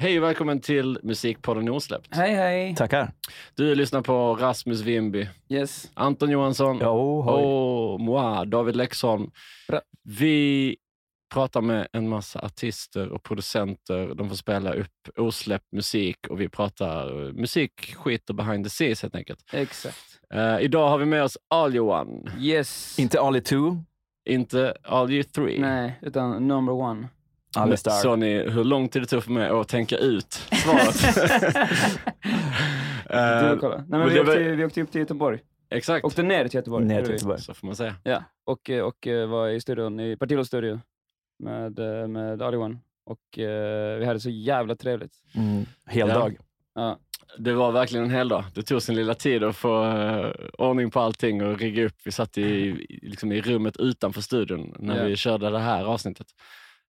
Hej och välkommen till Musikpodden Osläppt. Hej, hej. Tackar. Du lyssnar på Rasmus Wimby, Yes. Anton Johansson Jo, hoj. och moi, David Lexholm. Bra. Vi pratar med en massa artister och producenter. De får spela upp osläppt musik och vi pratar musik, skit och behind the scenes helt enkelt. Exakt. Eh, idag har vi med oss All You One, Yes. Inte Ali 2, inte All You Three. Nej, utan number one. Ali Star. Så ni hur lång tid det tog för mig att tänka ut svaret? Du Eh, kolla. Nej, men men vi, det åkte, var- vi åkte upp till Göteborg. Exakt, Åkte ner till Göteborg. Ner till. Göteborg. så får man säga. Ja, och, och eh, var i studion, i Partilos studio med, eh, med One. Och vi hade så jävla trevligt. Mm. Hel Ja. dag. Ja. Det var verkligen en hel dag. Det tog sin lilla tid att få ordning på allting och rigga upp. Vi satt i, i- liksom i rummet utanför studion när Ja. vi körde det här avsnittet.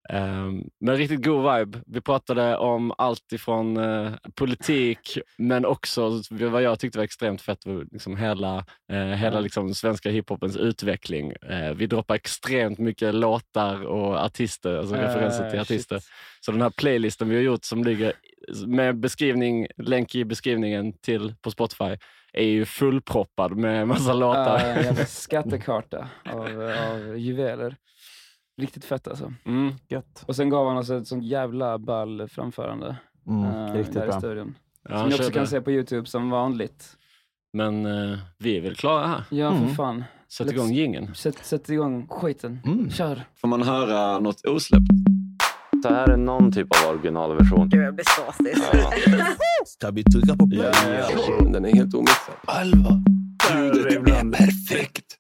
Um, men riktigt god vibe. Vi pratade om allt ifrån eh, politik, men också vad jag tyckte var extremt fett, liksom hela, eh, hela liksom svenska hiphopens utveckling. Eh, vi droppar extremt mycket låtar och artister, alltså Eh, referenser till shit. artister. Så den här playlisten vi har gjort som ligger med beskrivning, länk i beskrivningen till på Spotify är ju fullproppad med massa låtar. Ja, en jävla skattekarta av, av juveler. Riktigt fett alltså. Mm. Gött. Och sen gav han oss ett sånt jävla ball framförande Mm. eh, Riktigt där i bra. studion. Ja, som ni också kan se på Youtube som vanligt. Men eh, vi är väl klara här. Ja, Mm. för fan. Sätt Let's- igång jingeln. Sätt, sätt igång skiten. Mm. Kör. Får man höra något osläppt? Så här är någon typ av originalversion. Gud, jag blir såsig. Ska vi trycka på play? Den är helt omixad. Alva. Ljudet är perfekt.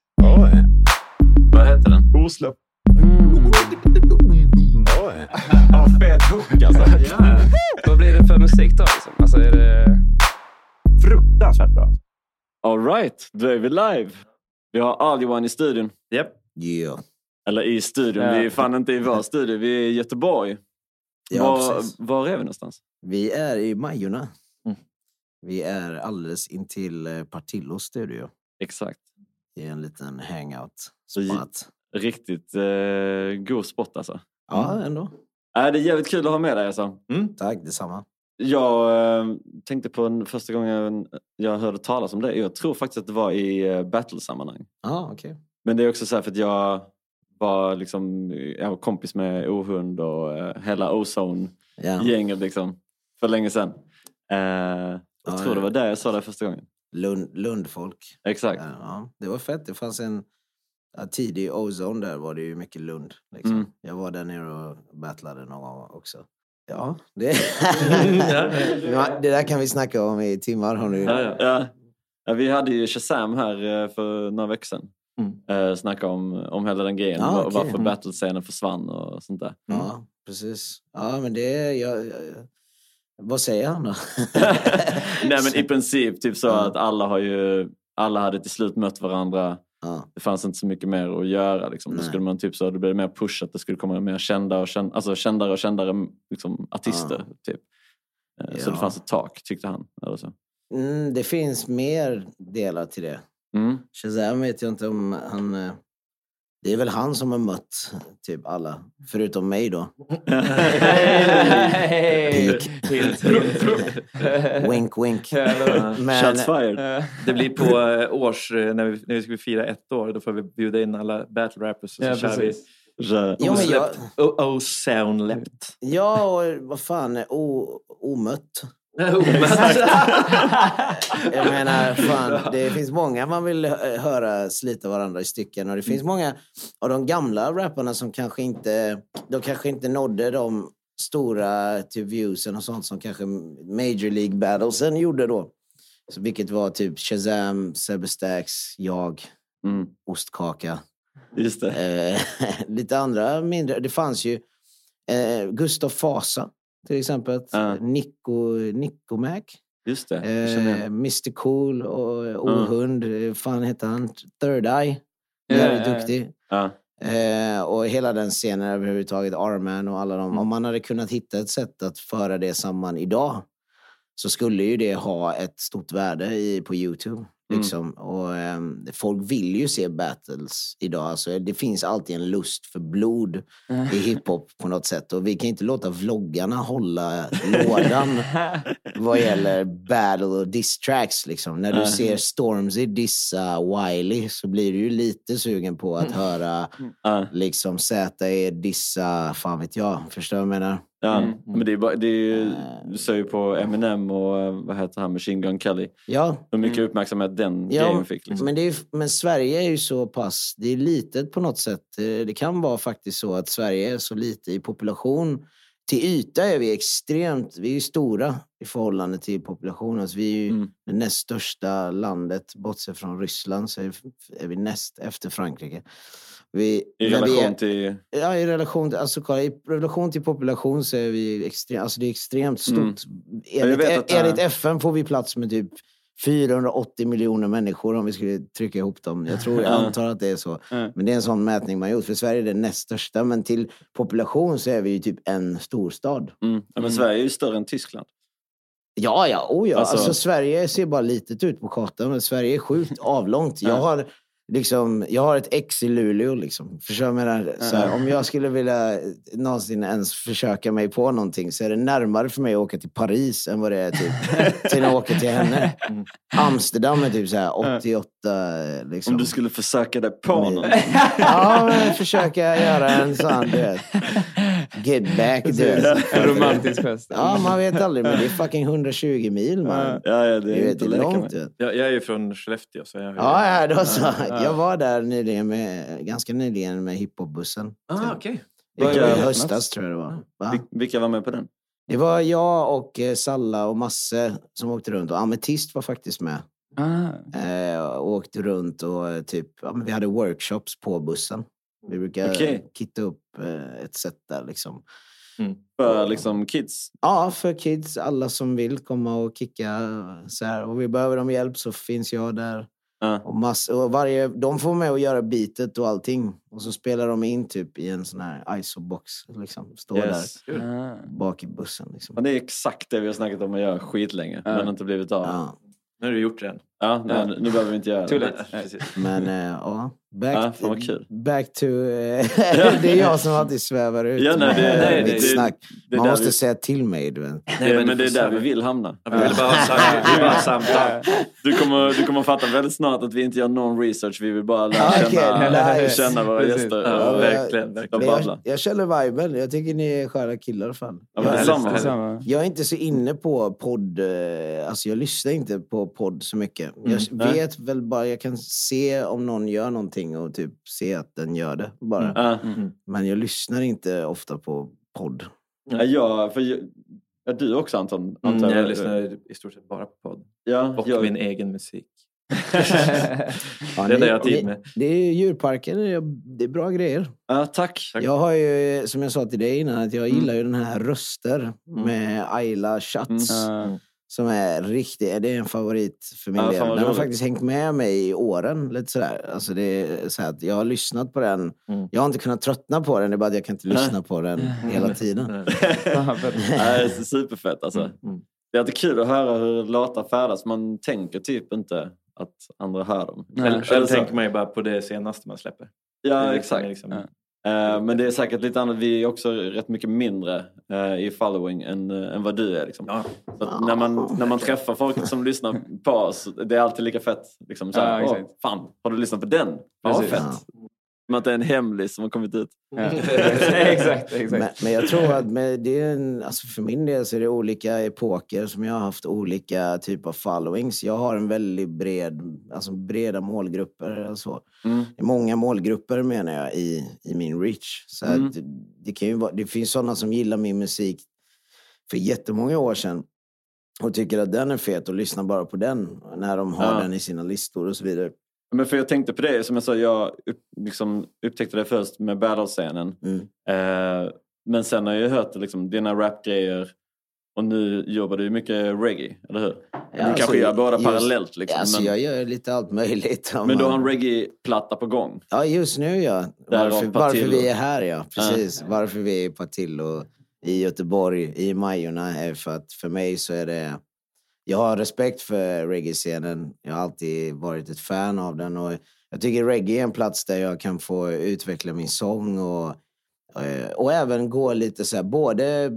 Vad heter den? Osläppt. Mm. Ja, fet hook alltså. Vad blir det för musik då? Liksom? Alltså, är det... Fruktansvärt bra. All right, då är vi live. Vi har All One i studion. Yeah. Eller i studion, Ja. vi är fan inte i vår studio. Vi är i Göteborg. Ja, var, precis. var är vi någonstans? Vi är i Majorna. Mm. Vi är alldeles intill eh, Partillos studio. Exakt. Det är en liten hangout Så- spot. Riktigt eh, god spot alltså. Ja, ändå. Äh, det är jävligt kul att ha med dig alltså. Tack, detsamma. Jag eh, tänkte på en, första gången jag hörde talas om det. Jag tror faktiskt att det var i eh, battle-sammanhang. Ja, okej. Men det är också så här för att jag var liksom, jag var kompis med Ohund och eh, hela Ozone-gänget Ja. liksom, för länge sedan. Eh, jag Ja, tror det var där jag sa det första gången. Lund, Lundfolk. Exakt. Ja, ja, det var fett. Det fanns en ja, tidig Ozone där var det ju mycket Lund. Liksom. Mm. Jag var där nere och battlade någon gång också. Ja, det... Det där kan vi snacka om i timmar. Har ni... Ja, ja. Ja. Vi hade ju Shazam här eh, för några veckor sedan. Mm. Eh, snacka om, om hela den grejen. Ah, var- okej. Varför Mm. battle-scenen försvann och sånt där. Ja, precis. Ja, men det. Jag, jag, vad säger han då? Nej men i princip typ så att alla har ju alla hade till slut mött varandra. Ja, Det fanns inte så mycket mer att göra. Liksom. Då skulle man typ så, det blev mer push att det skulle komma mer kända och kända, alltså kändare och kändare liksom, artister. Typ. Eh, Så Ja. det fanns ett tak tyckte han. Eller så. mm, det finns mer delar till det. Mm. Shazam vet jag inte om han... eh, Det är väl han som har mött typ alla, förutom mig då. Hint, Wink, wink. Men, Shots fired. Eh, Det blir på eh, års, eh, när vi, när vi ska fira ett år, då får vi bjuda in alla battle rappers. Och så Ja, kör vi men jag- osläppt. O- Osoundläppt. ja, och vad fan, o, omött. Jag menar, fan, det finns många man vill hö- höra slita varandra i stycken. Och det finns många av de gamla rapparna som kanske inte, de kanske inte nådde de stora typ viewsen och sånt som kanske Major League Battlesen gjorde då. Så vilket var typ Shazam, Sebbe Stax, jag, Mm. Ostkaka. Just det. Eh, lite andra mindre. Det fanns ju eh, Gustav Fasa till exempel. Ja. Nico, Nico Mac. Just det. Eh. Mr Cool och Ohund. Eh, fan heter han? Third Eye. Ja, Jävligt ja, ja. duktig. Ja. Eh, och hela den scenen överhuvudtaget, Arman och alla Mm. dem. Om man hade kunnat hitta ett sätt att föra det samman idag så skulle ju det ha ett stort värde i, på Youtube. Liksom. Och, ehm, folk vill ju se battles idag. Alltså, det finns alltid en lust för blod i hiphop på något sätt. Och vi kan inte låta vloggarna hålla lådan vad gäller battle och diss tracks. Liksom. När du ser Stormzy dissa Wiley så blir du ju lite sugen på att höra Ja. liksom Z.E. dissa, fan vet jag. Förstår du vad jag menar? Ja, Mm. men det är, bara, det är ju, du ser ju på Eminem och eh, vad heter han, Machine Gun Kelly. Ja, Hur mycket uppmärksamhet den Ja, grejen fick. Liksom. Men, det är, men Sverige är ju så pass, det är litet på något sätt. Eh, Det kan vara faktiskt så att Sverige är så lite i population. Till yta är vi extremt, vi är ju stora i förhållande till populationen. Alltså vi är ju Mm. det näst största landet, bortsett från Ryssland, så är vi näst efter Frankrike. Vi, I relation är, till... Ja, i relation, till, alltså, kolla, i relation till population så är vi extremt, alltså det är extremt stort. Mm. Enligt, det här- enligt FN får vi plats med typ 480 miljoner människor om vi skulle trycka ihop dem. Jag tror, jag Ja. antar att det är så. Men det är en sån mätning man gjort. För Sverige är det näst största, men till population så är vi ju typ en storstad. Mm. Ja, men Sverige är ju större än Tyskland. Ja, ja, oh ja. Alltså- Alltså, Sverige ser bara litet ut på kartan, men Sverige är sjukt avlångt. Jag Ja. har, liksom, jag har ett ex i Luleå. Liksom. Förstår du? Så här, om jag skulle vilja någonsin ens försöka mig på någonting så är det närmare för mig att åka till Paris än vad det är typ, till att åka till henne. Amsterdam är typ så här 88. Liksom. Om du skulle försöka dig på Men- någon. Ja, men försöka göra en sån, du vet. Get back, vet. En romantisk fest. Ja, man vet aldrig, men det är fucking 120 mil, man. Ja, ja, det är vet, inte det är långt. vet. Jag, jag är ju från Skellefteå så jag Ja, ja, då så. Jag var där nyligen med, ganska nyligen med hiphopbussen. Ah, var Vilka- I höstas tror jag det var. Va? Vil- Vilka var med på den? Det var jag och eh, Salla och Masse som åkte runt. Och Ametist var faktiskt med. Ah. Eh, och åkte runt och eh, typ, ja, men vi hade workshops på bussen. Vi brukar Okej. kitta upp eh, ett sätt där liksom. För liksom kids? Ja, för kids, alla som vill komma och kicka eh, så här. Och vi behöver dem hjälp så finns jag där. Ja. Och mass, och varje, de får med att göra beatet och allting. Och så spelar de in typ i en sån här ISO-box. Liksom. Står Yes. Där bak i bussen. Liksom. Ja, det är exakt det vi har snackat om att göra skitlänge, Ja. men inte blivit av. Nu har du gjort det än. Ja, nej, nu behöver vi inte göra Too det. Nej. Men eh, ja, back, Ja, fan vad kul. back to... eh, det är jag som alltid svävar ut Ja, nej, med det- nej, mitt det- snack. Det Man måste vi, säga till mig. Du vet. det, men men det är där vi vill hamna. Ja, Vi vill bara ha samtal. Du kommer, du kommer fatta väldigt snart att vi inte gör någon research. Vi vill bara lära Okej, känna, nice. känna våra Precis. gäster. Ja, verkligen, verkligen. jag, jag känner viben. Jag tycker ni är sköna killar. Fan. Ja, men jag, detsamma. Detsamma. jag är inte så inne på podd. eh, Alltså jag lyssnar inte på podd så mycket. Jag Mm. Nej. vet väl bara, jag kan se om någon gör någonting och typ se att den gör det bara. Ja. Men jag lyssnar inte ofta på podd. Ja, jag, för jag, ja, du också Anton? Mm, antar jag lyssnar i stort sett bara på podd. Ja, Och jag, min egen musik. Ja, Det är det jag har tid med. Det är djurparken, det är- bra grejer. ja, tack. Jag har ju, som jag sa till dig innan, att jag gillar ju den här Röster med Ayla Schatz. Ah. Som är riktigt, det är en favorit för min Ja, del. Den har faktiskt hängt med mig i åren. Lite sådär. Alltså det är så att jag har lyssnat på den. Mm. Jag har inte kunnat tröttna på den, det är bara att jag kan inte lyssna på den hela tiden. Är superfett alltså. Mm. Det är alltid kul att höra hur låtar färdas. Man tänker typ inte att andra hör dem. Nej. Själv, själv så- tänker man ju bara på det senaste man släpper. Ja, liksom- exakt. Liksom, Ja. Eh, men det är säkert lite annat. Vi är också rätt mycket mindre eh, i following än, eh, än vad du är. Liksom. Ja. Så när, man, när man träffar folk som lyssnar på oss, det är alltid lika fett. Liksom, så här, Ja, exakt. fan, har du lyssnat på den? Ja, fett. Som att det är en hemlis som har kommit ut. Ja. exakt, exakt. Men, men jag tror att med det är en, alltså för min del så är det olika epoker som jag har haft olika typer av followings. Jag har en väldigt bred, alltså breda målgrupper. och så. Mm. Det är många målgrupper menar jag i, i min reach. Så Mm. att det, det, kan ju vara, det finns sådana som gillar min musik för jättemånga år sedan och tycker att den är fet och lyssnar bara på den när de har Ja. den i sina listor och så vidare. Men för jag tänkte på det, som jag sa, jag upp, liksom, upptäckte det först med battle-scenen. Mm. Eh, men sen har jag hört liksom, dina rapgrejer och nu jobbar du mycket reggae, eller hur? du alltså, kanske gör båda just- parallellt. Liksom, Alltså, men, Jag gör lite allt möjligt. men du har en reggae-platta på gång. Ja, just nu ja. Varför, varför vi är här ja, precis. Varför vi är i Patillo i Göteborg i Majorna är för att för mig så är det... jag har respekt för reggae-scenen. Jag har alltid varit ett fan av den. Och jag tycker reggae är en plats där jag kan få utveckla min sång och, eh, och även gå lite så här, både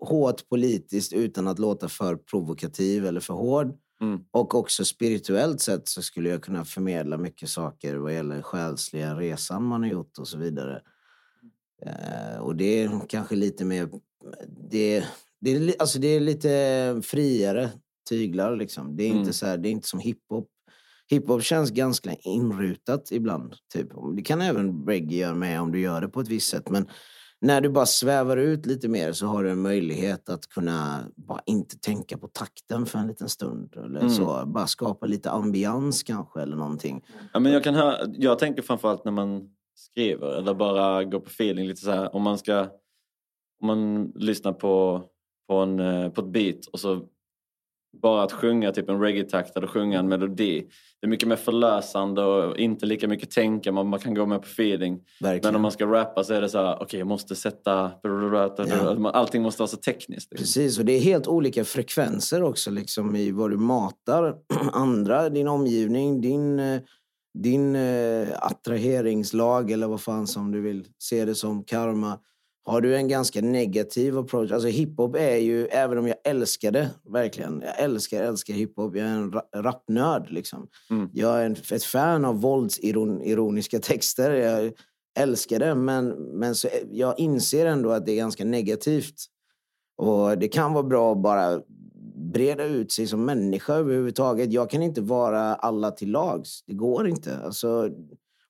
hårt politiskt utan att låta för provokativ eller för hård. Mm. Och också spirituellt sett så skulle jag kunna förmedla mycket saker vad gäller själsliga resan man har gjort och så vidare. Eh, och det är kanske lite mer... Det, det, alltså det är lite friare tyglar liksom. Det är, Mm. inte, så här, det är inte som hiphop. Hiphop känns ganska inrutat ibland. Typ. Det kan även reggae göra med om du gör det på ett visst sätt. Men när du bara svävar ut lite mer så har du en möjlighet att kunna bara inte tänka på takten för en liten stund. Eller Mm. så. Bara skapa lite ambians kanske eller någonting. Ja, men jag, kan höra, jag tänker framförallt när man skriver eller bara går på feeling. lite så här, Om man ska om man lyssnar på, på, en, eh, på ett beat och så bara att sjunga typ en reggae-takt eller sjunga en melodi. Det är mycket mer förlösande och inte lika mycket tänka. Man, man kan gå med på feeling. Verkligen. Men om man ska rappa så är det så här, okej jag måste sätta... Ja. Allting måste vara så tekniskt. liksom. Precis, och det är helt olika frekvenser också liksom, i vad du matar andra, din omgivning, din, eh, din eh, attraheringslag eller vad fan som du vill se det som, karma. Har du en ganska negativ approach, alltså hiphop är ju, även om jag älskar det, verkligen, jag älskar, älskar hiphop, jag är en ra- rapnörd liksom. Mm. Jag är en, ett fan av våldsironiska texter, jag älskar det, men, men så, jag inser ändå att det är ganska negativt. Och det kan vara bra att bara breda ut sig som människa överhuvudtaget. Jag kan inte vara alla till lags. Det går inte. Alltså,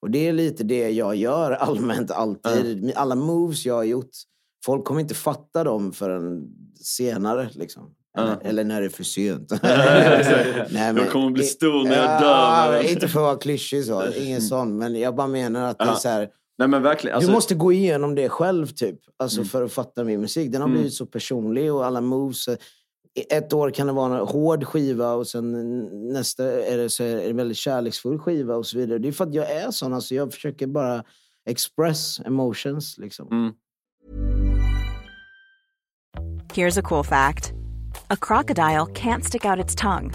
och det är lite det jag gör allmänt alltid. Alla moves jag har gjort, folk kommer inte fatta dem förrän senare. Liksom. Eller, Ja. eller när det är för sent. Jag kommer bli stor när jag dör. Ja, inte för att vara klyschig så, ingen sån. Men jag bara menar att det är så här, Nej men verkligen. Alltså, du måste gå igenom det själv typ. Alltså Mm. för att fatta min musik. Den har Mm. blivit så personlig och alla moves. Ett år kan det vara en hård skiva och sen nästa är det, så är det en väldigt kärleksfull skiva och så vidare. Det är för att jag är sån. Alltså jag försöker bara express emotions liksom. Mm. Here's a cool fact a crocodile can't stick out its tongue.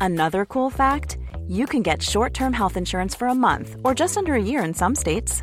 Another cool fact you can get short term health insurance for a month or just under a year in some states.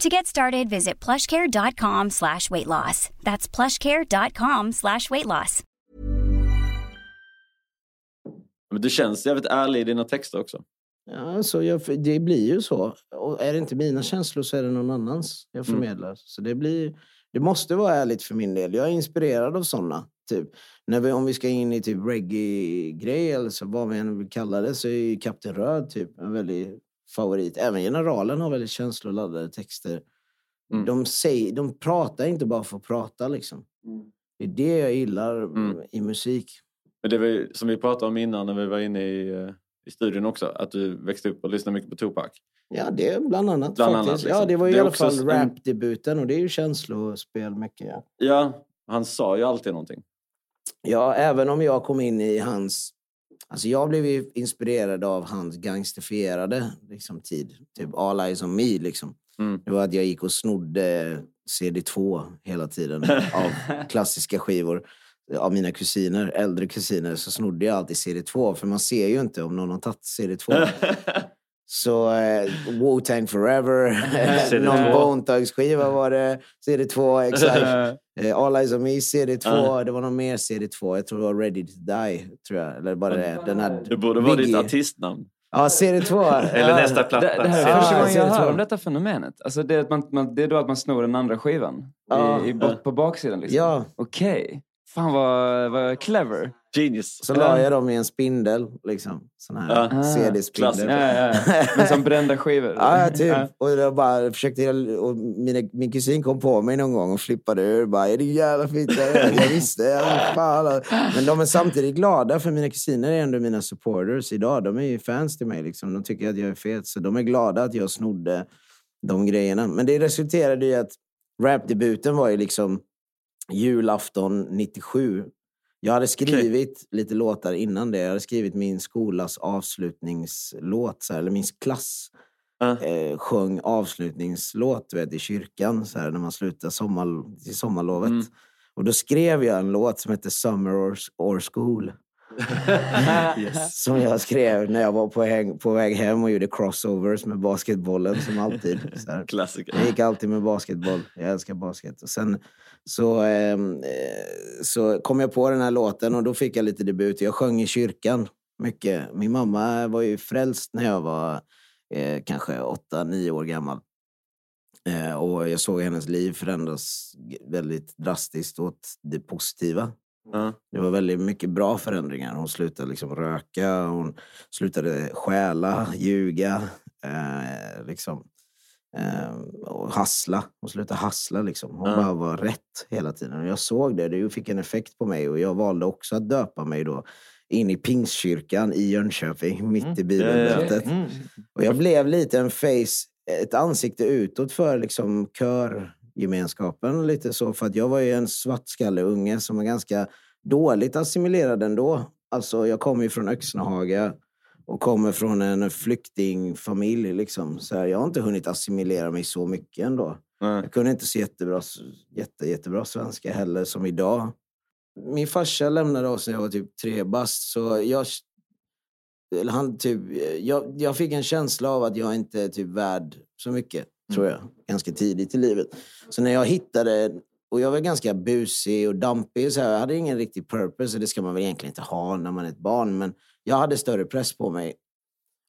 To get started, visit plushcare.com slash weight loss. That's plushcare.com slash weight loss. Men du känns jävligt ärlig i dina texter också. Ja, så jag, det blir ju så. Och är det inte mina känslor så är det någon annans jag Mm. förmedlar. Så det, blir, det måste vara ärligt för min del. Jag är inspirerad av sådana. Typ. När vi, om vi ska in i typ reggae-grej eller så, vad vi än vill kalla det så är ju Kapten Röd typ en väldigt favorit. Även Generalen har väldigt känsloladdade texter. Mm. De, säger, de pratar inte bara för att prata liksom. Det är det jag gillar Mm. i musik. Men det var ju, som vi pratade om innan när vi var inne i, eh, i studion också. Att du växte upp och lyssnade mycket på Tupac. Ja, det bland annat Bland faktiskt. annat, liksom. Ja, det var ju Det i alla fall en- rap-debuten och det är ju känslospel mycket. Ja. Ja, han sa ju alltid någonting. ja, även om jag kom in i hans... Alltså jag blev ju inspirerad av hans gangsterfierade liksom, tid. Typ All Eyes on Me liksom. Mm. Det var att jag gick och snodde CD2 hela tiden av klassiska skivor. av mina kusiner, äldre kusiner, så snodde jag alltid CD2. För man ser ju inte om någon har tagit CD2. Så eh, Wu-Tang Forever, CD2. någon Bone Thugs-skiva var det, CD2, exakt. Eh, All Eyes On Me, CD2, Ja. det var någon mer CD2. Jag tror det var Ready To Die, tror jag. Eller bara det, den här Det borde vara ditt artistnamn. Ja, CD2. Eller nästa platta. Det, det här är första gången jag CD2. hör om detta fenomenet. Alltså det, är att man, man, det är då att man snor den andra skivan Ja. i, i, på, baksidan. Liksom. Ja, Okej. Fan vad, vad clever. Genius. så la jag dem i en spindel, liksom. Sån här Ja. Ah. CD-spindel. Ja, ja. Men som brända skivor. Ja, typ. Ja. Och jag bara försökte, och mina, min kusin kom på mig någon gång och flippade ur. Bara, är det jävla fitta? Jag visste. Ja, fan. Men de är samtidigt glada, för mina kusiner är ändå mina supporters idag. De är ju fans till mig. Liksom. De tycker att jag är fet, så de är glada att jag snodde de grejerna. Men det resulterade i att rapdebuten var ju liksom julafton 97. Jag hade skrivit lite låtar innan det. Jag hade skrivit min skolas avslutningslåt, så här, eller min klass Ja. eh, sjöng avslutningslåt vet, i kyrkan så här, när man slutar sommar, till sommarlovet. Mm. Och då skrev jag en låt som hette Summer or, or School. yes. Som jag skrev när jag var på, häng, på väg hem och gjorde crossovers med basketbollen som alltid. Klassiker. Jag gick alltid med basketboll. Jag älskar basket. Och sen så, ehm, eh, så kom jag på den här låten och då fick jag lite debut. Jag sjöng i kyrkan mycket. Min mamma var ju frälst när jag var eh, kanske åtta, nio år gammal. Eh, och jag såg hennes liv förändras väldigt drastiskt åt det positiva. Ja. Det var väldigt mycket bra förändringar. Hon slutade liksom röka, hon slutade stjäla, ljuga, eh, liksom, eh, och hassla. Hon slutade hassla. Liksom. Hon Ja. bara var rätt hela tiden. Och jag såg det, det fick en effekt på mig och jag valde också att döpa mig då in i Pingstkyrkan i Jönköping, mitt i bibelmötet. Mm. Och jag blev lite en face, ett ansikte utåt för liksom körgemenskapen. Lite så, för att jag var ju en svartskalleunge som var ganska dåligt assimilerad ändå. Alltså, jag kommer ju från Öxnehaga och kommer från en flyktingfamilj. Liksom. Så jag har inte hunnit assimilera mig så mycket ändå. Nej. Jag kunde inte så jättebra, jätte, jättebra svenska heller som idag. Min farsa lämnade oss när jag var typ tre bast. Så jag, eller han typ, jag, jag fick en känsla av att jag inte är typ värd så mycket, tror jag. Ganska tidigt i livet. Så när jag hittade, och jag var ganska busig och dampig, så jag hade ingen riktig purpose. Och det ska man väl egentligen inte ha när man är ett barn. Men jag hade större press på mig.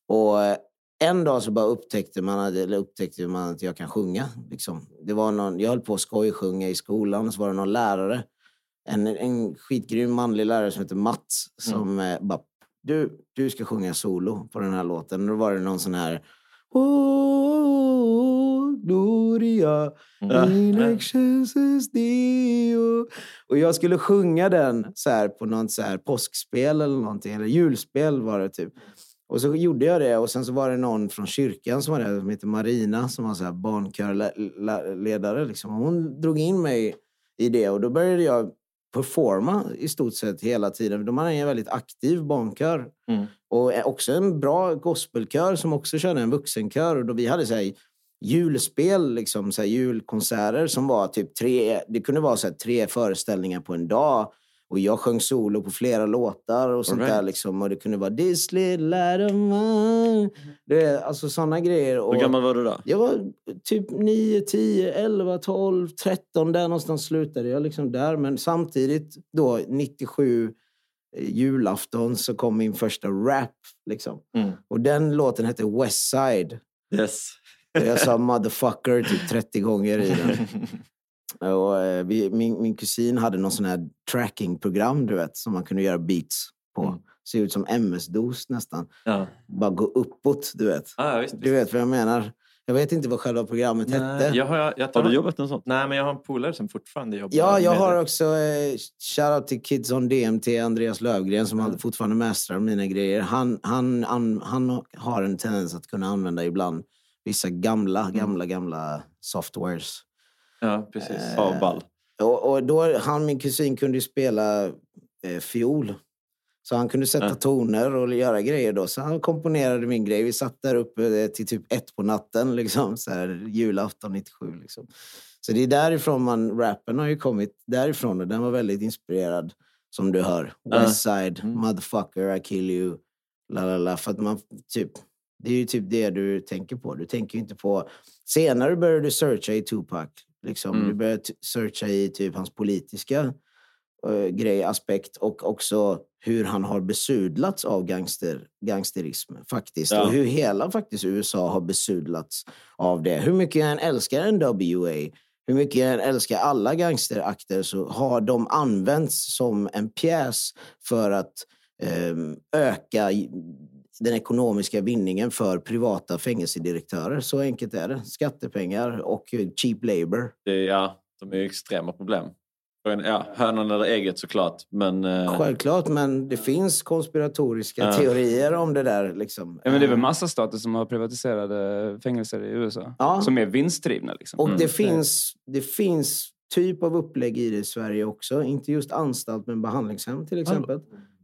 Och eh, en dag så bara upptäckte man, eller upptäckte man att jag kan sjunga. Liksom. Det var någon, jag höll på att skojsjunga i skolan, så var det någon lärare. En, en skitgrym manlig lärare som heter Mats som eh, bara, du, du ska sjunga solo på den här låten. Och då var det någon sån här Oh, Gloria, in excelsis Deo. Och jag skulle sjunga den så här på något så här påskspel eller någonting, eller julspel var det typ. Och så gjorde jag det och sen så var det någon från kyrkan som var där som heter Marina som var så här barnkörledare. Liksom. Hon drog in mig i det och då började jag performa i stort sett hela tiden. De hade en väldigt aktiv barnkör. Mm. Och också en bra gospelkör som också körde en vuxenkör. Och då vi hade så här, julspel, liksom, så här, julkonserter som var typ tre, det kunde vara så här, tre föreställningar på en dag. Och jag sjöng solo på flera låtar och sånt right. där. Liksom. Och det kunde vara This little light of mine. Det, är alltså sådana grejer. Och Hur gammal var du då? jag var typ 9, 10, 11, 12, 13. Där någonstans slutade jag. Liksom där. Men samtidigt då 97 eh, julafton så kom min första rap. Liksom. Mm. Och den låten hette West Side. Yes. Jag sa motherfucker typ 30 gånger i den. Och, eh, vi, min, min kusin hade någon sån här trackingprogram du vet, som man kunde göra beats på. Mm. Ser ut som MS-DOS nästan. Ja. Bara gå uppåt, du vet. Ah, visst, Du vet vad jag menar. Jag vet inte vad själva programmet hette. Nej, jag har, jag, Har du jobbat med sånt? Nej, men jag har en polare som fortfarande jobbar Ja, jag med har det. också eh, shoutout till Kids on DMT, Andreas Lövgren som mm. fortfarande mästrar mina grejer. Han, han, han, han har en tendens att kunna använda ibland vissa gamla, gamla, gamla softwares. Ja, precis. Eh, Ja, ball. Och, och då, han, min kusin, kunde ju spela eh, fiol. Så han kunde sätta toner och göra grejer då. Så han komponerade min grej. Vi satt där uppe eh, till typ ett på natten, liksom, så här, julafton 97. Liksom. Så det är därifrån man, rappen har ju kommit därifrån och den var väldigt inspirerad som du hör. Ja. West side, Mm. motherfucker, I kill you. La, la, la. För att man, typ, det är ju typ det du tänker på. Du tänker ju inte på... Senare började du searcha i Tupac. Liksom. Mm. Du började searcha i typ hans politiska grej, aspekt och också hur han har besudlats av gangster, gangsterism faktiskt. Ja. Och hur hela faktiskt USA har besudlats av det. Hur mycket jag än älskar NWA, hur mycket jag än älskar alla gangsterakter så har de använts som en pjäs för att ehm, öka den ekonomiska vinningen för privata fängelsedirektörer. Så enkelt är det. Skattepengar och eh, cheap labor. Det, ja, de är ju extrema problem. Ja, hönan eller ägget såklart. Men, eh, Självklart, men det finns konspiratoriska Ja. teorier om det där. Liksom. Ja, men det är väl massa stater som har privatiserade fängelser i USA. Ja. Som är vinstdrivna. Liksom. Och Mm. det, finns, det finns typ av upplägg i det i Sverige också. Inte just anstalt, men behandlingshem till exempel.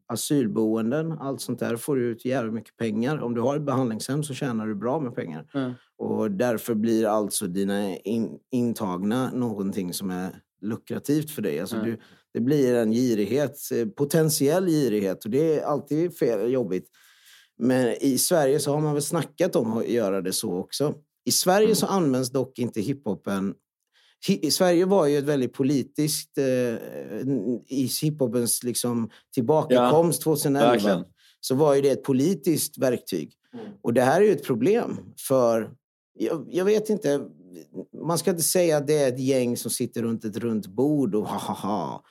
Asylboenden, allt sånt där får du ut jävligt mycket pengar. Om du har ett behandlingshem så tjänar du bra med pengar. Mm. Och därför blir alltså dina in, intagna någonting som är lukrativt för dig. Alltså Mm. du, det blir en girighet, eh, potentiell girighet. Och det är alltid fel, jobbigt. Men i Sverige så har man väl snackat om att göra det så också. I Sverige så används dock inte hiphopen... Hi- i Sverige var ju ett väldigt politiskt... Eh, I hiphopens liksom tillbakakomst 2011 verkligen. så var ju det ett politiskt verktyg. Och det här är ju ett problem för... Jag, jag vet inte, man ska inte säga att det är ett gäng som sitter runt ett runt bord och ha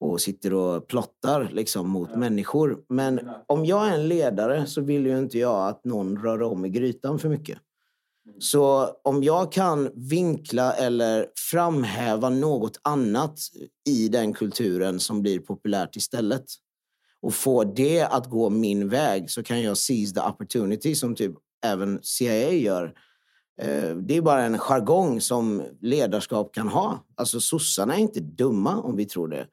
och sitter och plottar liksom mot människor. Men om jag är en ledare så vill ju inte jag att någon rör om i grytan för mycket. Så om jag kan vinkla eller framhäva något annat i den kulturen som blir populärt istället och få det att gå min väg så kan jag seize the opportunity som typ även CIA gör. Eh, Det är bara en jargong som ledarskap kan ha. Alltså sossarna är inte dumma om vi tror det.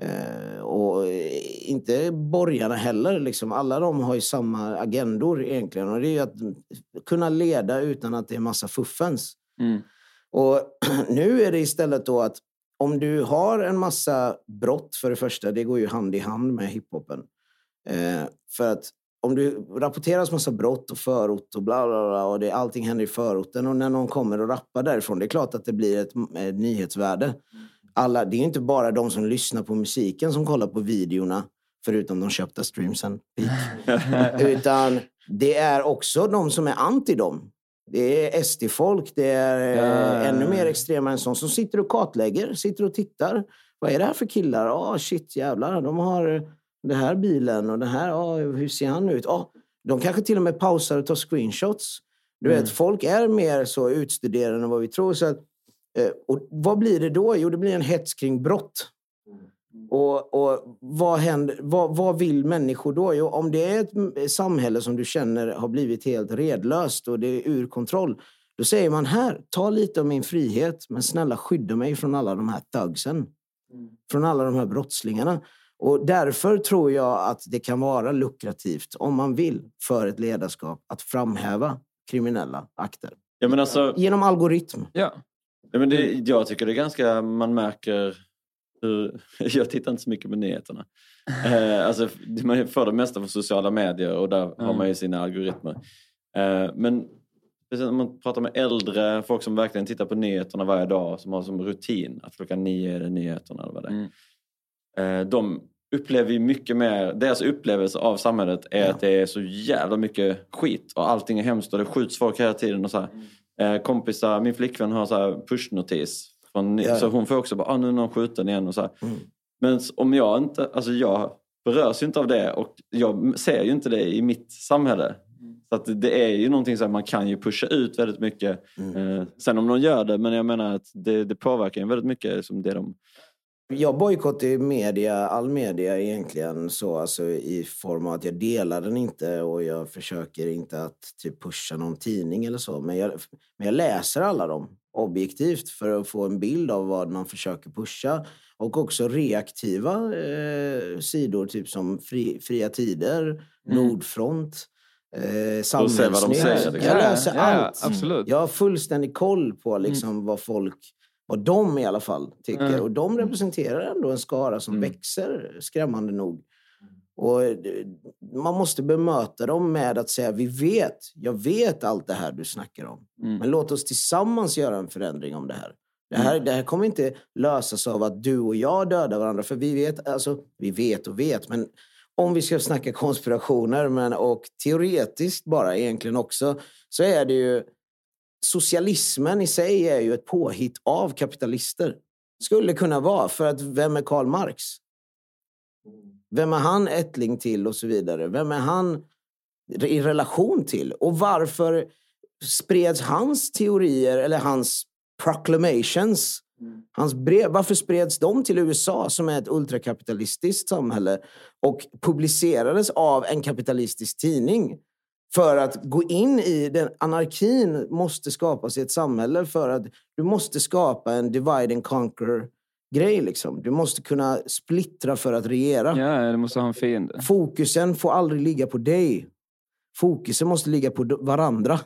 Eh, och eh, inte borgarna heller. Liksom. Alla de har ju samma agendor egentligen. Och det är att kunna leda utan att det är massa fuffens. Mm. Och nu är det istället då att om du har en massa brott, för det första, det går ju hand i hand med hiphopen. Eh, för att om du rapporteras massa brott och förort och bla bla bla och det, allting händer i förorten och när någon kommer och rappar därifrån, det är klart att det blir ett, ett nyhetsvärde. Alla, det är inte bara de som lyssnar på musiken som kollar på videorna, förutom de köpta streamsen. Utan det är också de som är anti dem. Det är SD-folk, det är eh, Ja, ännu mer extrema än sånt som sitter och kartlägger, sitter och tittar. Vad är det här för killar? Ja, shit jävlar, de har den här bilen och den här, ja, hur ser han ut? Ja, de kanske till och med pausar och tar screenshots. Du vet, folk är mer så utstuderade än vad vi tror. Så att, eh, och vad blir det då? Jo, det blir en hets kring brott. Och, och vad, händer, vad, vad vill människor då? Jo, om det är ett samhälle som du känner har blivit helt redlöst och det är ur kontroll. Då säger man här, ta lite av min frihet, men snälla skydda mig från alla de här thugsen. Från alla de här brottslingarna. Och därför tror jag att det kan vara lukrativt, om man vill, för ett ledarskap att framhäva kriminella akter. Ja, men alltså, Genom algoritm. Ja. ja, men det, jag tycker det är ganska... Man märker hur... Jag tittar inte så mycket på nyheterna. Eh, alltså, man får det mesta från sociala medier och där har Mm. man ju sina algoritmer. Eh, men om man pratar med äldre, folk som verkligen tittar på nyheterna varje dag, som har som rutin att klockan nio är det nyheterna. Eller vad det är. Mm. Eh, de upplever ju mycket mer, deras upplevelse av samhället är Ja. att det är så jävla mycket skit och allting är hemskt och det skjuts folk hela tiden. Och så här. Eh, kompisar, min flickvän har så här pushnotis. Från, Ja. Så hon får också bara, ah, nu är någon skjuten igen. Och så. Mm. Men om jag inte, alltså jag berörs ju inte av det och jag ser ju inte det i mitt samhälle. Så att det är ju någonting som man kan ju pusha ut väldigt mycket. Mm. Eh, sen om någon gör det, men jag menar att det, det påverkar ju väldigt mycket som det de... Jag bojkottar ju media, all media egentligen så, alltså i form av att jag delar den inte och jag försöker inte att typ pusha någon tidning eller så. Men jag, men jag läser alla dem objektivt för att få en bild av vad man försöker pusha. Och också reaktiva eh, sidor, typ som fri, Fria Tider, Nordfront, eh, Mm. vad de Samhällsnytt. Jag läser Ja, ja, allt. absolut. Jag har fullständig koll på liksom vad folk Vad de i alla fall tycker. Mm. Och de representerar ändå en skara som Mm. växer skrämmande nog. Och eh, man måste bemöta dem med att säga, vi vet, jag vet allt det här du snackar om. Mm. Men låt oss tillsammans göra en förändring om det här. Det här, det här kommer inte lösas av att du och jag dödar varandra. För vi vet, alltså, vi vet och vet, men om vi ska snacka konspirationer men, och teoretiskt bara egentligen också, så är det ju socialismen i sig är ju ett påhitt av kapitalister. Skulle kunna vara, för att vem är Karl Marx? Vem är han ättling till och så vidare? Vem är han i relation till? Och varför spreds hans teorier eller hans proclamations, hans brev, varför spreds de till USA som är ett ultrakapitalistiskt samhälle och publicerades av en kapitalistisk tidning? För att gå in i den anarkin måste skapas i ett samhälle för att du måste skapa en divide and conquer grej liksom. Du måste kunna splittra för att regera. Ja, du måste ha en fiende. Fokusen får aldrig ligga på dig. Fokusen måste ligga på varandra.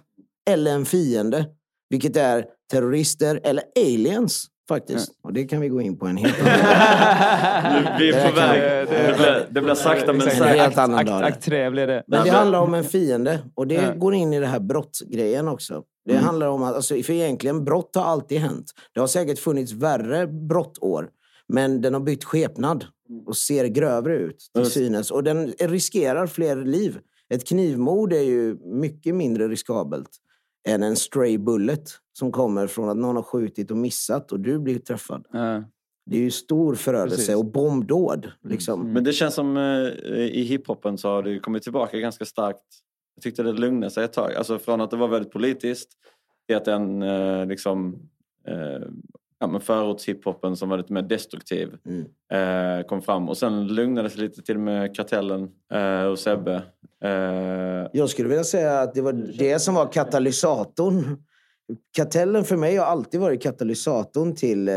Eller en fiende. Vilket är terrorister eller aliens faktiskt. Och det kan vi gå in på en helt annan Vi är Det på väg. det- blir, det blir sakta men säkert. helt annan akt, dag. akt tre blir det. Men det handlar om en fiende. Och det går in i det här brottgrejen också. Det Mm. handlar om att, alltså, för egentligen, brott har alltid hänt. Det har säkert funnits värre brottår. Men den har bytt skepnad och ser grövre ut till synes. Och den riskerar fler liv. Ett knivmord är ju mycket mindre riskabelt än en stray bullet som kommer från att någon har skjutit och missat och du blir träffad. Ja. Det är ju stor förödelse Precis. och bombdåd. Liksom. Men det känns som eh, i hiphopen så har det kommit tillbaka ganska starkt. Jag tyckte det lugnade sig ett tag. Alltså från att det var väldigt politiskt till att den eh, liksom eh, ja, men förortshiphopen som var lite mer destruktiv Mm. eh, kom fram. Och sen lugnade det sig lite till med Kartellen eh, och Sebbe. Eh, Jag skulle vilja säga att det var det som var katalysatorn. Kartellen för mig har alltid varit katalysatorn till eh,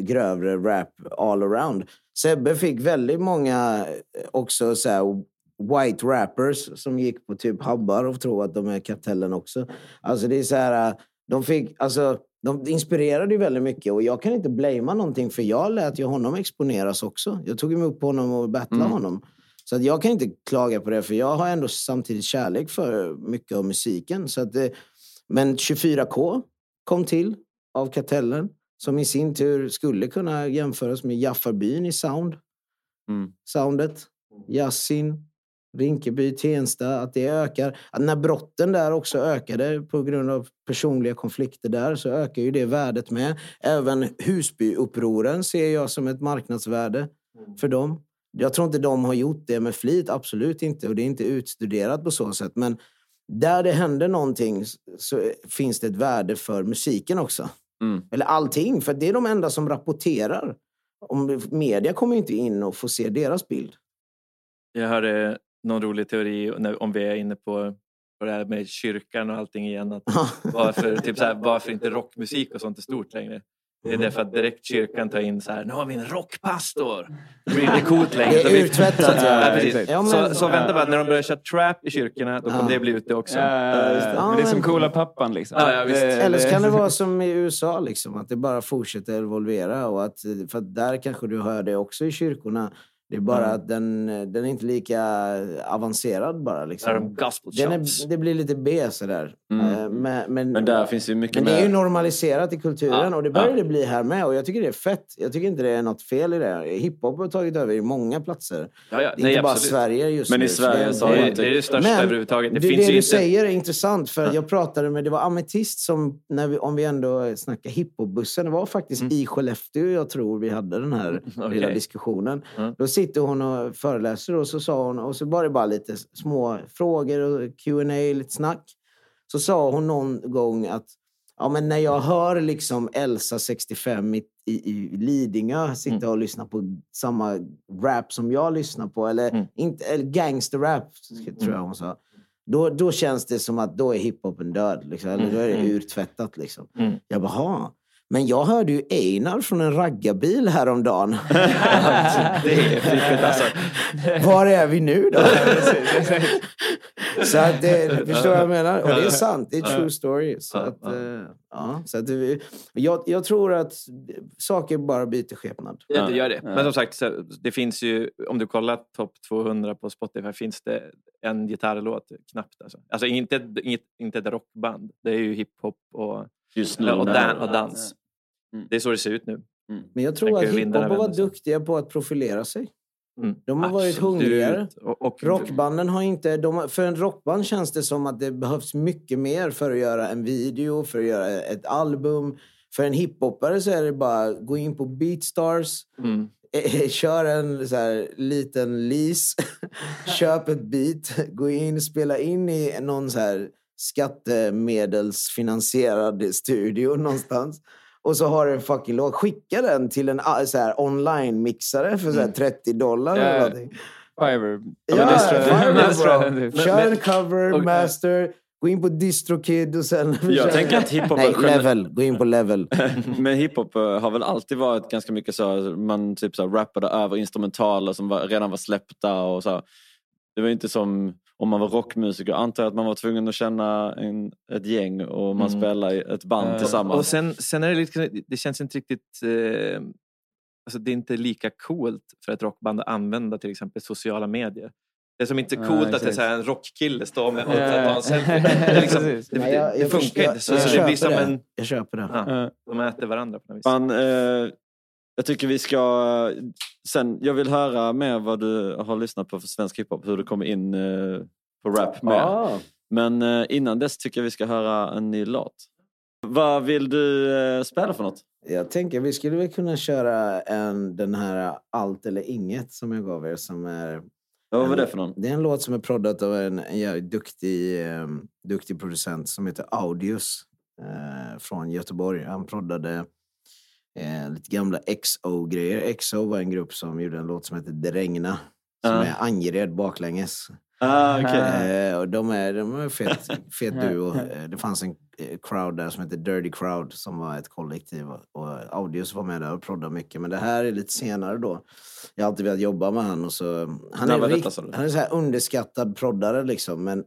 grövre rap all around. Sebbe fick väldigt många eh, också så här, white rappers som gick på typ habbar och tror att de är Kartellen också. Alltså det är så här, eh, de fick, alltså de inspirerade ju väldigt mycket och jag kan inte blamea någonting för jag lät ju honom exponeras också. Jag tog emot på honom och battlade Mm. honom. Så att jag kan inte klaga på det för jag har ändå samtidigt kärlek för mycket av musiken. Så att det, men 24K kom till av Kartellen som i sin tur skulle kunna jämföras med Jaffarbyn i sound. mm. Soundet. Yassin, Rinkeby, Tensta, att det ökar. Att när brotten där också ökade på grund av personliga konflikter där så ökar ju det värdet med. Även Husbyupproren ser jag som ett marknadsvärde för dem. Jag tror inte de har gjort det med flit, absolut inte. Och det är inte utstuderat på så sätt. Men där det händer någonting så finns det ett värde för musiken också. Mm. Eller allting, för det är de enda som rapporterar. Om media kommer inte in och får se deras bild. Jag hörde någon rolig teori om vi är inne på, på det här med kyrkan och allting igen. Att varför, typ så här, varför inte rockmusik och sånt är stort längre? Det är därför att direkt kyrkan tar in så här, nu har vi en rockpastor. Det blir inte coolt längre. Det är uttvättat, så- ja. ja, precis. Ja, men- så, så vänta bara, när de börjar köra trap i kyrkorna, då kommer Ja. det bli ute också. Ja, det. Ja, men det är som men- coola pappan liksom. Ja, ja, visst. Eller så kan det vara som i USA, liksom, att det bara fortsätter evolvera. Och att, för att där kanske du hör det också i kyrkorna. Det är bara Mm. att den, den är inte lika avancerad bara. Liksom. de Den är, det blir lite B sådär. Mm. Eh, Men, men, Men där finns ju mycket men det är ju normaliserat i kulturen Ja, och det börjar ja. det bli här med. Och jag tycker det är fett. Jag tycker inte det är något fel i det. Hiphop har tagit över i många platser. Ja. Det är Nej, inte bara absolut. Sverige just Men i nu. Sverige det, så har Det är, det är det största Men överhuvudtaget. Det, det, finns det du inte... säger är intressant. För Jag pratade med, det var Ametist som, när vi, om vi ändå snackar hiphopbussen, det var faktiskt i Skellefteå jag tror vi hade den här lilla Mm. Okej. diskussionen. Mm. Sitter hon och föreläser och så sa hon, och så var det bara lite små frågor och Q&A lite snack. Så sa hon någon gång att ja, men när jag hör liksom Elsa 65 i, i, i Lidingö sitta och lyssna på samma rap som jag lyssnar på, eller, Mm. inte, eller gangsterrap tror jag hon sa. Då, då känns det som att då är hiphopen död. Liksom. Eller då är det Mm. urtvättat. Liksom. Mm. Jag bara. Men jag hörde ju Einar från en raggarbil häromdagen. Det är fiffigt alltså. Var är vi nu då? Så att det, förstår vad jag menar? Och det är sant. Det är true story. Så att, ja. eh, så att jag, jag tror att saker bara byter skepnad. Ja, det gör det. Men som sagt, det finns ju, om du kollar topp 200 på Spotify finns det en gitarrlåt knappt. Alltså, alltså inte, inget, inte ett rockband. Det är ju hiphop och, Just nu. och, dan, och dans. Mm. Det är så det ser ut nu. Men jag tror att hiphop har varit duktiga på att profilera sig. Mm. De har varit Absolut. hungrigare. Och, och, Rockbanden har inte... De, för en rockband känns det som att det behövs mycket mer för att göra en video, för att göra ett album. För en hiphopare så är det bara gå in på Beatstars, Mm. eh, kör en så här, liten lease, köp ett beat, gå in, spela in i någon så här skattemedelsfinansierad studio någonstans. Och så har du en fucking låt. Skicka den till en ah, så här, online-mixare för så här, 30 dollar eller Ja. någonting. Fiverr. Ja, Destra- Fiverr. Kör en cover, och- master, gå in på DistroKid och sen... Jag tänker att hiphop Nej, level. Gå in på level. Men hiphop eh, har väl alltid varit ganska mycket så, man typ så rappade över instrumentaler som var, redan var släppta och så. Det var inte som om man var rockmusiker, antar jag att man var tvungen att känna en, ett gäng och man Mm. spelade i ett band Eh, tillsammans. Och sen, sen är det lite, det känns inte riktigt... Eh, alltså det är inte lika coolt för ett rockband att använda till exempel sociala medier. Det är som inte Ja, coolt att det är exakt. så här en rockkille står med och Ja. tar en selfie. Det, liksom, funkar inte. Så, jag så det blir köper som det. en... Jag köper det. Ja, Ja. de äter varandra på något vis. Fan, eh, jag tycker vi ska... Sen, jag vill höra mer vad du har lyssnat på för svensk hiphop, hur du kommer in eh, på rap med. Ah. Men eh, innan dess tycker jag vi ska höra en ny låt. Vad vill du eh, spela för något? Jag tänker vi skulle väl kunna köra en, den här Allt eller inget som jag gav er. Som är, Vad var det för någon? det är en låt som är proddat av en, en jävligt duktig, eh, duktig producent som heter Audius eh, från Göteborg. Han proddade eh, lite gamla XO-grejer. XO var en grupp som gjorde en låt som heter Det regna. Som Ja. är Angered baklänges. Ah, okej. Eh, och de är, de är fet, fet duo. Eh, Det fanns en eh, crowd där som heter Dirty Crowd som var ett kollektiv. Och- Audios var med där och proddade mycket. Men det här är lite senare då. Jag har alltid velat jobba med han. Och så, han, är detta, han är så här underskattad proddare liksom. Men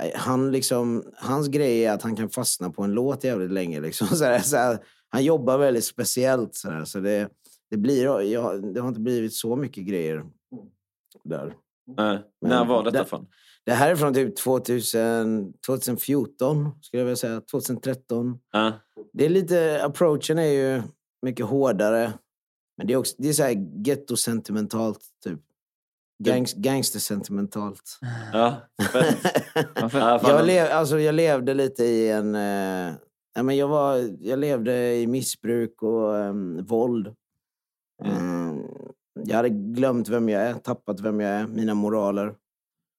eh, han liksom, hans grej är att han kan fastna på en låt jävligt länge. Liksom. Så här, så här, han jobbar väldigt speciellt. Så, där, så det, det, blir, jag, det har inte blivit så mycket grejer där. Nej. Men När var detta det- från? Det här är från typ 2000, 2014, skulle jag vilja säga. 2013. Ja. Det är lite, approachen är ju mycket hårdare. Men det är också, det är så här ghetto-sentimentalt, typ. Gangs, gangster-sentimentalt. Ja, jag, lev, alltså, jag levde lite i en... Eh, ja, men jag, var, jag levde i missbruk och em, våld. Mm. Jag hade glömt vem jag är, tappat vem jag är, mina moraler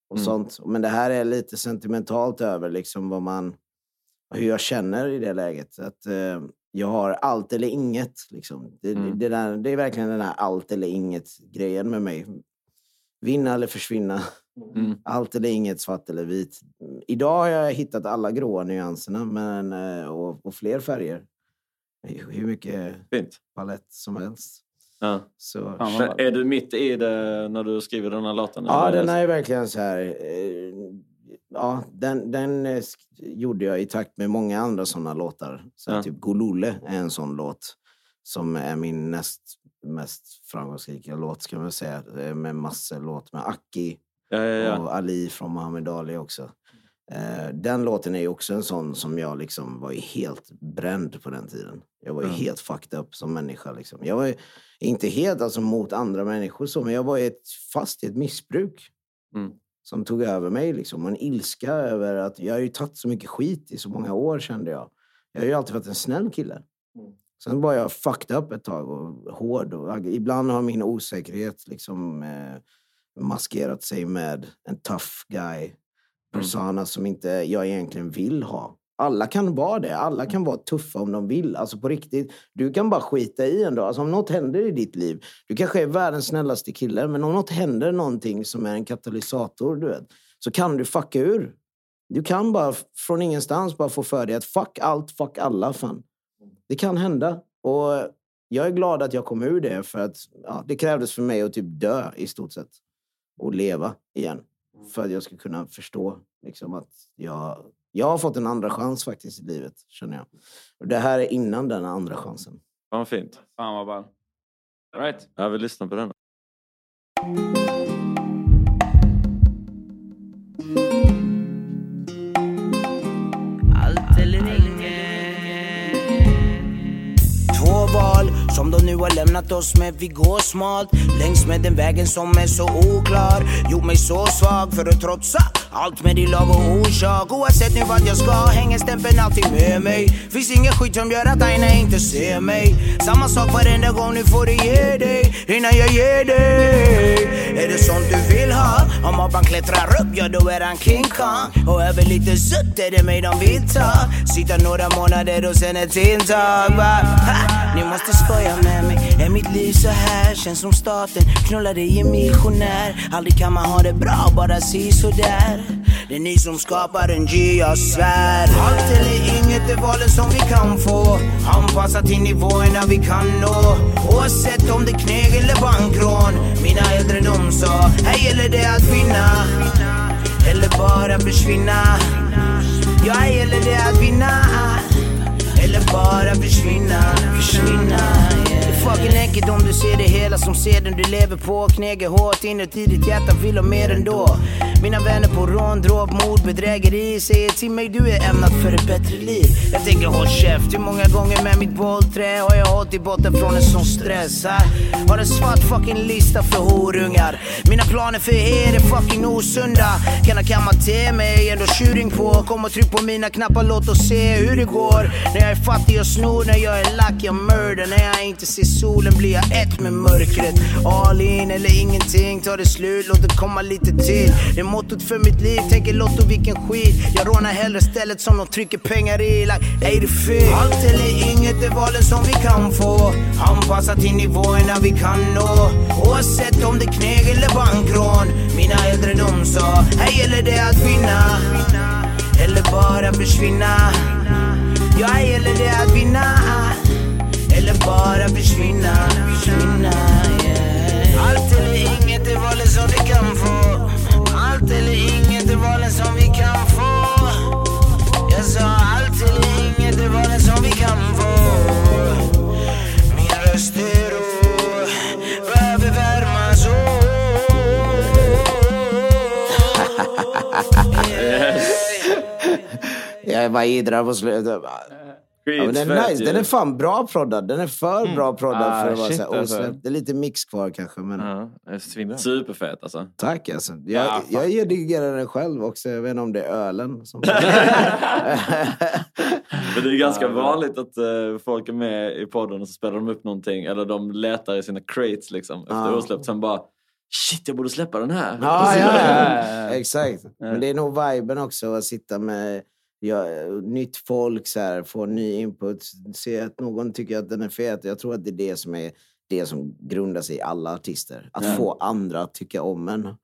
och Mm. sånt. Men det här är lite sentimentalt över liksom vad man, hur jag känner i det läget. Att, eh, jag har allt eller inget. Liksom. Det, Mm. det, där, det är verkligen den här allt eller inget-grejen med mig. Vinna eller försvinna. Mm. Allt eller inget, svart eller vit. Idag har jag hittat alla gråa nyanserna men, eh, och, och fler färger. Hur mycket Fint. palett som helst. Ja. Så, Men Är du mitt i det när du skriver den här låten? ja, den är verkligen så här... Eh, ja, den, den eh, gjorde jag i takt med många andra såna låtar. Så Ja. Typ Golole är en sån låt som är min näst mest framgångsrika låt, ska man säga. Med massor låt med Aki Ja, ja, ja. och Ali från Muhammad Ali också. Eh, den låten är också en sån som jag liksom var helt bränd på den tiden. Jag var Mm. helt fucked up som människa. Liksom. Jag var inte helt alltså, mot andra människor så, men jag var ett, fast i ett missbruk. Mm. Som tog över mig liksom. Och en ilska över att jag har ju tagit så mycket skit i så många år kände jag. Jag har ju alltid varit en snäll kille. Sen var jag fucked up ett tag och hård. Och ibland har min osäkerhet liksom eh, maskerat sig med en tough guy persona som inte jag egentligen vill ha. Alla kan vara det. Alla kan vara tuffa om de vill. Alltså på riktigt. Du kan bara skita i en dag. Alltså om något händer i ditt liv. Du kanske är världens snällaste kille. Men om något händer någonting som är en katalysator, du vet. Så kan du fucka ur. Du kan bara från ingenstans bara få för dig att fuck allt, fuck alla. Fan. Det kan hända. Och jag är glad att jag kom ur det. För att ja, det krävdes för mig att typ dö i stort sett. Och leva igen. för att jag ska kunna förstå liksom, att jag, jag har fått en andra chans faktiskt i livet, känner jag. Och det här är innan den andra chansen. Fan vad fint. Fan vad ball. All right. Jag vill lyssna på den. Har lämnat oss men Vi går smalt längs med den vägen som är så oklar. Gjort mig så svag för att trotsa allt med din lag och orsak. Oavsett nu vart jag ska hänger stämpeln alltid med mig. Finns ingen skit som gör att Aina inte ser mig. Samma sak varenda gång, nu får du ge dig innan jag ger dig. Är det sånt du vill ha? Om apan klättrar upp, ja då är han King Kong. Och över lite sutt är det mig de vill ta. Sitta några månader och sen ett intag. Va? Ha! Ni måste skoja med mig. Är mitt liv så här? Känns som staten knullar dig i missionär. Aldrig kan man ha det bra, bara si sådär. Det är ni som skapar en G, jag svär. Allt eller inget är valen som vi kan få. Anpassa till nivåerna vi kan nå. Oavsett om det är kneg eller bankrån. Mina äldre de sa, här gäller det att vinna. Eller bara försvinna. Ja, här gäller det att vinna. Eller bara försvinna, försvinna yeah. Det är fucking enkelt om du ser det hela som seden du lever på. Knegar hårt inuti ditt hjärta vill ha mer ändå. Mina vänner på rån, dråp, mord, bedrägeri Säger till mig du är ämnad för ett bättre liv. Jag tänker håll käft, hur många gånger med mitt bollträ Har jag hållit i botten från en sån stress här Har en svart fucking lista för horungar. Mina planer för er är fucking osunda. Kan ha kammat till mig, ändå tjuring på. Kom och tryck på mina knappar, låt oss se hur det går. När jag är fattig och snor, när jag är lack jag mördar. När jag inte ser solen blir jag ett med mörkret. All in eller ingenting, tar det slut, låt det komma lite till. Det är mottot för mitt liv, tänker Lotto vilken skit. Jag rånar hellre stället som de trycker pengar i. Like, är det fel? Allt eller inget är valen som vi kan få. Anpassa till nivåerna vi kan nå. Oavsett om det är kneg eller bankrån. Mina äldre de sa, här gäller det att vinna. Eller bara försvinna. Ja, här gäller det att vinna. Eller bara försvinna, försvinna yeah. Allt eller inget är valen som vi kan få. Allt eller inget är valen som vi kan få. Jag sa allt eller inget är valen som vi kan få. Min röst är rå Behöver värmas Jag bara idrar på slutet. Ja, men den, är nice. den är fan bra proddad. Den är för bra proddad Ah, för att vara shit, så alltså. Det är lite mix kvar kanske. Men... Ja. Superfett alltså. Tack alltså. Jag, Ja, fan. jag redigerar den själv också. Jag vet inte om det är ölen som... Men det är ganska vanligt att eh, folk är med i podden och så spelar de upp någonting eller de letar i sina crates liksom efter Ja. osläppt. Sen bara shit jag borde släppa den här. Ja, ja, Ja, ja. Exakt. Men det är nog viben också att sitta med ja, nytt folk, så här, få ny input, se att någon tycker att den är fet. Jag tror att det är det som är det som grundar sig i alla artister. Att få andra att tycka om en.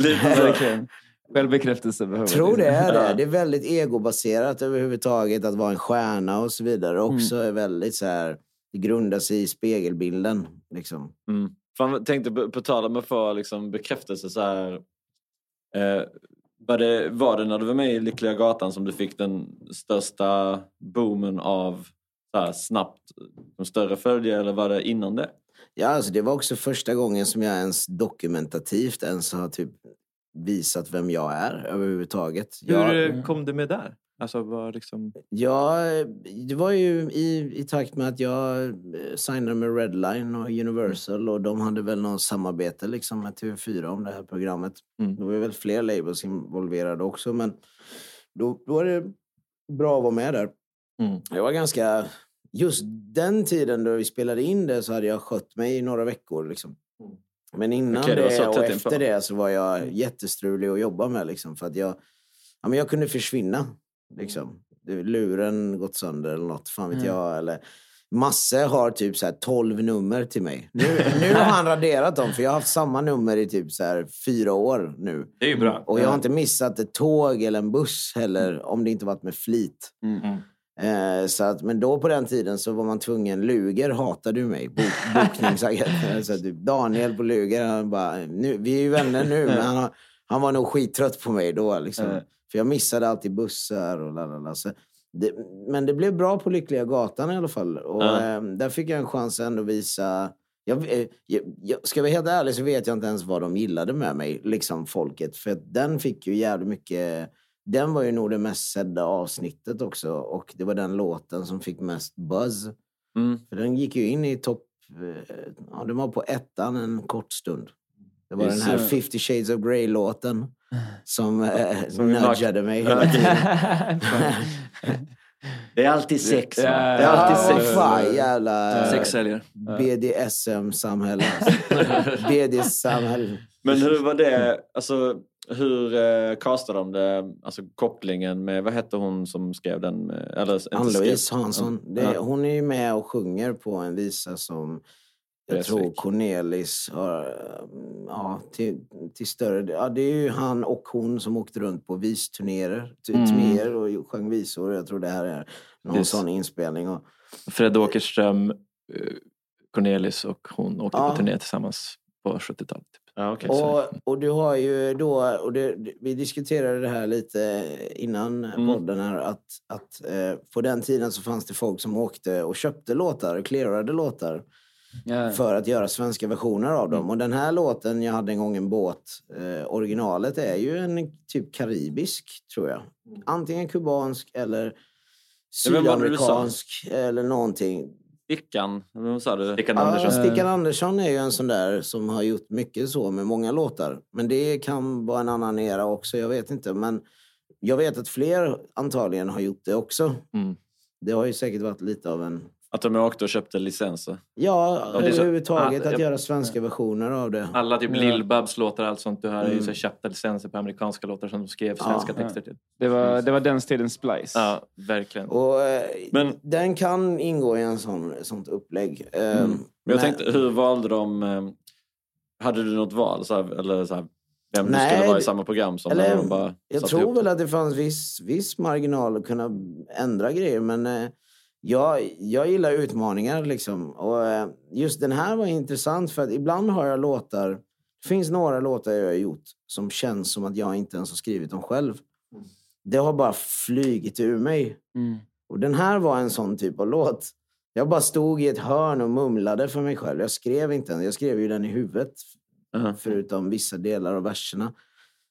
Lite så. Självbekräftelse behöver Jag tror det är det. Det är väldigt egobaserat överhuvudtaget. Att vara en stjärna och så vidare också är väldigt så här... Det grundar sig i spegelbilden. Liksom. Mm. Fan, tänkte på, på tal om att få liksom, bekräftelse så här. Eh, var, det, var det när du var med i Lyckliga Gatan som du fick den största boomen av så här, snabbt de större följare eller var det innan det? Ja, alltså det var också första gången som jag ens dokumentativt ens har typ visat vem jag är överhuvudtaget. Hur Jag, eh, kom du med där? Alltså, vad liksom... Ja, det var ju i, i takt med att jag eh, signade med Redline och Universal och de hade väl något samarbete liksom med TV4 om det här programmet. Mm. Det var väl fler labels involverade också men då, då var det bra att vara med där. Mm. Jag var ganska... Just den tiden då vi spelade in det så hade jag skött mig i några veckor. Liksom. Men innan Okej, det det och efter det så var jag jättestrulig att jobba med. Liksom, för att jag, ja, men jag kunde försvinna. Liksom. Luren gått sönder eller något, fan vet jag. Eller, Masse har typ så här 12 nummer till mig. Nu, nu har han raderat dem, för jag har haft samma nummer i typ så här fyra år nu. Det är ju bra. Och jag har inte missat ett tåg eller en buss heller, om det inte varit med flit. Mm. Eh, så att, men då på den tiden så var man tvungen, Luger hatade ju mig, bok, bokningsagenten. så typ Daniel på Luger, han bara, nu, vi är ju vänner nu, men han, han var nog skittrött på mig då. Liksom. Mm. För jag missade alltid bussar och lalala. Så det, men det blev bra på Lyckliga Gatan i alla fall. Och Ja. eh, där fick jag en chans att ändå visa... Jag, eh, jag, jag, ska jag vara helt ärlig så vet jag inte ens vad de gillade med mig, liksom folket. För att den fick ju jävligt mycket... Den var ju nog det mest sedda avsnittet också. Och det var den låten som fick mest buzz. Mm. För den gick ju in i topp... eh, Ja, den var på ettan en kort stund. Det var den här Just det. 50 shades of Grey-låten som, eh, Som vi nudgade mig hela tiden. Det är alltid sex? Ja, Det är Ja, alltid sex. fan, jävla Sexsäljer. BDSM-samhälle. BDSM-samhälle. Men hur var det, alltså hur eh, castade de det, alltså kopplingen med, vad hette hon som skrev den? Eller, Ann-Louise Hansson. Det, Ja. hon är ju med och sjunger på en visa som jag tror Cornelis har... eh, Ja, till, till större del. Ja, det är ju han och hon som åkte runt på visturnéer Mm. och sjöng visor. Jag tror det här är någon Yes. sån inspelning. Och, Fred Åkerström, eh, Cornelis och hon åkte Ja. på turné tillsammans på 70-talet. Typ. Ja, okej. Och, och du har ju då, och det, vi diskuterade det här lite innan Mm. podden här, att, att eh, på den tiden så fanns det folk som åkte och köpte låtar, clearade låtar Ja. för att göra svenska versioner av dem. Och den här låten, Jag hade en gång en båt, eh, originalet är ju en typ karibisk, tror jag. Antingen kubansk eller sydamerikansk eller någonting. Stickan, vem sa du? Stickan Ja, Andersson. Stickan Andersson är ju en sån där som har gjort mycket så med många låtar. Men det kan vara en annan era också, jag vet inte. Men jag vet att fler antagligen har gjort det också. Mm. Det har ju säkert varit lite av en... Att de åkte och köpte licenser? Ja, är så- överhuvudtaget att jag- göra svenska versioner av det. Alla typ Ja. Lill-Babs låtar och allt sånt. Du har ju Mm. så köpta licenser på amerikanska låtar som de skrev svenska Ja. texter till. Det var, det var den tidens Splice. Ja, verkligen. Och, eh, Men- Den kan ingå i en sån, sånt upplägg. Mm. Men jag tänkte, hur valde de... eh, Hade du något val? Så här, eller så här, vem du Nej, skulle vara i samma program som? eller, Eller de bara Jag tror väl det? att det fanns viss, viss marginal att kunna ändra grejer. Men eh, jag, jag gillar utmaningar. Liksom. Och, eh, just den här var intressant för att ibland har jag låtar... Det finns några låtar jag har gjort som känns som att jag inte ens har skrivit dem själv. Det har bara flygit ur mig. Mm. Och den här var en sån typ av låt. Jag bara stod i ett hörn och mumlade för mig själv. Jag skrev inte den. Jag skrev ju den i huvudet. Mhm. Förutom vissa delar av verserna.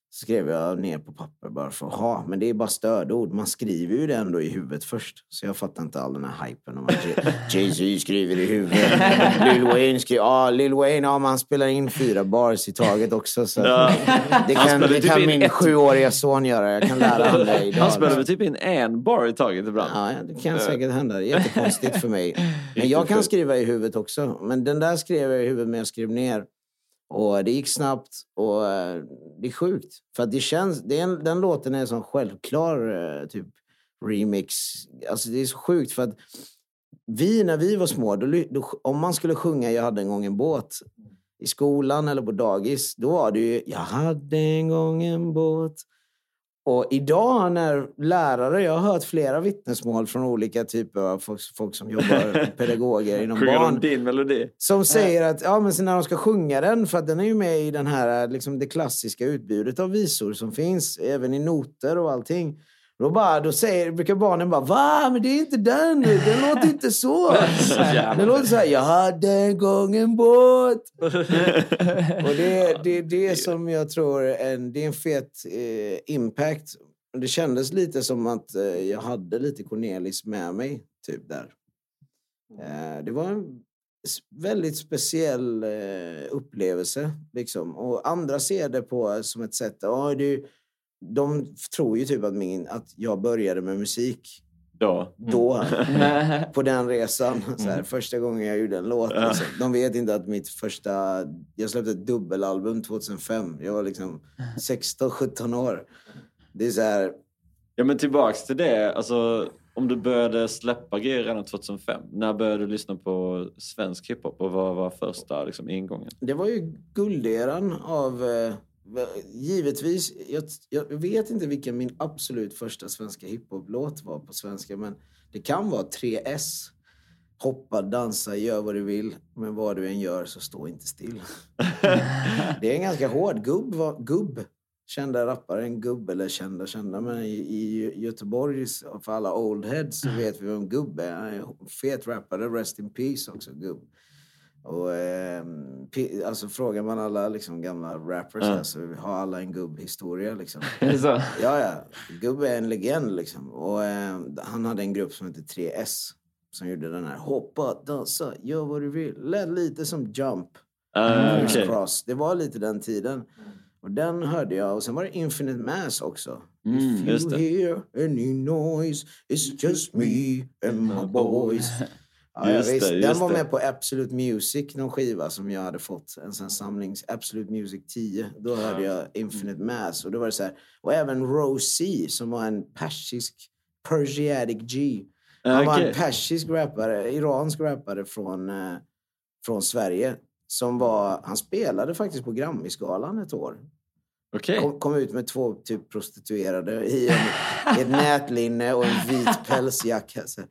Skrev jag ner på papper bara för att ha. Men det är bara stödord. Man skriver ju det ändå i huvudet först. Så jag fattar inte all den här hypen om Jay-Z skriver i huvudet. Lil Wayne skriver... Ja, Lil Wayne, ja, man spelar in fyra bars i taget också. Så Ja. Det kan, det typ kan in min ett- sjuåriga son göra. Jag kan lära andra idag. Han spelar väl typ in en bar i taget ibland? Ja, det kan säkert hända. Det är jättekonstigt för mig. Men jag kan skriva i huvudet också. Men den där skrev jag i huvudet men jag skrev ner. Och det gick snabbt och eh, det är sjukt. För att det känns, det är en, den låten är en sån självklar eh, typ remix. Alltså det är så sjukt för att vi när vi var små, då, då, om man skulle sjunga Jag hade en gång en båt i skolan eller på dagis, då var det ju Jag hade en gång en båt. Och idag när lärare, jag har hört flera vittnesmål från olika typer av folk, folk som jobbar, pedagoger inom Sjunger barn. din melodi? Som säger att ja, men när de ska sjunga den, för att den är ju med i den här, liksom, det klassiska utbudet av visor som finns, även i noter och allting. Då, bara, då säger, brukar barnen bara Va? Men det är inte den! Den låter inte så! den låter så här, jag hade en gång en båt. och det, det är det som jag tror en, det är en fet eh, impact. Det kändes lite som att eh, jag hade lite Cornelis med mig, typ där. Eh, det var en väldigt speciell eh, upplevelse. Liksom. Och andra ser det på som ett sätt... Ja, det, de tror ju typ att, min, att jag började med musik Då? då, på den resan. Så här, första gången jag gjorde en låt. Ja. Liksom. De vet inte att mitt första... Jag släppte ett dubbelalbum 2005. Jag var liksom 16-17 år. Det är så här... Ja men tillbaks till det, alltså om du började släppa grejer redan 2005, när började du lyssna på svensk hiphop och vad var första liksom, ingången? Det var ju gulderan av... Givetvis, jag, jag vet inte vilken min absolut första svenska hiphop-låt var på svenska, men det kan vara 3S. Hoppa, dansa, gör vad du vill. Men vad du än gör så stå inte still. det är en ganska hård gubb. var- gubb. Kända rappare, en gubb eller kända, kända. Men i, i Göteborg, för alla old heads, så vet vi vem gubb är. Han är fet rappare, rest in peace också, gubb. Och, pi- alltså, frågar man alla liksom, gamla rappers här, så har alla en gubbhistoria. Liksom. Ja, ja. Gubb är en legend liksom. Och eh, han hade en grupp som hette 3S. Som gjorde den här hoppa, dansa, gör vad du vill. Lät lite som Jump. Ah, Criss okej. Cross. Det var lite den tiden. Och den hörde jag. Och sen var det Infinite Mass också. Mm, If you hear any noise, it's just me and my boys. Ja, Just det, visst. Den just var det. med på Absolute Music, någon skiva som jag hade fått. En sån samling, Absolute Music 10. Då hörde jag Infinite Mass. Och, då var det så här, och även Rosie som var en persisk, Persiatic G. Han var en persisk rappare, iransk rappare från, eh, från Sverige. Som var, han spelade faktiskt på Grammisgalan ett år. Okej. Kom, kom ut med två typ prostituerade i, en, i ett nätlinne och en vit pälsjacka. Så.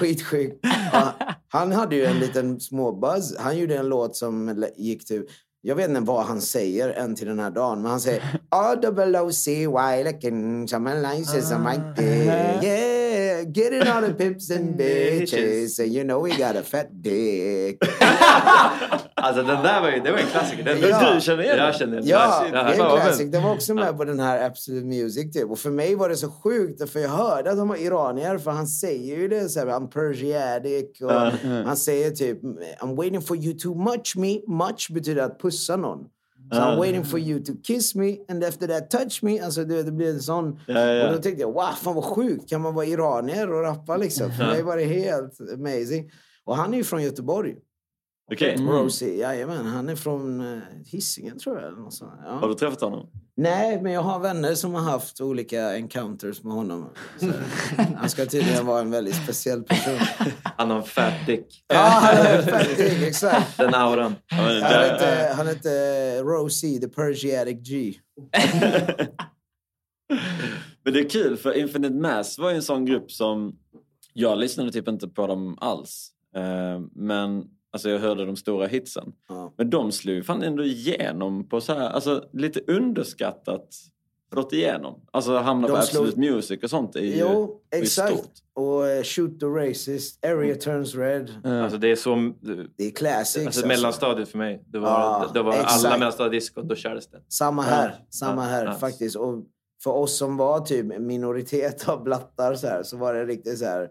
Skitsjuk. Ja, han hade ju en liten småbuzz. Han gjorde en låt som gick till... Jag vet inte vad han säger än till den här dagen, men han säger A-double-O-C-Y looking someone like this, I'm like that. Yeah, getting all the pips and bitches and you know we got a fat dick. Alltså den där var ju, det var en klassiker. Den, Ja. Du känner igen Jag den? känner igen Ja, det Jag är en classic. Den var också med på den här Absolute Music. Typ. Och för mig var det så sjukt, för jag hörde att de var iranier. För han säger ju det, så här, I'm Persiatic. Och Han säger typ, I'm waiting for you to much me. Much betyder att pussa någon. Så I'm waiting for you to kiss me and after that touch me. Alltså det, det blir en sån. Ja, ja. Och då tänkte jag, wow, fan vad sjukt. Kan man vara iranier och rappa liksom? För mig var det helt amazing. Och han är ju från Göteborg. Okej. Rosie, jajamän. Han är från uh, Hisingen tror jag. Eller något sånt. Ja. Har du träffat honom? Nej, men jag har vänner som har haft olika encounters med honom. Så, han ska tydligen vara en väldigt speciell person. Han har en fat dick. Ja, han är fettig, exakt. Den auran. Han hette, han hette Rosie, the Persiatic G. Men det är kul för Infinite Mass var ju en sån grupp som jag lyssnade typ inte på dem alls. Eh, Men alltså jag hörde de stora hitsen. Ja. Men de slog ju fan ändå igenom på så här, alltså lite underskattat slått igenom. Alltså hamna De på slog- Absolute Music och sånt är ju Jo, är ju exakt. stort. Och eh, Shoot the Racist, Area Turns Red. Alltså det är så... Det är classics. Alltså alltså. mellanstadiet för mig. Det var, Ja, det var exakt. alla mellanstadiediskon, då kördes det. Samma här, samma Ja, här ja. faktiskt. Och för oss som var typ minoritet av blattar så, här, så var det riktigt så här.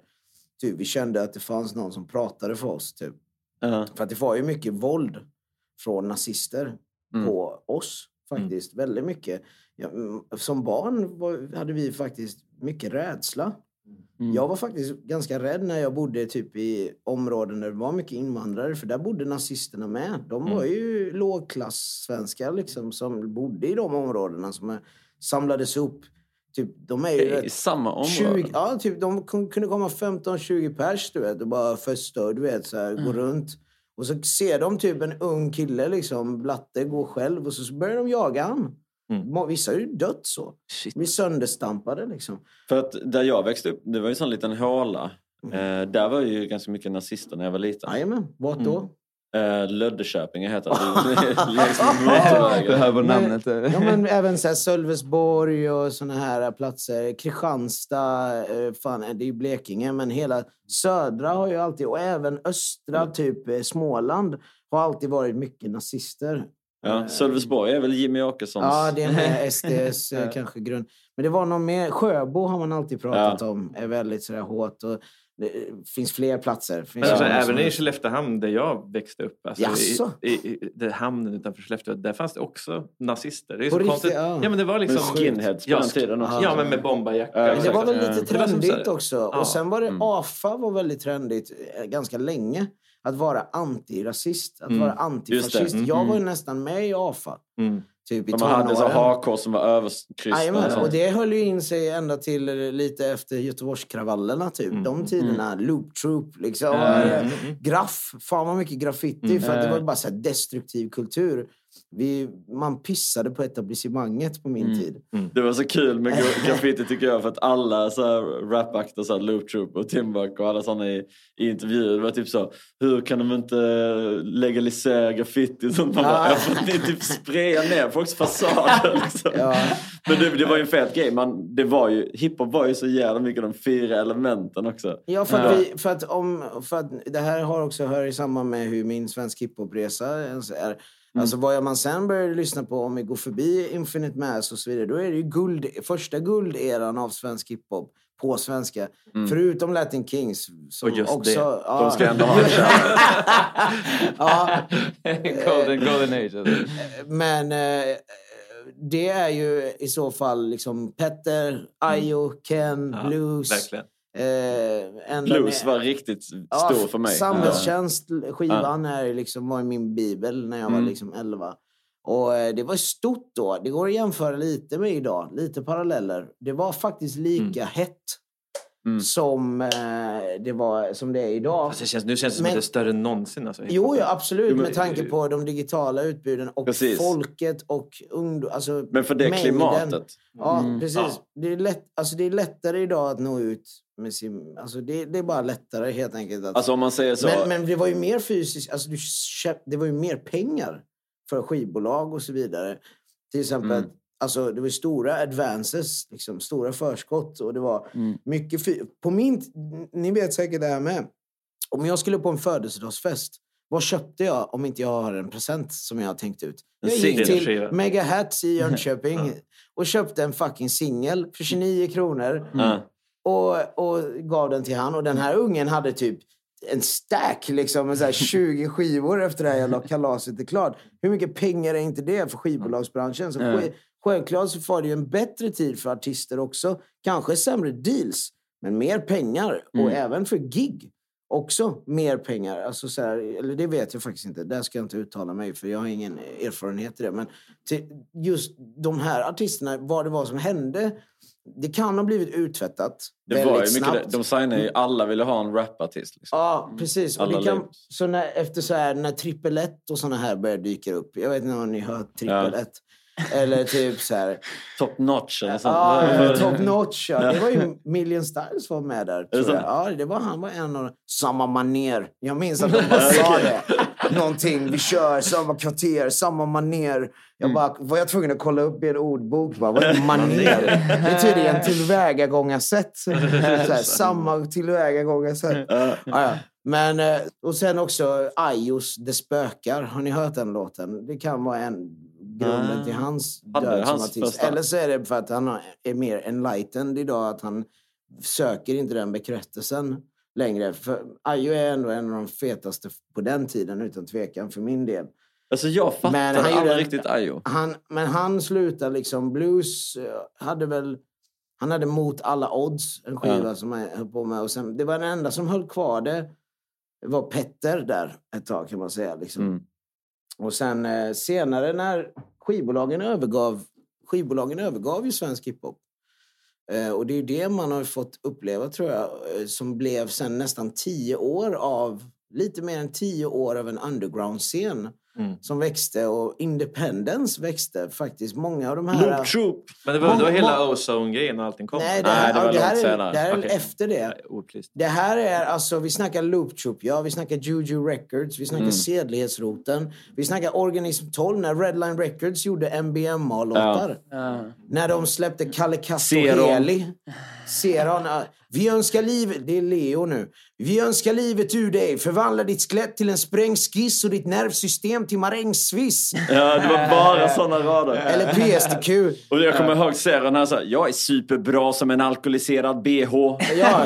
Typ, vi kände att det fanns någon som pratade för oss. Typ. Ja. För att det var ju mycket våld från nazister Mm. på oss. Faktiskt. Väldigt mycket. Ja, mm, som barn var, hade vi faktiskt mycket rädsla. Mm. Jag var faktiskt ganska rädd när jag bodde typ i områden där det var mycket invandrare. För där bodde nazisterna med. De var Mm. ju lågklass-svenskar liksom, som bodde i de områdena som samlades upp. Typ, de är ju I rätt- samma område? 20, ja, typ, de kun- kunde komma 15-20 pers du vet, och bara festa du vet, så här, Mm. gå runt. Och så ser de typ en ung kille, liksom, blatte, gå själv och så, börjar de jaga han. Mm. Vissa har ju dött så. De är sönderstampade liksom. För att där jag växte upp, det var ju en sån liten håla. Mm. Eh, där var ju ganska mycket nazister när jag var liten. Jajamän, vart då? Mm. Eh, Löddeköpinge heter det. Längs motorvägen. Men- namnet är. Ja, men även så här Sölvesborg och såna här platser. Kristianstad, eh, fan, det är ju Blekinge, men hela södra har ju alltid, och även östra, typ eh, Småland, har alltid varit mycket nazister. Ja, Sölvesborg är väl Jimmy Åkessons... Ja, det är med SDS eh, kanske grund. Men det var någon mer, Sjöbo har man alltid pratat om, är väldigt sådär hårt. Och det finns fler platser. Finns Men alltså, även i Skelleftehamn där jag växte upp, alltså, Jaså? i, i, i det hamnen utanför Skellefteå, där fanns det också nazister. Det är På så riktigt? konstigt. Ja. Ja. men det var liksom... Med skinheads på ja, den tiden också. Ja, men med bombarjacka. Ja, det var väl Eh, lite trendigt också. Ja. Och sen var det Mm. AFA var väldigt trendigt eh, ganska länge. Att vara antirasist, att Mm. vara antifascist. det. Jag var ju Mm. nästan med i AFA. Mm. Typ i De hade så som var överkryssade. Och det höll ju in sig ända till eh, lite efter Göteborgskravallerna. Typ. Mm. De tiderna, Loop Troop, liksom. Mm, Eh, mm, mm. Graff, fan vad mycket graffiti. Mm. För att det var ju bara så destruktiv kultur. Vi, man pissade på etablissemanget på min Mm. tid. Det var så kul med gra- graffiti tycker jag för att alla så här rapakter, så här Loop Troop och Timbuk och alla sådana i, i intervjuer det var typ så hur kan de inte legalisera graffiti sånt? Man bara, ja, ni typ sprayar ner folks fasader liksom. Men det, det var ju en fet grej. Man, det var ju, hiphop var ju så jävla mycket de fyra elementen också. Ja, för att, vi, för, att om, för att det här har också hör i samband med hur min svensk hiphopresa ens är. Alltså vad man sen började lyssna på, om vi går förbi Infinite Mass och så vidare, då är det ju guld, första gulderan av svensk hiphop på svenska. Förutom Latin Kings. Som Och just också, det. Ja, De ska ändå ha en ja, golden, golden age. Alltså. men eh, det är ju i så fall liksom Petter, Ayo, Ken, Ja, Blues. verkligen. Eh, ända Blues var riktigt Ja, stor för mig. Samhällstjänst, skivan är liksom, var min bibel när jag var Mm. liksom 11. Och eh, det var stort då. Det går att jämföra lite med idag. Lite paralleller. Det var faktiskt lika hett Mm. som, eh, det var, som det är idag. Fast det känns, nu känns det som Men- att det är större än någonsin. Alltså, Jo, ja, absolut. Jo, men- med tanke på de digitala utbuden och Precis. folket och ungdom. Alltså, Men för det mängden. klimatet. Ja, Mm. precis. Ja. Det, är lätt, alltså, det är lättare idag att nå ut med sin... Alltså, det, det är bara lättare helt enkelt. Att, Alltså om man säger så. men, men det var ju mer fysiskt, alltså du köp, det var ju mer pengar för skivbolag och så vidare. Till exempel, Mm. alltså det var stora advances, liksom, stora förskott och det var Mm. mycket... På min, ni vet säkert det här med. Om jag skulle på en födelsedagsfest, vad köpte jag om inte jag har en present som jag har tänkt ut? Jag gick till. Mega Hats i Jönköping och köpte en fucking singel för 29 kronor Ja. Och, och gav den till han. Och den här ungen hade typ en stack, liksom, med så här 20 skivor efter det här jävla kalaset är klart. Hur mycket pengar är inte det för skivbolagsbranschen? Så sk- Självklart så var det ju en bättre tid för artister också. Kanske sämre deals, men mer pengar. Och Mm. även för gig. Också mer pengar. Alltså så här, eller det vet jag faktiskt inte. Där ska jag inte uttala mig för jag har ingen erfarenhet i det. Men just de här artisterna, vad det var som hände. Det kan ha blivit uttvättat Det väldigt var ju mycket snabbt. De signade ju, alla ville ha en rapartist. Liksom. Ja, precis. Och Alla det kan, så när, efter så här, när trippel ett och såna här började dyka upp. Jag vet inte om ni har hört trippel Ja. Eller typ så här. Top notch eller sånt. Ja, top notch. Ja. Det var ju Million Styles var med där. Tror jag. Ja, det var han var en av Samma maner. Jag minns att de bara sa det. Någonting. Vi kör samma kvarter, samma maner. Jag bara var jag tvungen att kolla upp i en ordbok. Bara, vad är maner? Det tillvägagångarsätt. Så här, samma tillvägagångarsätt. Ja, ja. Men, eh, och sen också Ayos Det spökar. Har ni hört den låten? Det kan vara en grunden till hans Hade död som hans artist. Eller så är det för att han är mer enlightened idag. Att han söker inte den bekräftelsen längre. För Ayo är ändå en av de fetaste på den tiden utan tvekan för min del. Alltså jag Men fattade han gjorde aldrig en- riktigt Ayo. Han, men han slutade liksom, blues eh, hade väl, han hade mot alla odds en skiva Ja. som han höll på med. Och sen, det var den enda som höll kvar det, var Petter där ett tag kan man säga. Liksom. Mm. Och sen eh, senare när skivbolagen övergav, skivbolagen övergav ju svensk hiphop. Eh, och det är ju det man har fått uppleva tror jag, eh, som blev sen nästan tio år av, lite mer än tio år av en underground-scen Mm. som växte och independence växte faktiskt. Många av de här... Loop Troop. Men det var, det var Många- hela Ozone-grejen och allting kom. Nej, det Nej, här, det var det här långt är, det här är Okej. efter det. Nej. Det här är alltså, vi snackar Loop Troop, ja, vi snackar Juju Records, vi snackar Mm. Sedlighetsroten, vi snackar Organism 12 när Redline Records gjorde MBMA-låtar. Ja. När de släppte Kalle Seron. Castoheli. Seron. ja. Vi önskar livet... Det är Leo nu. Vi önskar livet ur dig. Förvandla ditt skelett till en sprängskiss och ditt nervsystem till marängsviss. Ja, det var bara sådana rader. Eller PSTQ. Och jag kommer ihåg serien här så här, jag är superbra som en alkoholiserad bh. Ja.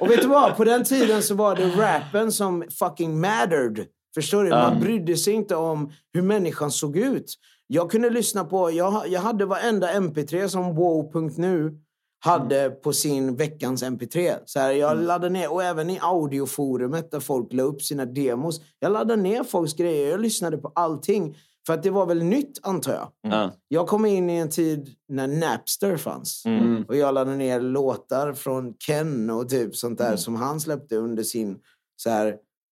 Och vet du vad? På den tiden så var det rappen som fucking mattered. Förstår du? Man brydde sig inte om hur människan såg ut. Jag kunde lyssna på... Jag, jag hade varenda MP3 som wow.nu hade på sin veckans MP3. Så här, jag laddade ner, och även i audioforumet där folk la upp sina demos. Jag laddade ner folks grejer. Jag lyssnade på allting. För att det var väl nytt, antar jag. Ja. Jag kom in i en tid när Napster fanns. Mm. Och jag laddade ner låtar från Ken och typ sånt där Mm. som han släppte under sin så här,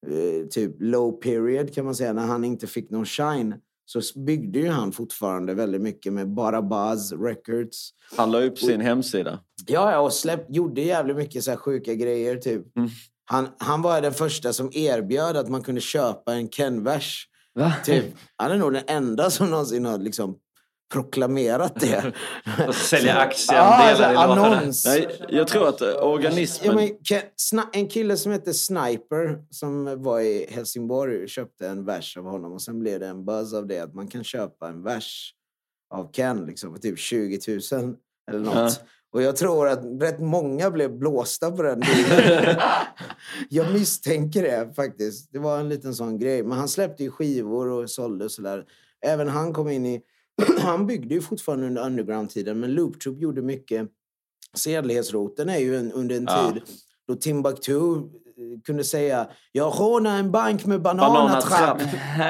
eh, typ low period kan man säga, när han inte fick någon shine. Så byggde ju han fortfarande väldigt mycket med bara Buzz Records. Han la upp sin hemsida. Ja, ja, och släpp, gjorde jävligt mycket så här sjuka grejer. Typ. Mm. Han, han var den första som erbjöd att man kunde köpa en Ken-vers. Va? Typ. Han är nog den enda som någonsin har liksom proklamerat det. Och sälja Ja, aktieandelar i alltså, annons. Nej, jag tror att eh, organismen... Ja, men, en kille som hette Sniper som var i Helsingborg köpte en vers av honom och sen blev det en buzz av det att man kan köpa en vers av Ken liksom, för typ 20 000 eller något. Ja. Och jag tror att rätt många blev blåsta på den jag misstänker det faktiskt. Det var en liten sån grej. Men han släppte ju skivor och sålde och sådär. Även han kom in i... han byggde ju fortfarande under underground-tiden men Loop Troop gjorde mycket. Sedlighetsroten är ju en, under en Ja. tid då Timbuktu eh, kunde säga jag rånade en bank med bananatrapp.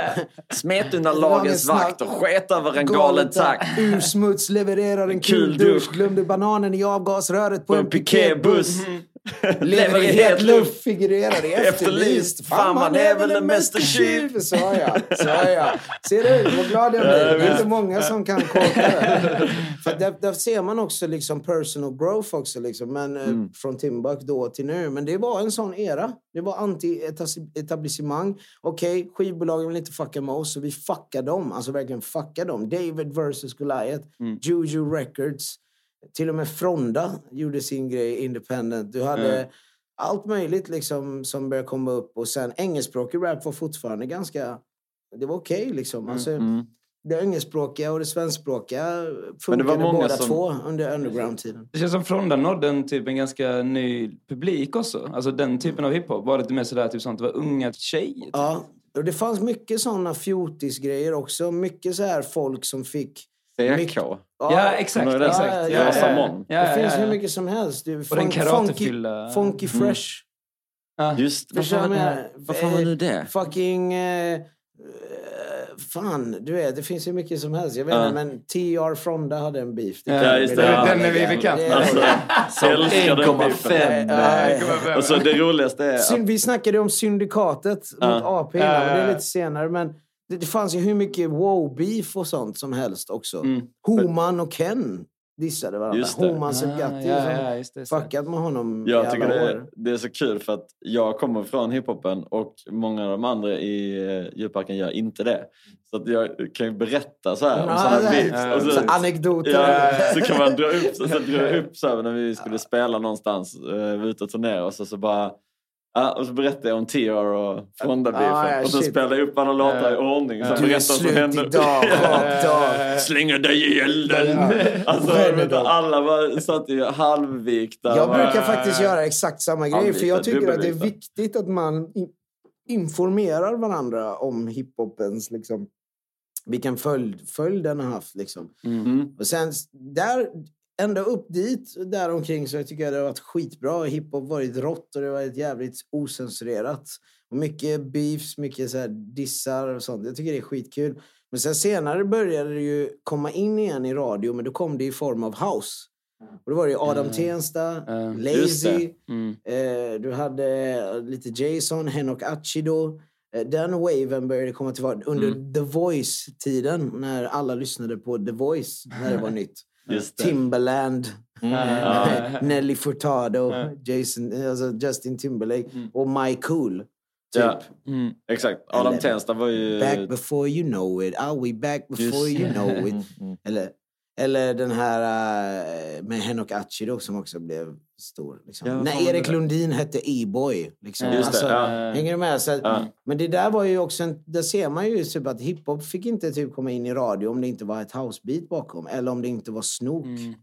Smet ingen lagens vakt och sket över en galen takt. Ursmuts levererar en Kul dusch. Glömde bananen i avgasröret på På en en pikébuss. piketbuss. Lever i het luft, figurerar i efterlyst. Fan, man är väl en mästertjuv. Så jag, så jag. Ser du vad glad jag blir? Det är inte många som kan korka det. För där, där ser man också liksom personal growth också. Liksom. Men, eh, Från Timbuk då till nu. Men det var en sån era. Det var anti-etablissemang. Okej, skivbolagen vill inte fucka med oss, så vi fuckar dem. Alltså verkligen fuckar dem. David versus Goliath. Juju Records. Till och med Fronda gjorde sin grej independent. Du hade allt möjligt liksom som började komma upp. Och sen engelskspråkig rap var fortfarande ganska... Det var okej liksom. Alltså, Det engelskspråkiga och det svenskspråkiga funkade många båda som- två under underground-tiden. Det känns som Fronda nådde en, typ, en ganska ny publik också. Alltså den typen av hiphop var lite mer sådär, typ sånt, det var unga tjejer. Typ. Ja, och det fanns mycket såna fjortisgrejer också. Mycket så här folk som fick... CK. Ja, exakt. Ihåg exakt. det? Ja, ja, ja. Samon. Ja, det ja, finns ja. hur mycket som helst. Du, den fun- karatefylla. Funky, funky fresh. Ja. Just vad fan, vad fan var nu det? Fucking... eh, fan, du vet, det finns ju mycket som helst. Jag vet Ja. inte, men TR Fronda hade en beef. Ja, Ja, just det. Det- Ja. Den är vi bekanta med. Alltså, älskar den 1,5. beefen. Alltså det roligaste är... Syn- Vi snackade om syndikatet Ja. mot AP innan, Ja, men det ja, är ja. lite senare. Men det, det fanns ju hur mycket wow-beef och sånt som helst också. Mm. Homan och Ken dissade varandra. Just det. Homan Sebgatti ja, som ja, just det, så. fuckat med honom i Jag alla tycker det är, år. det är så kul för att jag kommer från hiphopen och många av de andra i uh, djurparken gör inte det. Så att jag kan ju berätta så här om Ja, sådana det- beefs. Och Så anekdoter. Ja, så kan man dra upp, så, så jag upp så här när vi skulle spela någonstans, uh, vi var ute och turnera och så, så bara Ja, och så berättade jag om TR och Fronda-beefen. Ah, ja, och så shit. spelade jag upp alla låtar i ordning. Så Du är slut hände. idag, av. Slänger dig i elden. Alltså, alla var, satt ju halvvikta. Jag brukar faktiskt göra exakt samma grej. För jag tycker att det är viktigt att man in- informerar varandra om hiphopens, liksom, vilken följd, följd den har haft. Liksom. Mm. Och sen där, ända upp dit, där omkring så tycker jag det har varit skitbra. Hiphop varit rått och det har varit jävligt osensurerat. Och mycket beefs, mycket så dissar och sånt. Jag tycker det är skitkul. Men sen senare började det ju komma in igen i radio, men då kom det i form av house. Och då var det ju Adam Mm. Tensta, det. Lazy, Mm. eh, du hade lite Jason, Henok Achido. Eh, den waven började komma tillbaka under Mm. The Voice-tiden, när alla lyssnade på The Voice, när det var nytt. Timberland, Ja. Nelly Furtado, Ja. Jason, alltså Justin Timberlake Mm. och My Cool. Typ. Ja, Mm. exakt. Adam Tensta var ju... Back before you know it, I'll be back before Just you know it. Mm, mm. Eller, eller den här eh, med Henok Achido som också blev stor. Liksom. Ja, När Erik? Lundin hette E-boy. Liksom. Ja. Alltså, ja. Hänger du med? Så, att- Ja. Men det där var ju också en, där ser man ju typ att hiphop fick inte typ komma in i radio om det inte var ett housebeat bakom. Eller om det inte var Snook. Mm.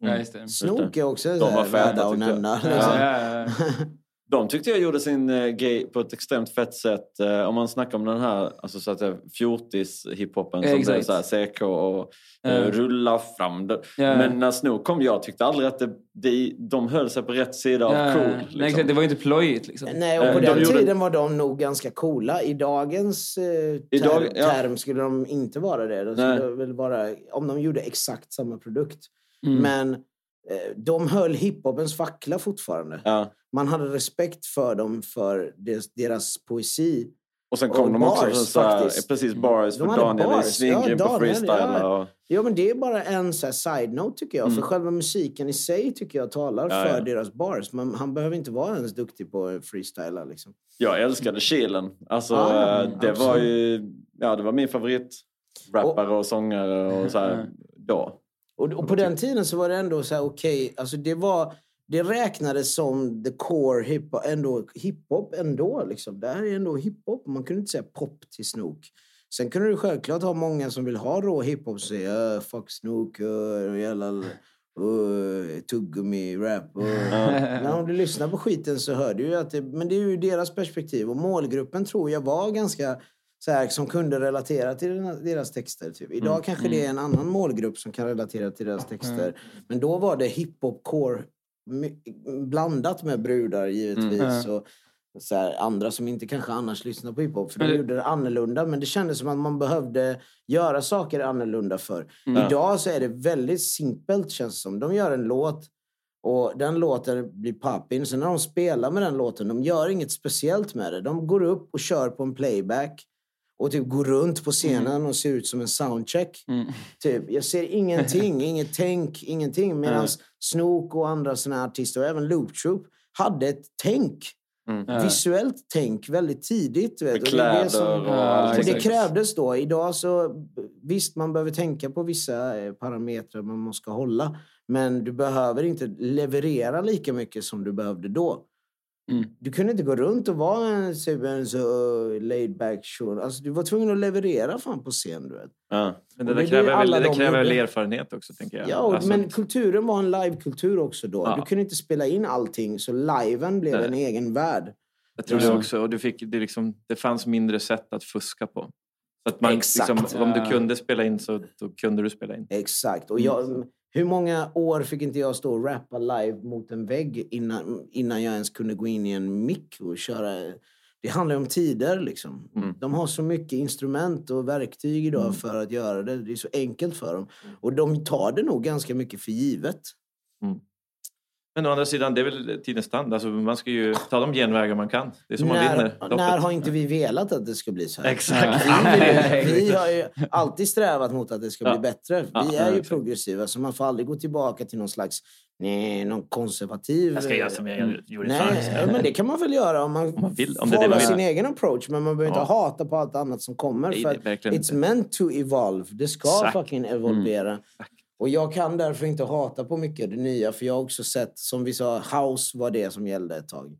Ja, just det. Snook är också De var tyckte jag. nämna. Ja. Liksom. De tyckte jag gjorde sin eh, grej på ett extremt fett sätt. Eh, om man snackar om den här alltså, så att säga, fjortis-hiphopen som blev Exakt. så här, CK och eh, rulla fram. det. Ja. Men när Snook kom, jag tyckte aldrig att det, de, de höll sig på rätt sida av Ja, cool. Nej, Liksom. exakt. Det var ju inte plojigt liksom. Nej, och Eh, på de den gjorde- tiden var de nog ganska coola. I dagens eh, Idag- term, ja. term skulle de inte vara det. De Nej. skulle väl vara, om de gjorde exakt samma produkt. Mm. Men eh, de höll hiphopens fackla fortfarande. Ja. Man hade respekt för dem för deras, poesi. Och sen kom Och de också bars, så, så här, precis bars för Daniel är bars. svingrym Ja, på freestyle. ja. Och, Ja, men det är bara en så side-note tycker jag. För själva musiken i sig tycker jag talar Ja, för ja. deras bars. Men han behöver inte vara ens duktig på freestyla liksom. jag älskade Kilen. Alltså, Ja, eh, det var absolut. ju ja, det var min favoritrappare och sångare och så här, då. Och, och på den tiden så var det ändå så här okej, alltså det var... Det räknades som the core hiphop ändå. Hiphop ändå liksom. Det här är ändå hiphop. Man kunde inte säga pop till Snook. Sen kunde du självklart ha många som vill ha rå hiphop och säga uh, fuck Snook, uh, jävla uh, tuggummi-rap. Uh. Men om du lyssnar på skiten så hör du ju att det, men det är ju deras perspektiv. Och målgruppen tror jag var ganska så här, som kunde relatera till deras texter. Typ. Idag Mm. kanske det är en annan målgrupp som kan relatera till deras texter. Men då var det hiphop core blandat med brudar givetvis. Mm. Och så här, andra som inte kanske annars lyssnar på hiphop. För de gjorde det annorlunda. Men det kändes som att man behövde göra saker annorlunda för. Mm. Idag så är det väldigt simpelt känns det som. De gör en låt. Och den låten blir poppin. Sen när de spelar med den låten, de gör inget speciellt med det. De går upp och kör på en playback. Och typ går runt på scenen och ser ut som en soundcheck. Mm. Typ, jag ser ingenting, inget tänk, ingenting. Medan Snook och andra såna artister, och även Loop Troop, hade ett tänk. Mm. Visuellt tänk väldigt tidigt. Vet. Med Och det och Ja, och det krävdes då. Idag så, visst man behöver tänka på vissa eh, parametrar man måste hålla. Men du behöver inte leverera lika mycket som du behövde då. Mm. Du kunde inte gå runt och vara en, så uh, laid back show. Alltså, du var tvungen att leverera fan på scen. Du vet. Ja. Men det det kräver, väl, alla det kräver väl erfarenhet också, tänker jag. Ja, Alltså, men kulturen var en live-kultur också då. Ja. Du kunde inte spela in allting, så liven blev Nej. en egen värld. Jag tror Ja. det också. Och du fick, det, liksom, det fanns mindre sätt att fuska på. Så att man, Exakt. liksom, om du kunde spela in så då kunde du spela in. Exakt. Och jag, hur många år fick inte jag stå och rappa live mot en vägg innan, innan jag ens kunde gå in i en mick och köra? Det handlar om tider. Liksom. Mm. De har så mycket instrument och verktyg idag för att göra det. Det är så enkelt för dem. Och de tar det nog ganska mycket för givet. Men å andra sidan, det är väl tidens tand. Alltså, man ska ju ta de genvägar man kan. Det är som man när, vinner loppet. när har inte vi velat att det ska bli så här? Exakt. Vi, vi har ju alltid strävat mot att det ska Ja. bli bättre. Vi Ja, är ja, ju exakt. progressiva, så man får aldrig gå tillbaka till någon slags nej, någon konservativ... Jag ska göra som jag gjorde Nej, förr. men det kan man väl göra om man, Om man vill, om får det är det sin vill. egen approach. Men man behöver Ja. inte hata på allt annat som kommer. Nej, för är it's inte. meant to evolve. Det ska. Mm. fucking evolvera. Och jag kan därför inte hata på mycket det nya. För jag har också sett, som vi sa, house var det som gällde ett tag.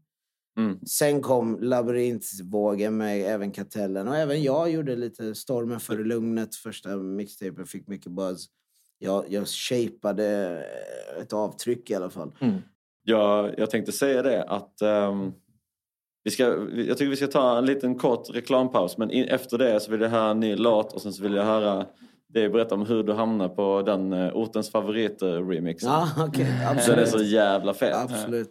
Mm. Sen kom labyrintvågen med även Kartellen. Och även jag gjorde lite Stormen före lugnet. Första mixtapen fick mycket buzz. Jag, jag shapeade ett avtryck i alla fall. Jag, jag tänkte säga det att ehm, vi ska, jag tycker vi ska ta en liten kort reklampaus men in, efter det så vill jag höra en ny låt och sen så vill jag höra dig berätta om hur du hamnar på den uh, ortens favorit-remix. Ja, okej. Den är så jävla fet. Absolut.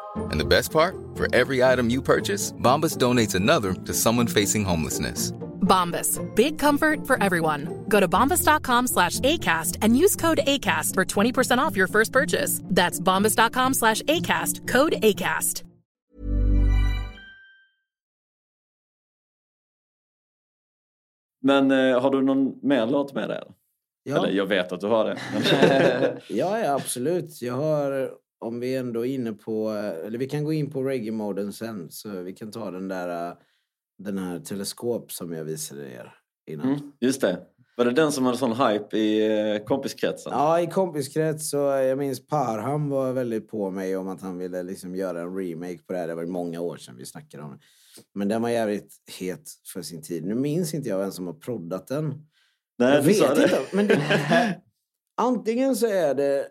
And the best part? For every item you purchase, Bombas donates another to someone facing homelessness. Bombas. Big comfort for everyone. Go to bombas.com slash ACAST and use code ACAST for 20% off your first purchase. That's bombas.com slash ACAST. Code ACAST. Men eh, har du någon mer låt med dig? Ja. eller jag vet att du har det. Ja, ja, absolut. Jag har, om vi ändå är inne på, eller vi kan gå in på reggae-moden sen, så vi kan ta den där, äh, den här teleskop som jag visade er innan. Mm, just det. Var det den som hade sån hype i eh, kompiskretsen? Ja, i kompiskrets så jag minns Parham var väldigt på mig om att han ville liksom göra en remake på det här. Det var många år sedan vi snackade om det. Men den var jävligt het för sin tid. Nu minns inte jag vem som har proddat den. Nej, jag vet inte. Men det, antingen så är det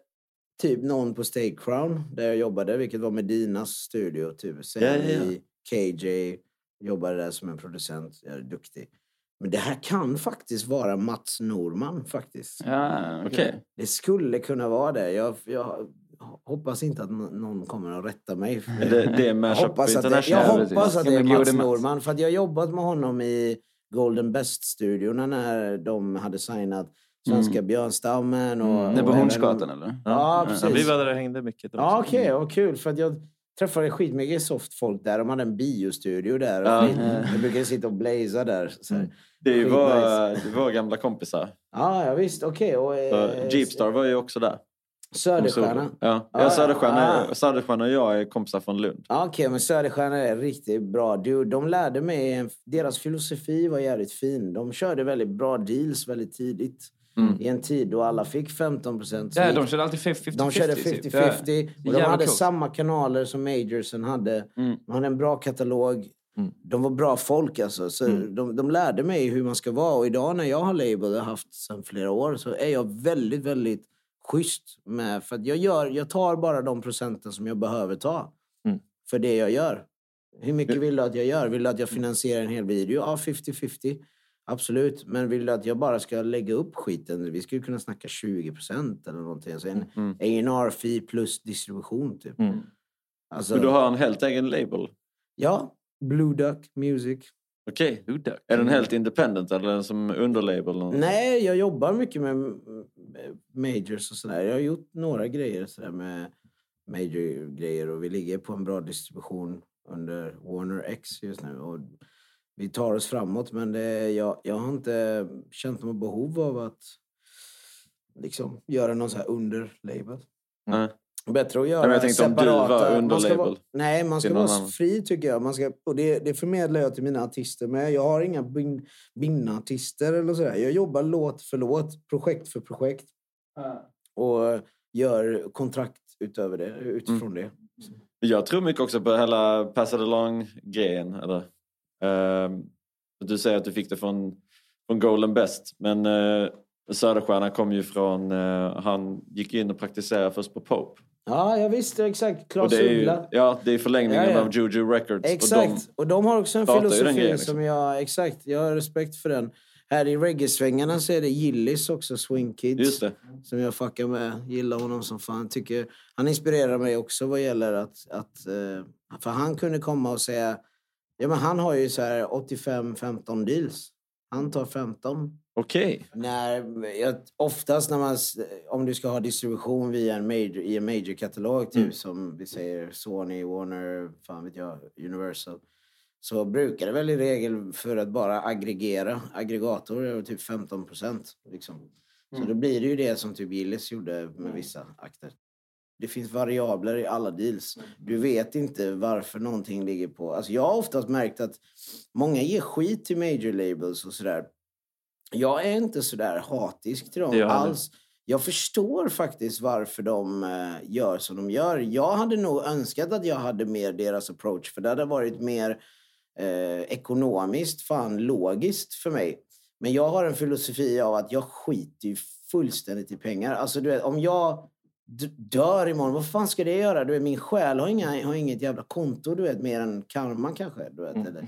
typ någon på Stay Crown där jag jobbade, vilket var Medinas studio. Typ. Sen Ja, ja, KJ, jobbade där som en producent. Jag är duktig. Men det här kan faktiskt vara Mats Norman faktiskt. Ja, okej. Det skulle kunna vara det. Jag, jag hoppas inte att nå- någon kommer att rätta mig. Det- det är Mashup jag hoppas att det, jag hoppas att det är Mats. Norman. För att jag har jobbat med honom i Golden Best-studiorna när de hade signat Svenska björnstammen. Och, Mm. Det är på och Hornsgatan, eller? Ja, Ja, precis. vi var där och hängde mycket. Ja, okej. vad kul. För att jag träffade skitmycket soft folk där. De hade en biostudio där. Ja. Och Jag brukade sitta och blaza där. Så här. Det Skitnice. våra, det våra gamla kompisar. Ja, ja visst. Okej. och, Så eh, Jeepstar var ju också där. Söderstjärna. Ja, Ah, ja Söderstjärna, ah. Söderstjärna och jag är kompisar från Lund. Ja, Okej, men Söderstjärna är riktigt bra. Du, de lärde mig, deras filosofi var jävligt fin. De körde väldigt bra deals väldigt tidigt. Mm. I en tid då alla fick 15 procent. Ja, de körde alltid 50-50. De körde typ. 50-50. Ja. Och de hade coolt. samma kanaler som Majorsen hade. Mm. De hade en bra katalog. De var bra folk alltså. Så Mm. de, de lärde mig hur man ska vara. Och idag när jag har label, och haft sedan flera år, så är jag väldigt, väldigt schysst med... För jag, gör, jag tar bara de procenten som jag behöver ta. Mm. För det jag gör. Hur mycket vill du att jag gör? Vill du att jag finansierar en hel video? Ja, 50-50. Absolut. Men vill du att jag bara ska lägga upp skiten? Vi skulle kunna snacka 20 procent eller någonting. Så en Mm. A&R-fee plus distribution typ. Mm. Alltså, du har en helt egen label? Ja, Blue Duck Music. Okej. Är den helt independent eller är den som underlabel? Nej, jag jobbar mycket med med majors och sådär. Jag har gjort några grejer sådär med major-grejer och vi ligger på en bra distribution under Warner X just nu. Och vi tar oss framåt men det, jag, jag har inte känt något behov av att liksom göra någon så här under-label. Nej. Bättre att Nej, göra men jag tänkte om du separata... var man ska underlabel vara, nej, man ska vara annan. fri tycker jag. Man ska, och det, det förmedlar jag till mina artister med. Jag har inga bin, binna-artister eller sådär. Jag jobbar låt för låt, projekt för projekt. Och gör kontrakt utöver det, utifrån det. Jag tror mycket också på hela Pass it along-grejen. Eller, du säger att du fick det från, från Golden Best. Men uh, Söderstjärna kom ju från... eh, han gick in och praktiserade först på Pope. Ja, jag visste exakt. Ju, Uggla. ja, det är förlängningen Ja, ja. av Juju Records. Exakt. Och Och de har också en filosofi grejen, liksom. som jag... Exakt. Jag har respekt för den. här i reggae-svängarna så är det Gillis också, Swing Kids. Som jag fuckar med. Gillar honom som fan. Tycker, han inspirerar mig också vad gäller att... att eh, för han kunde komma och säga... Ja men han har ju så här 85-15 deals. Han tar 15. Okej. När, jag, oftast när man, om du ska ha distribution via en major, i en major-katalog, typ Mm. som vi säger Sony, Warner, fan vet jag, Universal. Så brukar det väl i regel för att bara aggregera, aggregator är typ 15 procent. Liksom. Så Mm. då blir det ju det som typ Gillis gjorde med vissa akter. Det finns variabler i alla deals. Du vet inte varför någonting ligger på... Alltså jag har oftast märkt att många ger skit till major labels och sådär. Jag är inte sådär hatisk till dem jag alls. Jag förstår faktiskt varför de eh, gör som de gör. Jag hade nog önskat att jag hade mer deras approach. För det hade varit mer eh, ekonomiskt, fan logiskt för mig. Men jag har en filosofi av att jag skiter ju fullständigt i pengar. Alltså du vet, om jag dör imorgon, vad fan ska det göra? Du vet, min själ har, inga, har inget jävla konto, du vet, mer än karman kanske. Du vet, eller.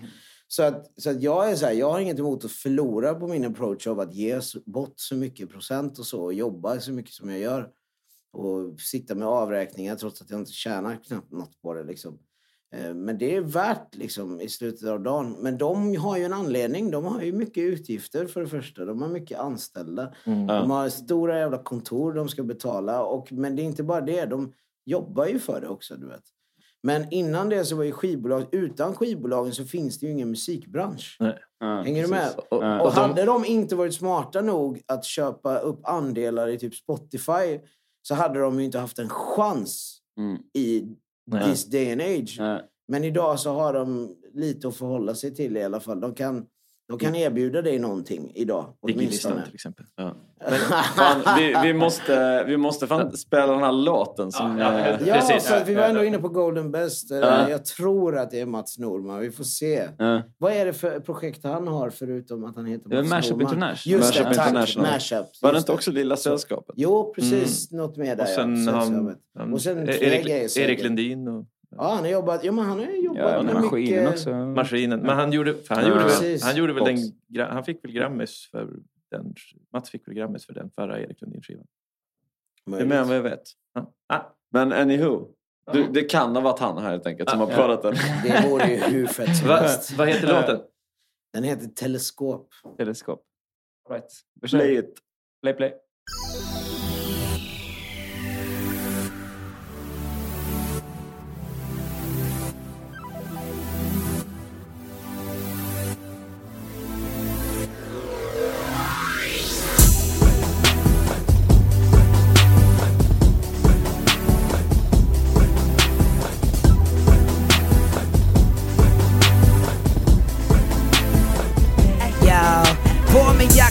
Så, att, så att jag är så här, jag har inget emot att förlora på min approach av att ge bort så mycket procent och så och jobba så mycket som jag gör. Och sitta med avräkningar trots att jag inte tjänar knappt något på det. Liksom. Eh, Men det är värt liksom, i slutet av dagen. Men de har ju en anledning. De har ju mycket utgifter för det första. De har mycket anställda. Mm. De har stora jävla kontor de ska betala. Och, men det är inte bara det. De jobbar ju för det också, du vet. Men innan det så var ju skivbolag, utan skivbolagen så finns det ju ingen musikbransch. Hänger du med? precis. Och, Och- och och de- hade de inte varit smarta nog att köpa upp andelar i typ Spotify så hade de ju inte haft en chans i Nej. this day and age. Men idag så har de lite att förhålla sig till i alla fall. De kan, de kan erbjuda dig någonting idag. Digilistan till exempel. Ja. Men, fan, vi, vi måste, vi måste fan spela den här låten som... eh, Ja, så att vi var ändå inne på Golden Best. Eh, Ja. Jag tror att det är Mats Norman. Vi får se. Ja. Vad är det för projekt han har förutom att han heter Mats Mashup Norman? International. Just Mashup det, tack. International. Mashup. Var det inte också Lilla Sällskapet? Jo, precis. Något mer där. Och sen ja. han, han, Och sen Erik, Erik. Lundin och Ja, han har jobbat, ja, men han har ju jobbat Ja, med maskinen mycket... också. Maskinen. Men han gjorde, han Ja, gjorde väl, han gjorde väl den, Box. han fick väl Grammis för den, Mats fick väl Grammis för den förra Erik Lundin-skivan. Det är mer än vad jag vet. Ah, Men anywho. Du, det kan ha varit han här helt enkelt som har Ja. pratat den. Det vore ju hur fett som helst. vad heter låten? Den heter Teleskop. Teleskop. Right. Play it. Play, play.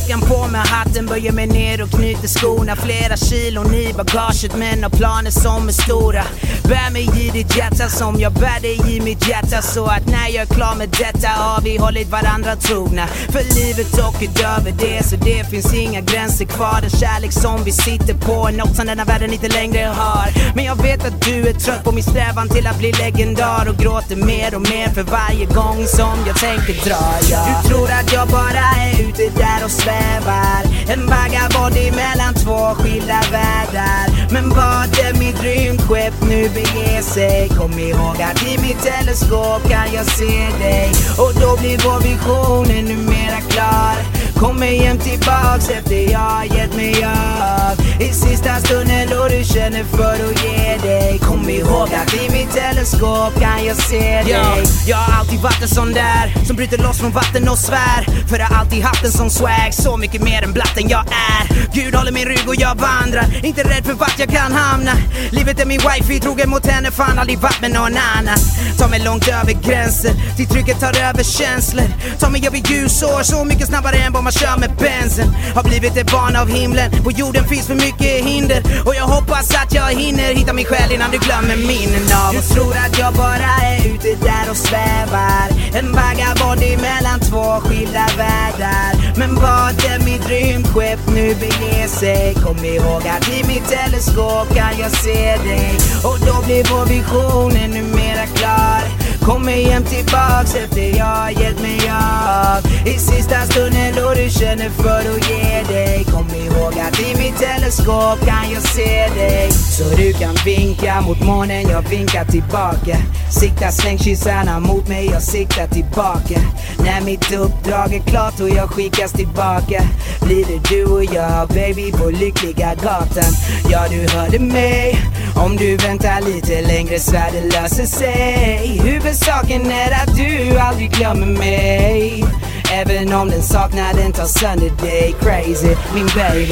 Jackan, på med hatten, böjer mig ner och knyter skorna. Flera kilon i bagaget men har planer som är stora. Bär mig i ditt hjärta som jag bär dig i mitt hjärta. Så att när jag är klar med detta har vi hållit varandra trogna. För livet och utöver det så det finns inga gränser kvar. Den kärlek som vi sitter på är något som denna världen inte längre har. Men jag vet att du är trött på min strävan till att bli legendar Och gråter mer och mer för varje gång som jag tänker dra. Ja. Du tror att jag bara är ute där och svär svävar. En vagabond emellan två skilda världar. Men vart är mitt rymdskepp nu beger sig? Kom ihåg att i mitt teleskop kan jag se dig. Och då blir vår vision ännu mera klar. Kommer jämt tillbaks efter jag har gett mig av I sista stunden då du känner för att ge dig. Kom ihåg att i mitt teleskop kan jag se dig. Jag har alltid varit en sån där som bryter loss från vatten och svär För jag har alltid haft en sån swag, så mycket mer än blatten jag är. Gud håller min rygg och jag vandrar, inte rädd för vart jag kan hamna. Livet är min wifi, trogen mot henne, fan aldrig varit med någon annan. Ta mig långt över gränser, till trycket tar över känslor. Ta mig över ljusår, så mycket snabbare än vad man kör med bensen Har blivit ett barn av himlen, på jorden finns för mycket hinder. Och jag hoppas att jag hinner hitta min själ innan du glömmer minnen av Du tror att jag bara är ute där och svävar. En vagabond emellan två skilda världar. Men vad är mitt rymdskepp nu beger sig? Kom ihåg att i mitt teleskop kan jag se dig. Och då blir vår vision ännu mera klar. Kommer jämt tillbaks efter jag har gett mig av I sista stunden då du känner för att ge dig. Kom ihåg att i mitt teleskop kan jag se dig. Så du kan vinka mot månen, jag vinkar tillbaka. Sikta, släng kyssarna mot mig, jag siktar tillbaka. När mitt uppdrag är klart och jag skickas tillbaka. Blir det du och jag, baby, på lyckliga gatan? Ja, du hörde mig. Om du väntar lite längre svär det löser sig. Huvudsaken är att du aldrig glömmer mig. Även om den saknaden tar sönder dig. Crazy, min baby.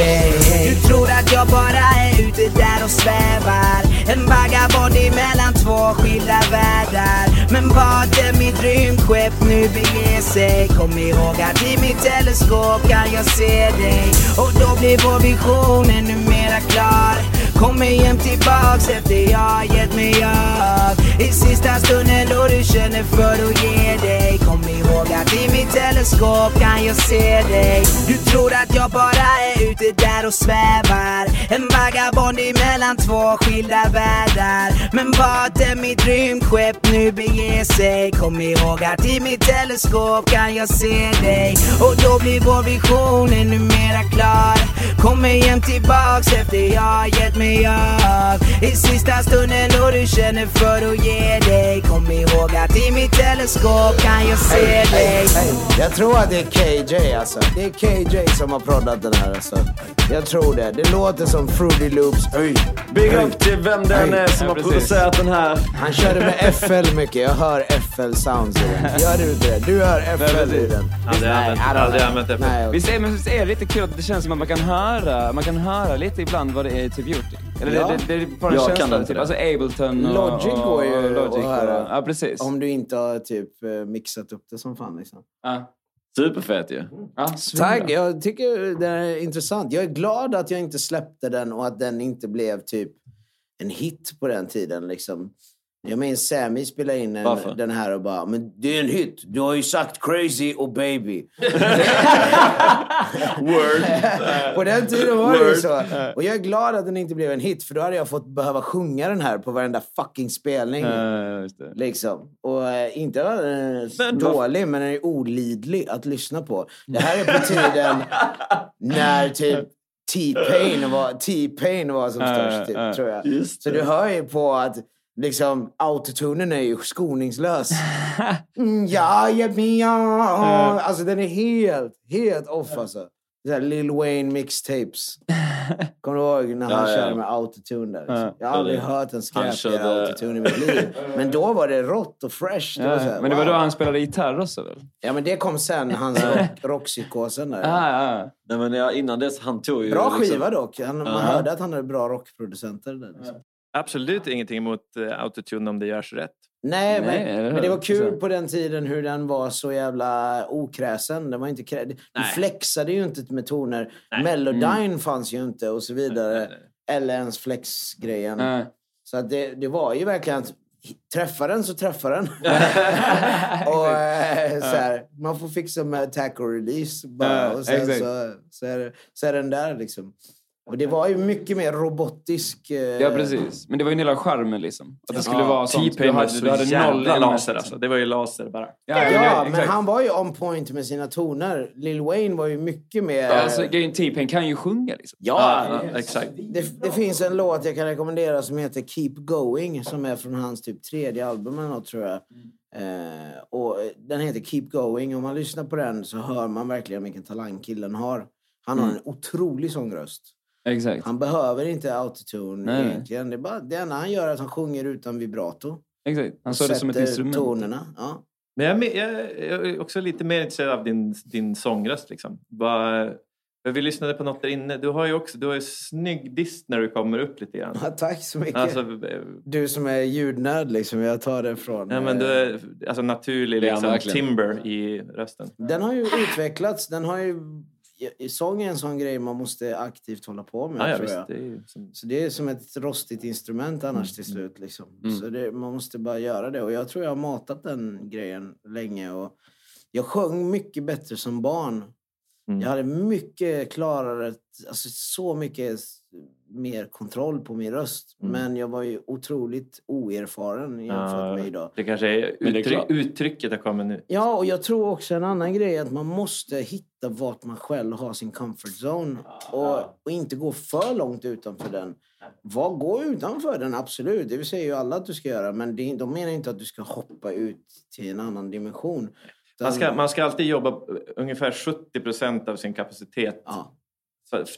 Du tror att jag bara är ute där och svävar. En vagabond emellan två skilda världar. Men vart är mitt rymdskepp nu beger sig? Kom ihåg att i mitt teleskop kan jag se dig. Och då blir vår vision ännu mera klar. Kommer hem tillbaks efter jag har gett mig av I sista stunden då du känner för att ge dig. Kom ihåg att i mitt teleskop kan jag se dig. Du tror att jag bara är ute där och svävar. En vagabond emellan två skilda världar. Men vart är mitt rymdskepp nu beger sig? Kom ihåg att i mitt teleskop kan jag se dig. Och då blir vår vision ännu mera klar. Kommer hem tillbaks efter jag har gett mig av I sista stunden då du känner för att ge dig Kom ihåg att i mitt teleskop kan jag se Hey, dig hey, Jag tror att det är KJ alltså. Det är KJ som har proddat den här alltså. Jag tror det. Det låter som Fruity Loops. Hey, Big hey, up till vem det hey. är som har producerat den här. Han körde med FL mycket. Jag hör FL sounds i den. Gör du det? Du hör FL i den. Aldrig använt- aldrig använt FL. Nej. Visst är, men visst är det lite kul att det känns som att man kan höra, man kan höra lite ibland vad det är typ gjort? Eller Ja. det, det, det är bara en Jag kan känsla, typ. Alltså Ableton och... Logic och, går ju och Logic att höra. Och, ja, precis. Om du inte har typ eh, mixat upp det som fan liksom. Ja. Superfet ju. Ja, Tack, jag tycker det är intressant. Jag är glad att jag inte släppte den och att den inte blev typ en hit på den tiden. Liksom. Jag minns Sammy spelade in en, den här och bara “Men det är en hit. Du har ju sagt crazy och baby”. Word. på den tiden var det ju Word. så. Och jag är glad att den inte blev en hit för då hade jag fått behöva sjunga den här på varenda fucking spelning. Det. Liksom. Och eh, inte den vad- dålig, men den är olidlig att lyssna på. Det här är på tiden när typ T-Pain var, T-Pain var som Ja, störst, typ, tror jag. Så det. du hör ju på att liksom, autotunen är ju skoningslös. Mm, ja, ja, ja. Alltså den är helt, helt off alltså. Det här Lil Wayne mixtapes. Kommer du ihåg när han Ja, ja. körde med autotune där? Liksom? Ja. Jag har aldrig Ja, hört en körde- autotune i mitt liv. Men då var det rått och fresh. Det var så Ja, här, men det var wow. då han spelade gitarr också väl? Ja, men det kom sen, hans rock, rockpsykosen där. Ah, ah. Nej, men ja, innan dess, han tog ju... Bra liksom- skiva dock. Han, man Ja. hörde att han hade bra rockproducenter. Där, liksom. Absolut ingenting emot uh, autotune om det görs rätt. Nej, Nej, men, hur? men det var kul på den tiden hur den var så jävla okräsen. Den var inte krä... Du flexade ju inte med toner. Nej. Melodyne fanns ju inte och så vidare. Nej, Eller ens flexgrejen. Nej. Så att det, det var ju verkligen... att Träffa den så träffa den. och, eh, så här, man får fixa med attack och release. Bara, och sen så, så, är, så är den där liksom. Och det var ju mycket mer robotisk. eh, Ja, precis. Men det var ju en del av charmen liksom. Att det skulle Ja, vara sånt. Du T-Pain var hade, så du hade noll laser alltså. Det var ju laser bara. Ja, Ja, ja, men exakt. han var ju on point med sina toner. Lil Wayne var ju mycket mer... Ja, alltså, grejen T-Pain kan ju sjunga liksom. Ja, Ja, det- exakt. Det, det finns en låt jag kan rekommendera som heter Keep Going som är från hans typ tredje album eller något tror jag. Eh, och den heter Keep Going. Om man lyssnar på den så hör man verkligen vilken talang killen har. Han har Mm. en otrolig sångröst. Exakt. Han behöver inte autotune Nej, egentligen. Det, är bara, det enda han gör är att han sjunger utan vibrato. Exakt. Han sa det som ett sätter instrument. tonerna. Ja. Men jag, jag, jag är också lite mer intresserad av din, din sångröst. Liksom. Bara, vi lyssnade på något där inne. Du har ju också du har ju snygg dist när du kommer upp lite grann. Ja, tack så mycket. Alltså, eh, Du som är ljudnörd liksom, jag tar det från... ja, men eh, du är alltså, naturlig liksom, timber i rösten. Den har ju utvecklats. Den har ju... Sång är en sån grej man måste aktivt hålla på med, Ja, ja, tror jag. det är som, Så det är som ett rostigt instrument annars till slut. Liksom. Så det, man måste bara göra det. Och jag tror jag har matat den grejen länge. Och jag sjöng mycket bättre som barn. Mm. Jag hade mycket klarare, alltså så mycket mer kontroll på min röst. Mm. Men jag var ju otroligt oerfaren jämfört med idag. Det kanske är, Men det är uttryck, uttrycket har kommit nu. Ja, och jag tror också en annan grej är att man måste hitta vart man själv har sin comfort zone. Och, och inte gå för långt utanför den. Var, gå utanför den, absolut. Det säger ju alla att du ska göra. Men det, de menar inte att du ska hoppa ut till en annan dimension. Man ska, man ska alltid jobba ungefär 70 procent av sin kapacitet. För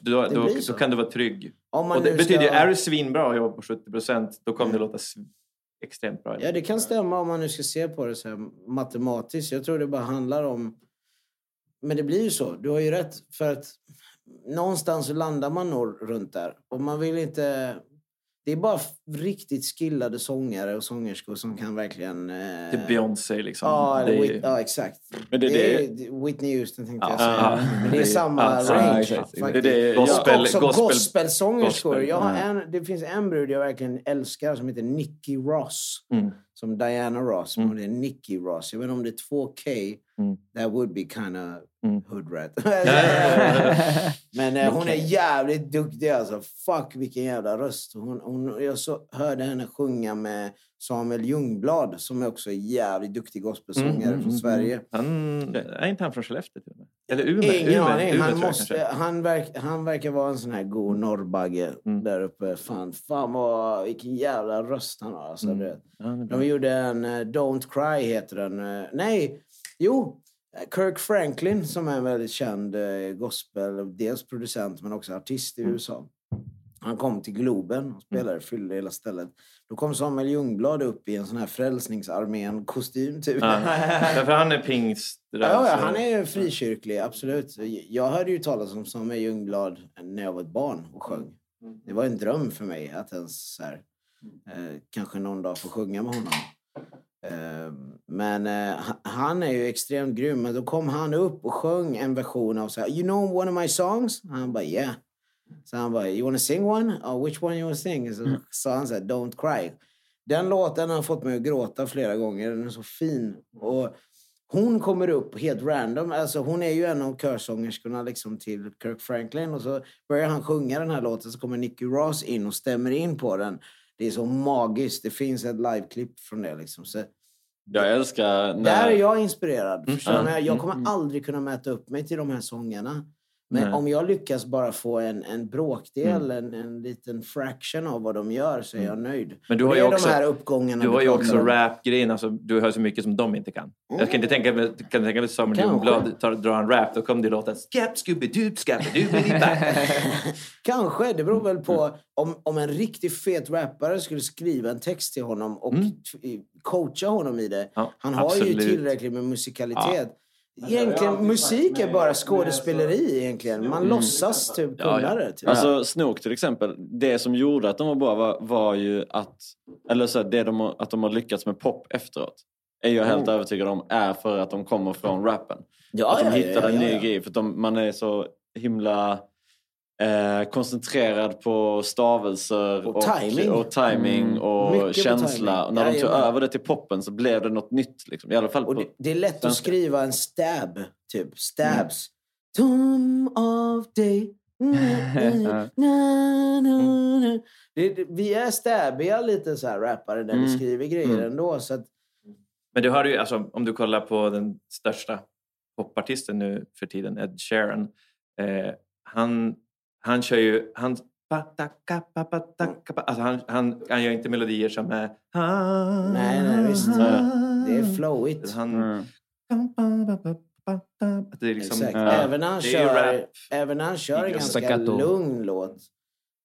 då, då, då kan du vara trygg. Och det betyder ska- Mm. är du svinbra och jobbar på 70 procent, då kommer det låta extremt bra. Ja, det kan stämma om man nu ska se på det så här matematiskt. Jag tror det bara handlar om... Men det blir ju så. Du har ju rätt. För att någonstans så landar man nog runt där. Och man vill inte... Det är bara riktigt skillade sångare och sångerskor som kan verkligen... Eh... Det är Beyoncé liksom. Ja, Det är- Whit- ja, exakt. Men det är det det- är Whitney Houston tänkte Ja, jag säga. ja. Men det är samma Ja, så- range. exakt. faktiskt. Det är gospel- Och också gospel- gospelsångerskor. gospel. Jag har en, det finns en brud jag verkligen älskar som heter Nicky Ross. Mm. Som Diana Ross, men det är Nicky Ross. Jag vet inte om det är 2K. Mm. That would be kind of hood rat. Men eh, hon är jävligt duktig alltså. Fuck vilken jävla röst. Hon, hon, jag så, hörde henne sjunga med Samuel Ljungblad som är också en jävligt duktig gospelsångare Mm, mm, från mm, Sverige. mm. Han, är inte han från Skellefteå? till och med? Eller Umeå? Ingen Umeå, aning. Umeå Han, jag måste, han, verk, han verkar vara en sån här god norrbagge Mm. där uppe. Fan, fan vad, vilken jävla röst han har. Alltså, Mm. Ja, det bra. De gjorde en eh, Don't Cry heter den. Eh, Nej, jo. Kirk Franklin som är en väldigt känd eh, gospel, dels producent men också artist Mm. i USA. Han kom till Globen och spelade, fyllde hela stället. Då kom Samuel Ljungblad upp i en sån här Frälsningsarmén-kostym typ. Ja. För han är pingst. Ja, ja, han är frikyrklig, absolut. Jag hörde ju talas om Samuel Ljungblad när jag var ett barn och sjöng. Det var en dröm för mig att ens så här, eh, kanske någon dag få sjunga med honom. Eh, men eh, ha- han är ju extremt grym. Men då kom han upp och sjöng en version av så här, You know one of my songs? Han bara yeah. Så han bara, you wanna sing one? Oh, which one you wanna sing? Så sa han så här, Don't cry. Den låten har fått mig att gråta flera gånger. Den är så fin. Och hon kommer upp helt random. Alltså hon är ju en av körsångerskorna liksom till Kirk Franklin. Och så börjar han sjunga den här låten så kommer Nicky Ross in och stämmer in på den. Det är så magiskt. Det finns ett liveklipp från det. Liksom. Så Jag älskar när... där är jag inspirerad. Förstår Mm. du? Jag Mm. kommer aldrig kunna mäta upp mig till de här sångarna. Men Nej. om jag lyckas bara få en, en bråkdel, Mm. en, en liten fraction av vad de gör så är jag nöjd. Men du har ju också, de här uppgångarna du har ju också rap-grejen. Alltså, du hör så mycket som de inte kan. Jag kan inte tänka mig, kan tänka mig Samuel tar, drar en rap, då kommer det låta skap scooby-doo scooby Kanske. Det beror väl på om, om en riktigt fet rappare skulle skriva en text till honom och t- coacha honom i det. Han har ju absolut. tillräckligt med musikalitet. jag Egentligen, musik är bara skådespeleri egentligen. Man låtsas typ kunna det. Typ. Alltså Snook till exempel, det som gjorde att de var bra var, var ju att, eller så här, det de, har- att de har lyckats med pop efteråt. Är jag helt Mm. övertygad om är för att de kommer från rappen. Ja, att de ja, ja, hittade en ja, ny ja. grej. För att de, man är så himla eh, koncentrerad på stavelser Och timing. och, timing Mm. och känsla. timing. Och när de tog Jajamän. över det till poppen så blev det något nytt. Liksom. I alla fall Och på det, det är lätt att svenska. skriva en stab, typ. Stabs. Time of day. Mm, mm, Ja. na, na, na. Det, det, vi är stabbiga lite så här rappare när vi Mm. skriver grejer Mm. ändå. Så att, Men du har ju, alltså, om du kollar på den största popartisten nu för tiden, Ed Sheeran. Eh, han, han kör ju... Han, alltså han, han, han gör inte melodier som är... nej, nej, visst. Det är flowigt. Han, det är liksom, Exakt. Ja. Även när han kör, även när han kör en ganska staccato. lugn låt,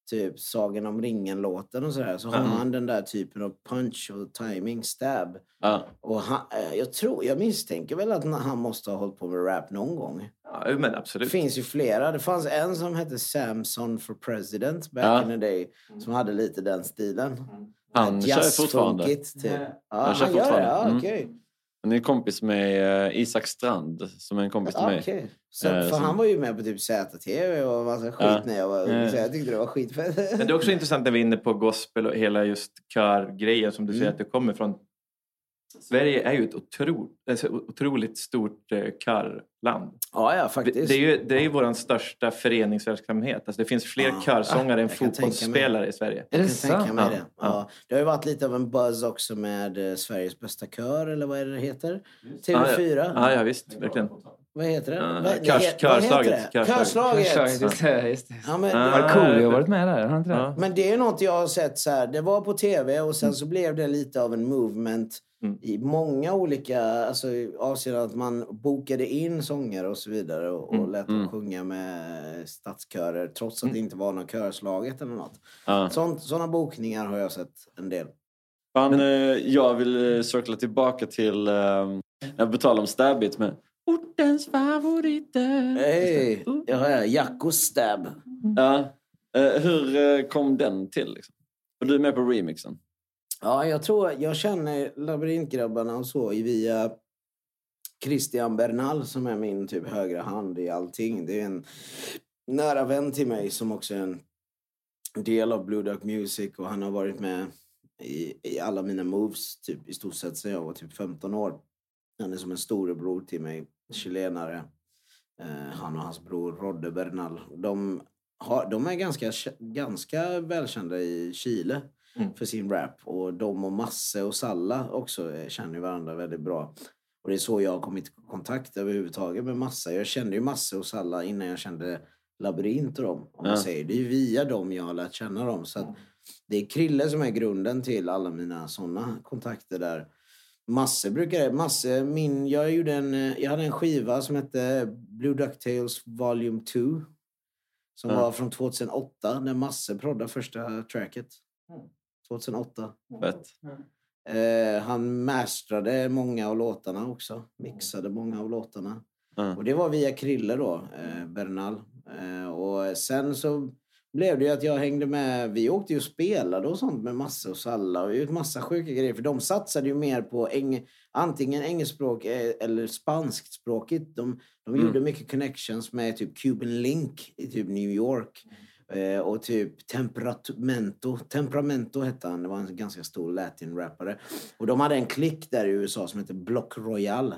typ Sagan om ringen-låten och sådär, så har Mm. han den där typen av punch och timing, stab. Ja. Och han, eh, jag tror, jag misstänker väl att han måste ha hållit på med rap någon gång. Ja, men Det absolut. finns ju flera. Det fanns en som hette Samson for president back Ja. in the day. Som hade lite den stilen. Han kör fortfarande. Typ. Ja, Han kör han det? fortfarande. Ja, Mm. Han är kompis med eh, Isak Strand, som är en kompis till mig. okej. Så, Eh, för som- han var ju med på typ ZTV och massa skit Ja. när jag var ung. Ja. Så jag tyckte det var skitfett. Men det är också intressant när vi är inne på gospel och hela just körgrejen som du säger Mm. att du kommer från Sverige är ju ett otro, alltså, otroligt stort eh, körland. Ja, ja, faktiskt. Det, det är ju, det är ju vår största föreningsverksamhet. Alltså, det finns fler Ja. körsångare än Jag kan tänka mig. fotbollsspelare i Sverige. Kan tänka mig Ja. det. Ja. Det har ju varit lite av en buzz också med eh, Sveriges bästa kör, eller vad är det det heter? TV4. Ja, ja, visst. Verkligen. Vad heter det? Ja, Vad- körs- det vad körslaget. Körslaget. Körslaget! Just det, just det. Ja, men, Markoolio har varit med där, har inte det? Ja. Men det är något jag har sett så här. Det var på tv och sen så blev det lite av en movement i många olika alltså, avseenden. Att man bokade in sångare och så vidare och, och Mm. lät dem Mm. sjunga med stadskörer trots att det inte var något körslaget eller något. Sånt, sådana bokningar har jag sett en del. Fan, eh, jag vill eh, cirkla tillbaka till, eh, jag betalar om Stabbit med Ortens favoriter. Hej! Ja, ja, Jacko Stab. Ja. Eh, hur eh, kom den till? Liksom? Och du är med på remixen? Ja, jag tror jag känner labyrintgrabbarna och så via Christian Bernal som är min typ högra hand i allting. Det är en nära vän till mig som också är en del av Blue Duck Music och han har varit med i, i alla mina moves typ i stort sett sedan jag var typ 15 år. Han är som en storebror till mig, chilenare. Eh, han och hans bror Rodde Bernal. De, har, de är ganska, ganska välkända i Chile för sin rap. Och de och Masse och Salla också eh, känner varandra väldigt bra. Och det är så jag har kommit i kontakt överhuvudtaget med Masse. Jag kände ju Masse och Salla innan jag kände Labyrint och dem. Om Ja. säger. Det är via dem jag har lärt känna dem. Så att det är Krille som är grunden till alla mina sådana kontakter där. Masse brukar Masse, min, jag, gjorde en, eh, jag hade en skiva som hette Blue Ducktails Volume 2. Som Ja. var från 2008 när Masse proddade första tracket. 2008. Fett. Eh, han mastrade många av låtarna också. Mixade många av låtarna. Ja. Och det var via Krille då, eh, Bernal. Eh, och sen så blev det ju att jag hängde med. Vi åkte ju och spelade och sånt med Masse och Salla. Och vi gjorde massa sjuka grejer. För de satsade ju mer på eng, antingen engelskspråk eh, eller spanskspråkigt. De, de Mm. gjorde mycket connections med typ Cuban Link i typ New York. Eh, och typ Temperamento. Temperamento hette han. Det var en ganska stor latin-rappare. Och de hade en klick där i USA som hette Block Royal.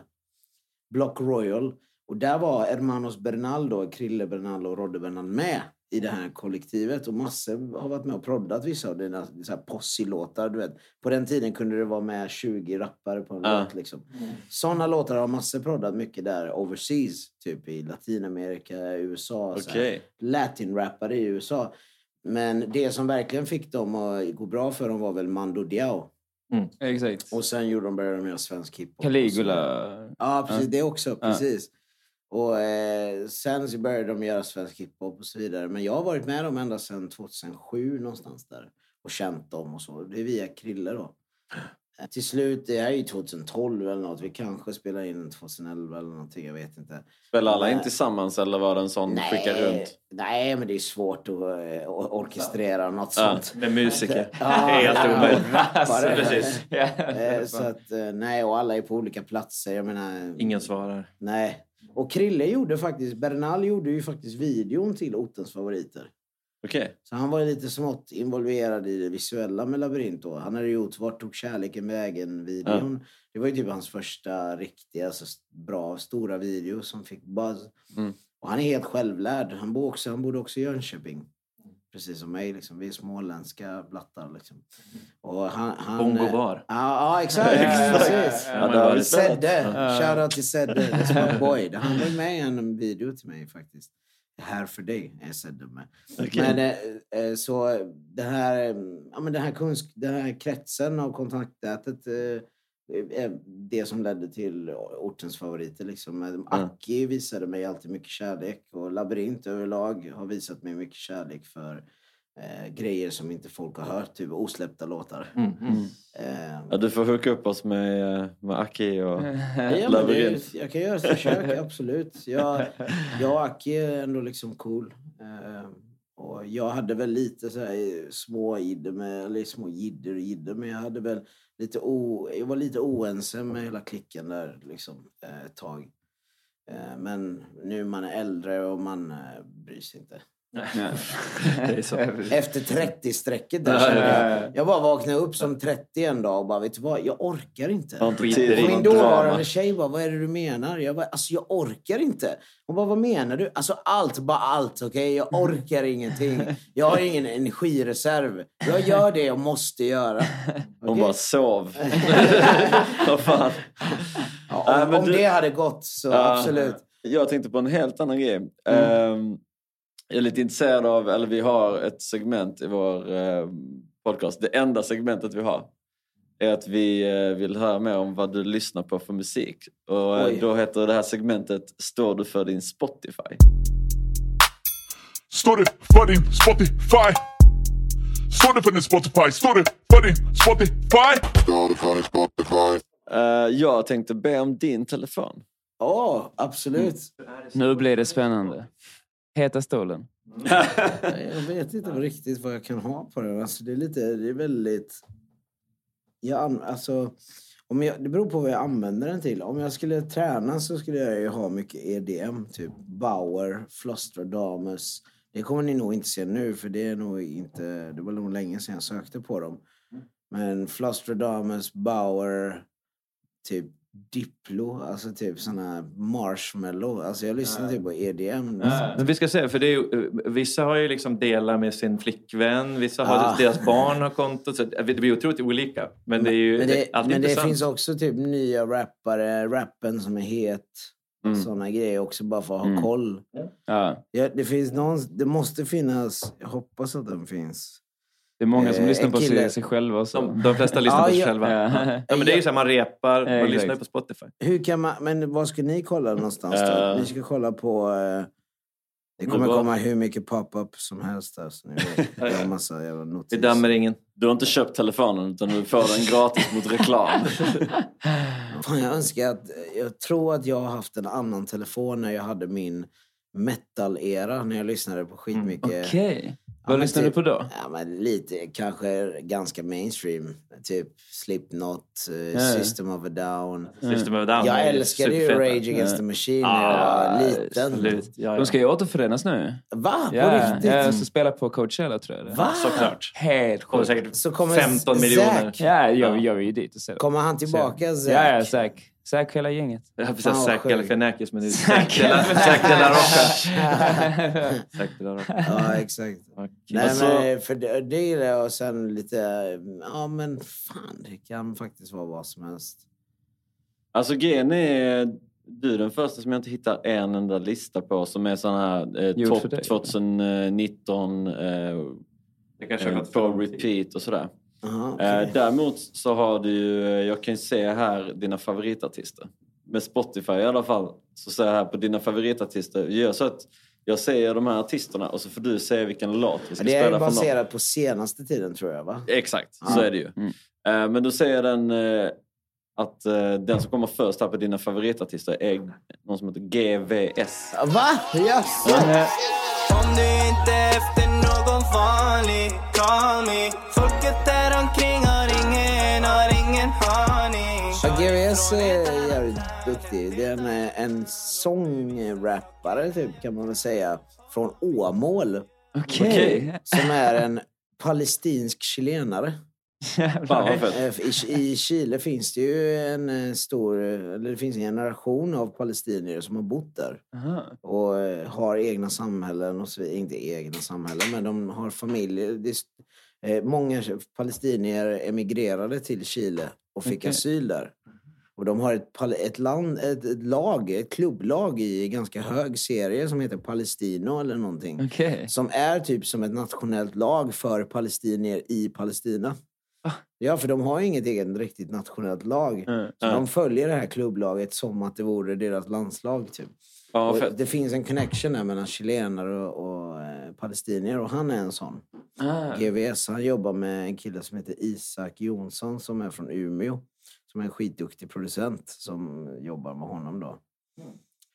Block Royal. Och där var Hermanos Bernal då, Krille Bernal och Rodde Bernal med i det här kollektivet. Och massor har varit med och proddat vissa av dina så här posse-låtar. Du vet. På den tiden kunde det vara med 20 rappare på en Ja. låt. Liksom. Sådana låtar har massor proddat mycket där overseas. Typ i Latinamerika, USA. Okej. Latin-rappare i USA. Men det som verkligen fick dem att gå bra för dem var väl Mando Diao. Exakt. Och sen gjorde de, började de göra svensk hiphop. Caligula. Ja, precis. Ja. Det också. Ja. Precis. Och eh, sen så började de göra svensk hiphop och så vidare. Men jag har varit med dem ända sedan 2007 någonstans där. Och känt dem och så. Det är via Krille då. Eh, Till slut, det här är ju 2012 eller något. Vi kanske spelar in 2011 eller någonting. Jag vet inte. Spelar alla Men- in tillsammans eller var det en sån skicka runt? Nej, men det är svårt att eh, or- orkestrera något Ja, sånt. med musiker. Ja, Helt ja, omöjligt. Eh, Så att, eh, nej, och alla är på olika platser. Jag menar, Ingen svarar. Nej. Och Krille gjorde faktiskt, Bernal gjorde ju faktiskt videon till Ortens favoriter. Okej. Så han var lite smått involverad i det visuella med Labyrint då. Han hade gjort Vart tog kärleken vägen-videon. Det var ju typ hans första riktiga, alltså, bra, stora video som fick buzz. Mm. Och han är helt självlärd. Han bor också, han bodde också i Jönköping. Precis som mig. Liksom. Vi är småländska blattar. Liksom. Och han, han, Bongo bar. Ja, exakt. Precis. Ja. Sedde. Shoutout till Sedde. That's my boy. Han var med i en video till mig faktiskt. Här för dig är Sedde med. Okej. Men eh, eh, så det här, eh, ja, men den, här kunsk, den här kretsen av kontaktnätet eh, det som ledde till ortens favoriter. Liksom. Aki visade mig alltid mycket kärlek och Labyrint överlag har visat mig mycket kärlek för eh, grejer som inte folk har hört, typ osläppta låtar. Mm, mm. Eh, Ja, du får hooka upp oss med, eh, med Aki och Ja, Labyrint. jag kan göra ett försök, absolut. Jag, jag och Aki är ändå liksom cool. Eh, och jag hade väl lite så här små jidder med, eller små jidder och jidder, men jag hade väl lite o, jag var lite oense med hela klicken där liksom eh, ett tag. Eh, men nu man är äldre och man eh, bryr sig inte. Efter 30-strecket där Ja, ja, jag. ja. Jag bara vaknade upp som 30 en dag och bara, vet du vad? Jag orkar inte. Och min dåvarande tjej bara, vad är det du menar? Jag bara, alltså jag orkar inte. Hon bara, vad menar du? Alltså allt, bara allt, okej? Jag orkar ingenting. Jag har ingen energireserv. Jag gör det jag måste göra. Hon Okej? bara sov. Vad fan. Om men om du- det hade gått så Ja, absolut. Jag tänkte på en helt annan grej. Mm. Jag är lite intresserad av, eller vi har ett segment i vår eh, podcast. Det enda segmentet vi har är att vi eh, vill höra mer om vad du lyssnar på för musik. Och eh, Oj. då heter det här segmentet Står du för din Spotify? Står du för din Spotify? Står du för din Spotify? Står du för din Spotify? Står du för din Spotify? Eh, jag tänkte be om din telefon. Ja, absolut. Nu blir det spännande. Heta stolen. Jag vet inte riktigt vad jag kan ha på den. Alltså, det är lite, det är väldigt... Jag, alltså, om jag, det beror på vad jag använder den till. Om jag skulle träna så skulle jag ju ha mycket EDM. Typ Bauer, Flostradamus. Det kommer ni nog inte se nu för det är nog inte... Det var nog länge sedan jag sökte på dem. Men Flostradamus, Bauer, typ Diplo, alltså typ såna marshmallow. Alltså jag lyssnar typ på EDM. Men vi ska säga, för det är ju, eh, vissa har ju liksom delat med sin flickvän, vissa har Ah. deras barn har konto. Så det blir otroligt olika. Men det är ju Men det, men det finns också typ nya rappare, rappen som är het. Mm. Såna grejer också bara för att ha Mm. koll. Ja. Ja, det, finns någon, det måste finnas, jag hoppas att den finns. Det är många som Eh, lyssnar på sig, sig själva. Så. De, de flesta lyssnar på sig ja. själva. Ja. Ja. men det är ju så här, man repar, man exakt. lyssnar på Spotify. Hur kan man, men vad ska ni kolla någonstans då? Eh. Ni ska kolla på... Eh, det kommer vad- komma hur mycket pop-up som helst där. Så ni vet. Det är en massa jävla Vi notis. dömer ingen. Du har inte köpt telefonen utan du får den gratis mot reklam. Fan, jag önskar att... Jag tror att jag har haft en annan telefon när jag hade min metal-era. När jag lyssnade på skitmycket... Okej. Ja, Vad lyssnar du typ- på då? Ja, men lite, kanske ganska mainstream. Typ Slipknot, uh, Ja. System of a Down. System of a Down Jag älskade ju. Rage Against Ja. the Machine när jag Ah, var liten. Absolut. Ja, ja. De ska ju återförenas nu. Va? På Ja, riktigt? jag ska spela på Coachella tror jag det. Va? Såklart. Helt sjukt. säkert Så kommer 15 miljoner. Ja, jag, jag är ju dit och ser. Kommer han tillbaka, Zack? Ja, ja, Zack. Zack hela gänget. Jag Fan, precis Zack sjukt. Galifianakis men det är Zack de la- Zack de la de. Ja, exakt. Nej, Alltså- men för det, det gillar jag. Och sen lite... Ja, men fan. Det kan faktiskt vara vad som helst. Alltså grejen är, du är den första som jag inte hittar en enda lista på som är sån här eh, topp dig. 2019 eh, Det kanske har eh, gått på för repeat och sådär. Aha. Eh, däremot så har du ju, eh, jag kan ju se här dina favoritartister. Med Spotify i alla fall, så ser jag här på dina favoritartister. Gör så att jag säger de här artisterna och så får du säga vilken låt vi ska det är spela från dem. baserat på senaste tiden, tror jag. va? Exakt, så Ja. är det ju. Mm. Eh, Men då säger den eh, att den som kommer först här på dina favoritartister är någon som heter GVS. Va? Jaså? Om du inte är efter någon vanlig Call me GVS är jävligt duktig. Det är en, en sångrappare, typ, kan man väl säga, från Åmål. Okej. Som är en palestinsk chilenare. Eh, I, I Chile finns det ju en eh, stor, eller det finns en generation av palestinier som har bott där. Aha. Och eh, har egna samhällen och så vidare. Inte egna samhällen, men de har familjer. Många palestinier emigrerade till Chile och fick Okej. asyl där. Och de har ett, ett, land, ett, ett lag, ett klubblag i ganska hög serie som heter Palestino eller någonting. Okej. Som är typ som ett nationellt lag för palestinier i Palestina. Ja, för de har ju inget eget riktigt nationellt lag. Mm. Så de följer det här klubblaget som att det vore deras landslag. Typ. Och fett. det finns en connection där mellan chilenare och, och eh, palestinier och han är en sån. Ah. GVS, han jobbar med en kille som heter Isak Jonsson som är från Umeå. Som är en skitduktig producent som jobbar med honom då.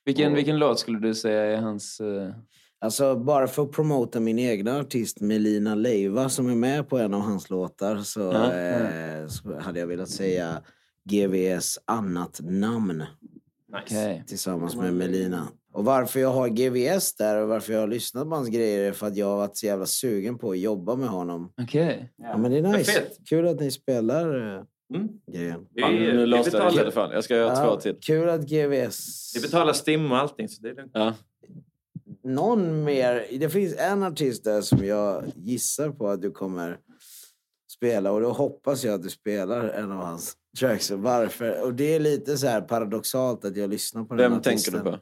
Vilken, vilken låt skulle du säga är hans... eh, Alltså bara för att promota min egna artist Melina Leiva som är med på en av hans låtar så, Ja, eh, så hade jag velat säga GVS annat namn Okej. tillsammans med Melina. Och varför jag har GVS där och varför jag har lyssnat på hans grejer är för att jag har varit så jävla sugen på att jobba med honom. Okej. Ja, men det är nice. Fett. Kul att ni spelar eh, Mm. grejen. Vi, Fan, nu låste jag betalar, telefon. Jag ska göra två till. Kul att GVS... vi betalar STIM och allting så det är lugnt. Ja. Någon mer... Det finns en artist där som jag gissar på att du kommer spela och då hoppas jag att du spelar en av hans tracks. Varför? Och det är lite så här paradoxalt att jag lyssnar på den Vem tänker du på?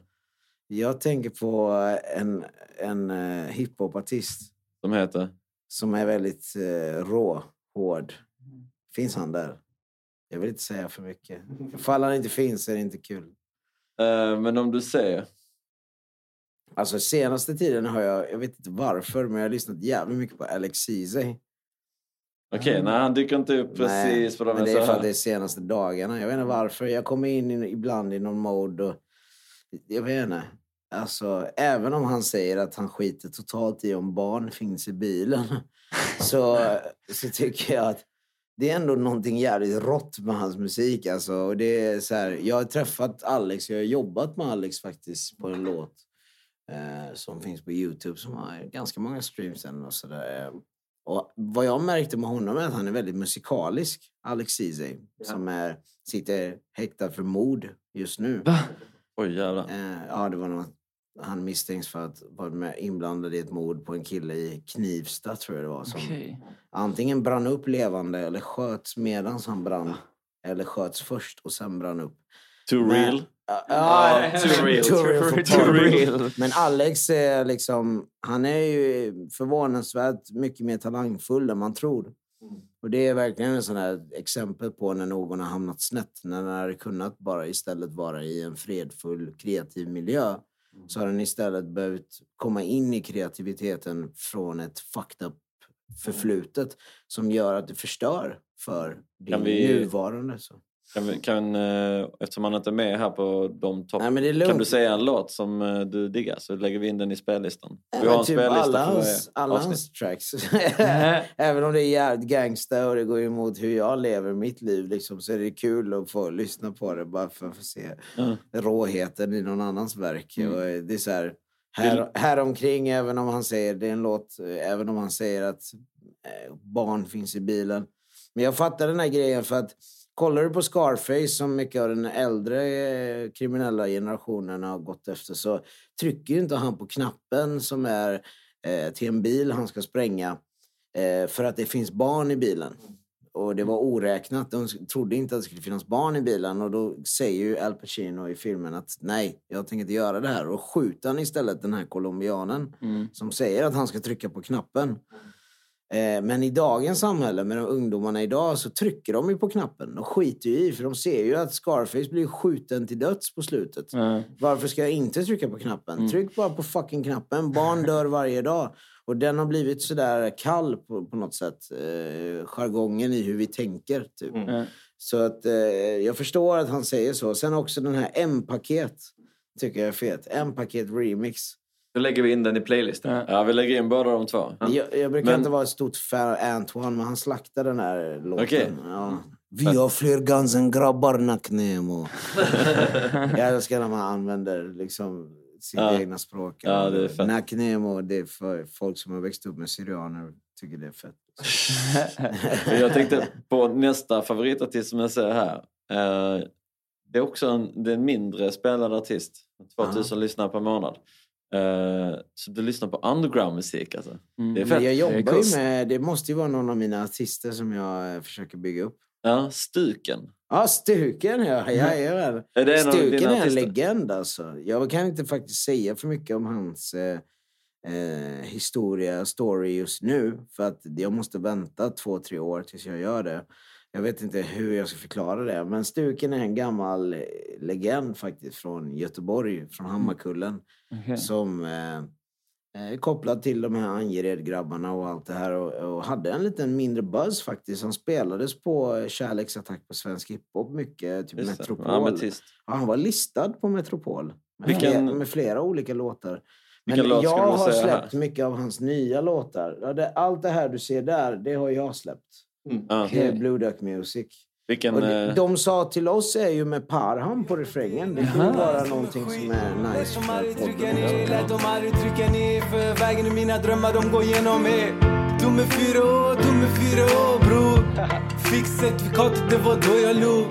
Jag tänker på en, en uh, hiphopartist Som heter? som är väldigt eh, rå, hård. Finns han där? Jag vill inte säga för mycket. Ifall han inte finns är det inte kul. Eh, men om du säger... Alltså senaste tiden har jag, jag vet inte varför, men jag har lyssnat jävligt mycket på Alex Ceesay. Okej, nej han dyker inte upp precis på de men det är för att det är senaste dagarna. Jag vet inte varför. Jag kommer in i, ibland i någon mode och... Jag vet inte. Alltså, även om han säger att han skiter totalt i om barn finns i bilen så, så tycker jag att det är ändå någonting jävligt rått med hans musik. Alltså. Och det är så här, jag har träffat Alex, jag har jobbat med Alex faktiskt på en låt eh, som finns på Youtube som har ganska många streams än och sådär. Och vad jag märkte med honom är att han är väldigt musikalisk, Alex Ceesay, som är, sitter häktad för mord just nu. Oj jävlar. Eh, ja, det var något, han misstänks för att vara med inblandad i ett mord på en kille i Knivsta, tror jag det var. Som Okej. antingen brann upp levande eller sköts medan han brann. Eller sköts först och sen brann upp. Too Men- real? Ja, Too real. too real for Too porn. real. Men Alex är liksom, han är ju förvånansvärt mycket mer talangfull än man tror. Och det är verkligen en sån här exempel på när någon har hamnat snett. När den hade kunnat bara istället vara i en fredfull, kreativ miljö. Så har den istället behövt komma in i kreativiteten från ett fucked up förflutet. Som gör att det förstör för Kan vi- nuvarande. Så. Kan, kan, eh, eftersom han inte är med här på de topp... Nej, men det är kan du säga en låt som eh, du diggar så lägger vi in den i spellistan. Vi har en typ spellista alla för hans, alla avsnitt. hans tracks. Även om det är jävligt gangsta och det går emot hur jag lever mitt liv liksom, så är det kul att få lyssna på det bara för att få se Ja. råheten i någon annans verk. Mm. Och det är så här, här, här omkring, även om han säger det är en låt, eh, även om han säger att barn finns i bilen. Men jag fattar den här grejen för att kollar du på Scarface som mycket av den äldre eh, kriminella generationen har gått efter så trycker inte han på knappen som är eh, till en bil han ska spränga eh, för att det finns barn i bilen. Och det var oräknat. De trodde inte att det skulle finnas barn i bilen. Och då säger ju Al Pacino i filmen att nej, jag tänker inte göra det här. Och skjuter han istället den här colombianen Mm. som säger att han ska trycka på knappen. Eh, Men i dagens samhälle med de ungdomarna idag så trycker de ju på knappen. De skiter ju i för de ser ju att Scarface blir skjuten till döds på slutet. Varför ska jag inte trycka på knappen? Mm. Tryck bara på fucking knappen. Barn dör varje dag. Och den har blivit sådär kall på, på något sätt. Eh, jargongen i hur vi tänker. Typ. Mm. Så att eh, jag förstår att han säger så. Sen också den här M-paket. Tycker jag är fet. M-paket remix. Då lägger vi in den i playlisten. Ja, vi lägger in båda de två. Jag, jag brukar Men- inte vara ett stort fan av Antoine, men han slaktade den här låten. Okej. Ja. Vi har fler guns än grabbar, Nacknemo. jag älskar när man använder liksom sitt Ja. egna språk. Ja, det är fett. Nacknemo, det är för folk som har växt upp med syrianer tycker det är fett. Jag tänkte på nästa favoritartist som jag ser här. Eh, det är också en, det är en mindre spelad artist. 2000 lyssnare per månad. Eh, så du lyssnar på underground-musik alltså. Det är fett. Men jag jobbar Det är ju med, det måste ju vara någon av mina artister som jag eh, försöker bygga upp. Ja, Stuken. Ja, Stuken ja. Jajamän. Är det en av Stuken är en legend alltså. Jag kan inte faktiskt säga för mycket om hans eh, eh, historia, story just nu. För att jag måste vänta två, tre år tills jag gör det. Jag vet inte hur jag ska förklara det. Men Stuken är en gammal eh, legend faktiskt från Göteborg, från Hammarkullen. Okej. Som eh, eh, kopplad till de här Angered-grabbarna och allt det här. Och, och hade en liten mindre buzz faktiskt. Han spelades på eh, Kärleksattack på svensk hiphop mycket. Typ Just. Metropol. Ametist. Ja, han var listad på Metropol. Med, Vilken- flera, med flera olika låtar. Men Vilken jag har säga här? släppt mycket av hans nya låtar. Ja, allt det här du ser där, det har jag släppt. Det är Blue Duck Music. Vilken... Och det- eh, de sa till oss är ju med Parham på refrängen. Det kan ju vara någonting som är nice för podden. Lät dem aldrig trycka ner för vägen i mina drömmar de går genom er Dom är fyra år, dom är fyra år bror Fick certifikatet, det var då jag log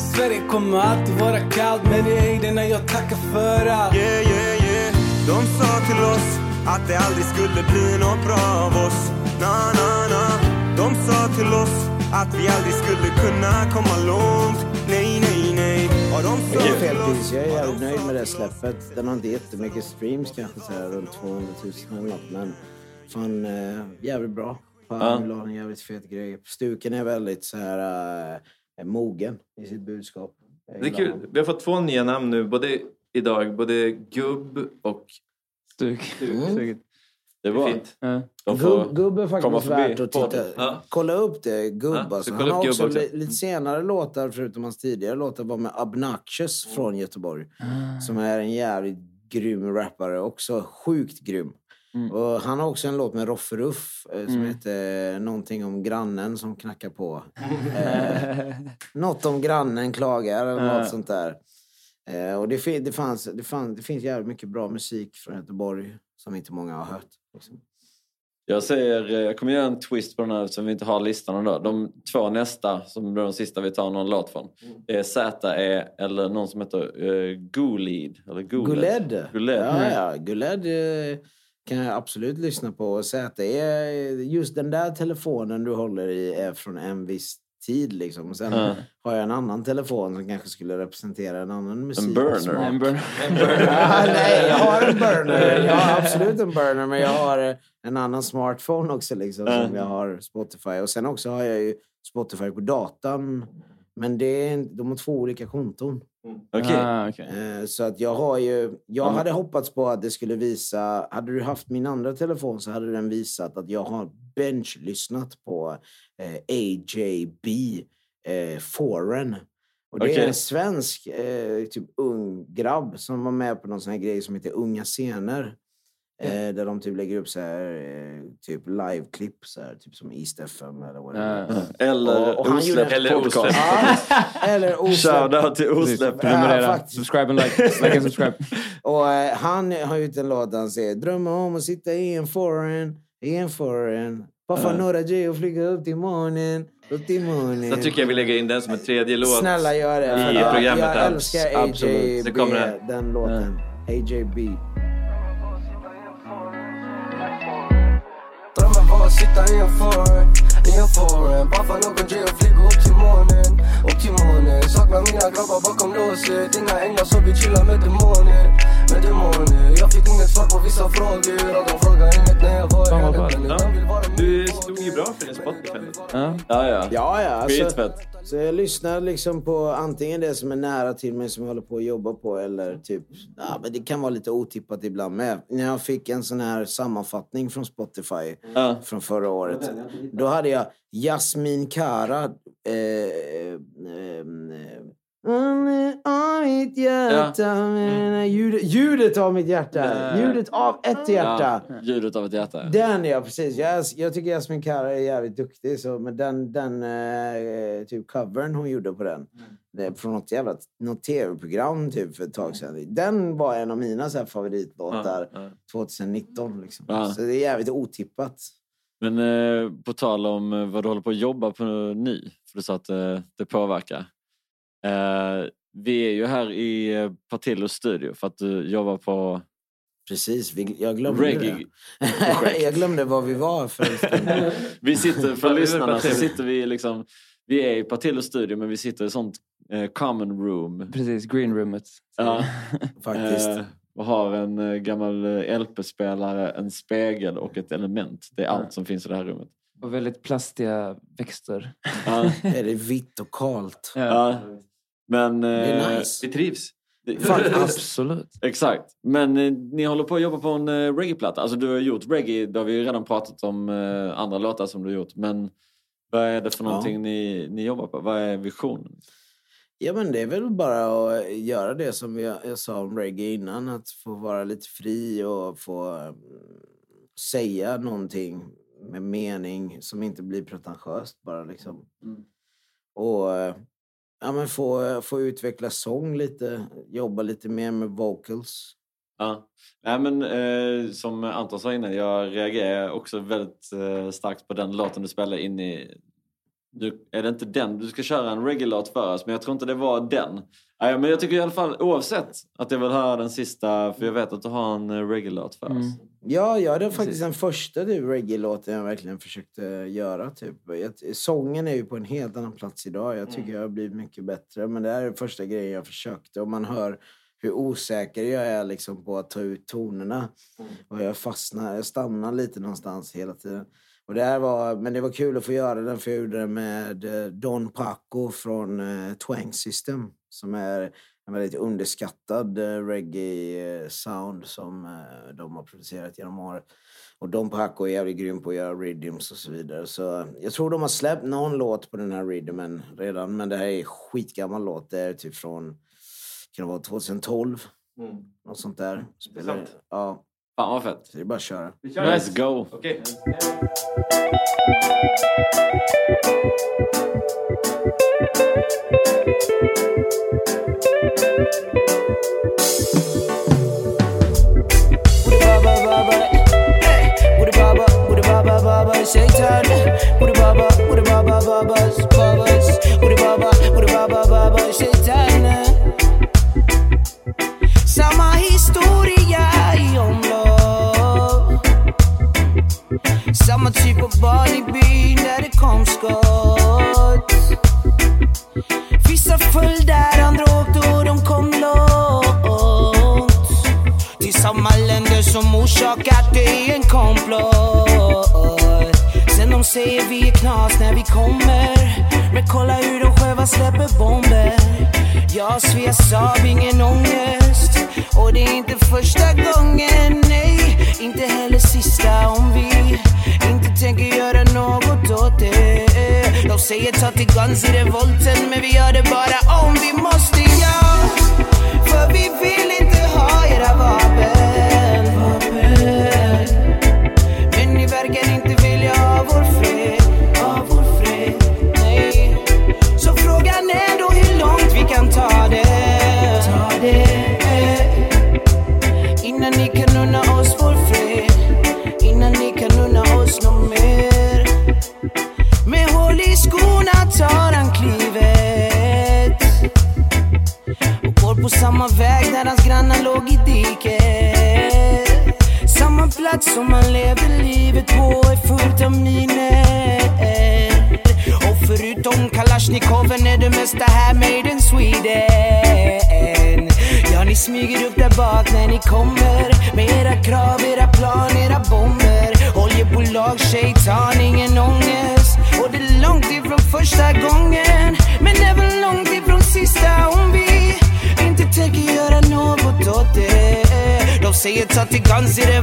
Sverige kommer alltid vara kallt men det är höjderna jag tackar för allt Yeah, yeah, yeah. De sa till oss att det aldrig skulle bli något bra av oss. Na, na. De sa till oss att vi aldrig skulle kunna komma långt. Nej, nej, nej. Och de Det sa oss pris. Jag är jävligt nöjd med det släppet. Den har inte jättemycket streams kanske så här runt 200 000 eller något. Men fan eh, jävligt bra. Parham la en jävligt fet grej. Stuken är väldigt så här eh, mogen i sitt budskap. Jag Det är kul. Vi har fått två nya namn nu, både idag. Både Gubb och Stuk. Mm. Det var fint. De får Gubb, gubb är faktiskt förbi värt att titta. Ja. Kolla upp det, Gubb. Ja, så alltså. Han har också, också. li- lite senare låtar, förutom hans tidigare låtar, var med Obnoxious från Göteborg. Som är en jävligt grym rappare. Också sjukt grym. Och han har också en låt med Roffe Ruff eh, som Mm. heter någonting om grannen som knackar på. Eh, något om grannen klagar eller Ja. något sånt där. Eh, och det, det, fanns, det, fann, det finns jävligt mycket bra musik från Göteborg som inte många har hört. Jag säger, eh, jag kommer göra en twist på den här som vi inte har listan idag. De två nästa, som blir de sista vi tar någon låt från, är ZE eller någon som heter uh, Gulid. Eller Guled. Guled. Ja, ja. Guled eh, kan jag absolut lyssna på. Och är just den där telefonen du håller i är från en viss tid. Liksom. Och Sen Ja. har jag en annan telefon som kanske skulle representera en annan musik. En burner. En burner. Ja, nej, jag har en burner. Jag har absolut en burner, men jag har en annan smartphone också. Liksom, som jag har Spotify. Och sen också har jag ju Spotify på datan. Men det är, de har två olika konton. Okej. Ah, okej. Eh, Så att jag har ju... Jag hade hoppats på att det skulle visa... Hade du haft min andra telefon så hade den visat att jag har bench-lyssnat på eh, AJB eh, Foreign. Och det Okej. är en svensk eh, typ ung grabb som var med på någon sån här grej som heter Unga scener. Eh, där de typ lägger upp så här, eh, typ live-klipp, så här, typ som East FM eller vad det är. Eller Och- och Osläppt Eller podcast. Eller osläppt. Shoutout till Osläppt. Ja, Prenumerera. faktiskt. subscribe and like. Like and subscribe. Och eh, han har gjort en låt där han säger Drömmer om att sitta i en foreign, i en foreign. Paffa några J och flyga upp till månen, upp till månen. Så tycker jag vi lägger in den som en tredje låt. Snälla gör det. I för jag, programmet jag älskar. AJB, den. den låten. AJB. Drömmen var att sitta i en foreign, i en foreign Paffa någon J och flyga upp till månen, upp till månen Saknar mina grabbar bakom låset Inga änglar så vi chillar med demoner, med demoner Jag fick inget svar på vissa frågor och de frågade inget när jag var i Fan, vad skönt. Du stod ju bra för din Spotify. Ja. Ja, ja. Ja, ja. Alltså, så jag lyssnar liksom på antingen det som är nära till mig som jag håller på att jobba på eller typ, ja men det kan vara lite otippat ibland med. När jag fick en sån här sammanfattning från Spotify Ja. från förra året. Då hade jag Jasmin Kara. Eh, eh, av mitt hjärta. men Ljudet, ljudet av mitt hjärta. Ljudet av ett hjärta. Ja, ljudet av ett hjärta. Den ja, precis. Jag, jag tycker Jasmin Kara är jävligt duktig. Så, men den, den eh, typ covern hon gjorde på den. Är från något jävla något tv-program typ för ett tag sedan. Den var en av mina så här, favoritlåtar Ja, ja. 2019. Liksom. Ja. Så det är jävligt otippat. Men eh, på tal om eh, vad du håller på att jobba på nu, för du sa att eh, det påverkar. Eh, vi är ju här i eh, Partillos studio för att du jobbar på Precis, vi, jag glömde reggae. det. jag glömde var vi var för. Vi sitter, för Ja, lyssnarna, så sitter vi liksom... Vi är i Partillos studio men vi sitter i sånt eh, common room. Precis, green roomet. Ja. Faktiskt. Eh, och har en eh, gammal eh, LP-spelare, en spegel och ett element. Det är allt som finns i det här rummet. Och väldigt plastiga växter. Ja. är det vitt och kalt? Ja. Men... Det är eh, nice. Vi trivs. Faktiskt. Absolut. Exakt. Men eh, ni håller på att jobba på en eh, reggae-platta. Alltså du har gjort reggae, det har vi ju redan pratat om eh, andra låtar som du har gjort. Men vad är det för Ja. någonting ni, ni jobbar på? Vad är visionen? Ja, men det är väl bara att göra det som jag, jag sa om reggae innan. Att få vara lite fri och få mm, säga någonting med mening som inte blir pretentiöst bara liksom. Och eh, ja, men få, få utveckla sång lite, jobba lite mer med vocals. Ja. Nej, men, eh, som Anton sa innan, jag reagerar också väldigt eh, starkt på den låten du spelade in i... Du, är det inte den? Du ska köra en reggae-låt för oss, men jag tror inte det var den. Nej, men jag tycker i alla fall, oavsett, att jag vill höra den sista, för jag vet att du har en eh, reggae-låt för oss. Ja, ja, det är faktiskt den första du, reggae-låten jag verkligen försökte göra. Typ. Jag, sången är ju på en helt annan plats idag. Jag tycker jag har blivit mycket bättre. Men det här är den första grejen jag försökte. Och man hör hur osäker jag är liksom på att ta ut tonerna. Och jag fastnar, jag stannar lite någonstans hela tiden. Och det här var, men det var kul att få göra den för jag gjorde den med eh, Don Paco från eh, Twang System. Som är en väldigt underskattad eh, reggae-sound som de har producerat genom året. Och Don Paco är jävligt grym på att göra rhythms och så vidare. Så jag tror de har släppt någon låt på den här rhythmen redan. Men det här är skitgammal låt. Det är typ från, kan det vara 2012? Mm. Något sånt där. Spelar, ja. Fan vad fett. Så det är bara att köra. Vi kör Let's go! Okej. Woody Baba Baba, kommer. Men kolla hur de själva släpper bomber. Jag Svea Saab, ingen ångest. Och det är inte första gången, nej. Inte heller sista om vi inte tänker göra något åt det. De säger ta till guns i revolten, men vi gör det bara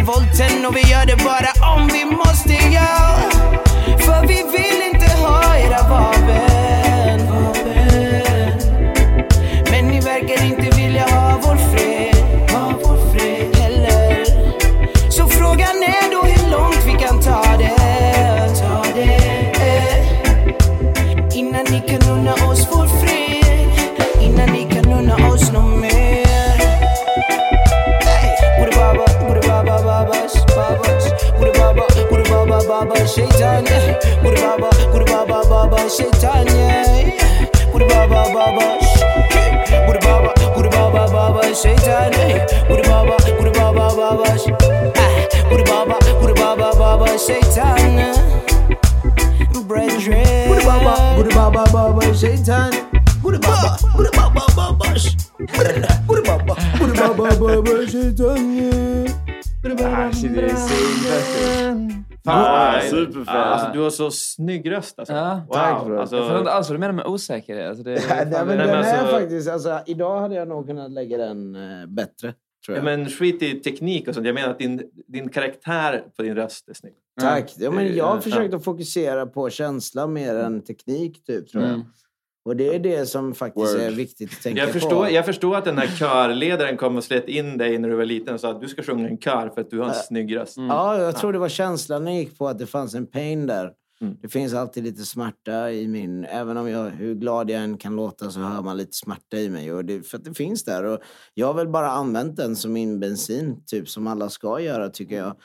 guns i revolten och vi gör det det är svinfett. Ja, superfett. Alltså, du har så snygg röst. Alltså. Ja. Wow. Tack, bro. Alltså, Jag förstår inte alls vad du menar med osäkerhet. Alltså, det är, Nej, men Nej, den men är alltså- faktiskt, alltså, idag hade jag nog kunnat lägga den eh, bättre. Tror ja, jag. men skit i teknik och sånt. Jag menar att din, din karaktär på din röst är snygg. Tack. Ja, men jag har Ja. försökt att fokusera på känsla mer än teknik, typ, tror jag. Mm. Och det är det som faktiskt Word. är viktigt att tänka Jag på. förstår, jag förstår att den här körledaren kom och slet in dig när du var liten och sa att du ska sjunga en kör för att du har en Äh, snygg röst. Ja, jag tror det var känslan jag gick på att det fanns en pain där. Det finns alltid lite smärta i min... Även om jag, hur glad jag än kan låta så hör man lite smärta i mig. Och det, för att det finns där. Och jag har väl bara använt den som min bensin, typ som alla ska göra tycker jag.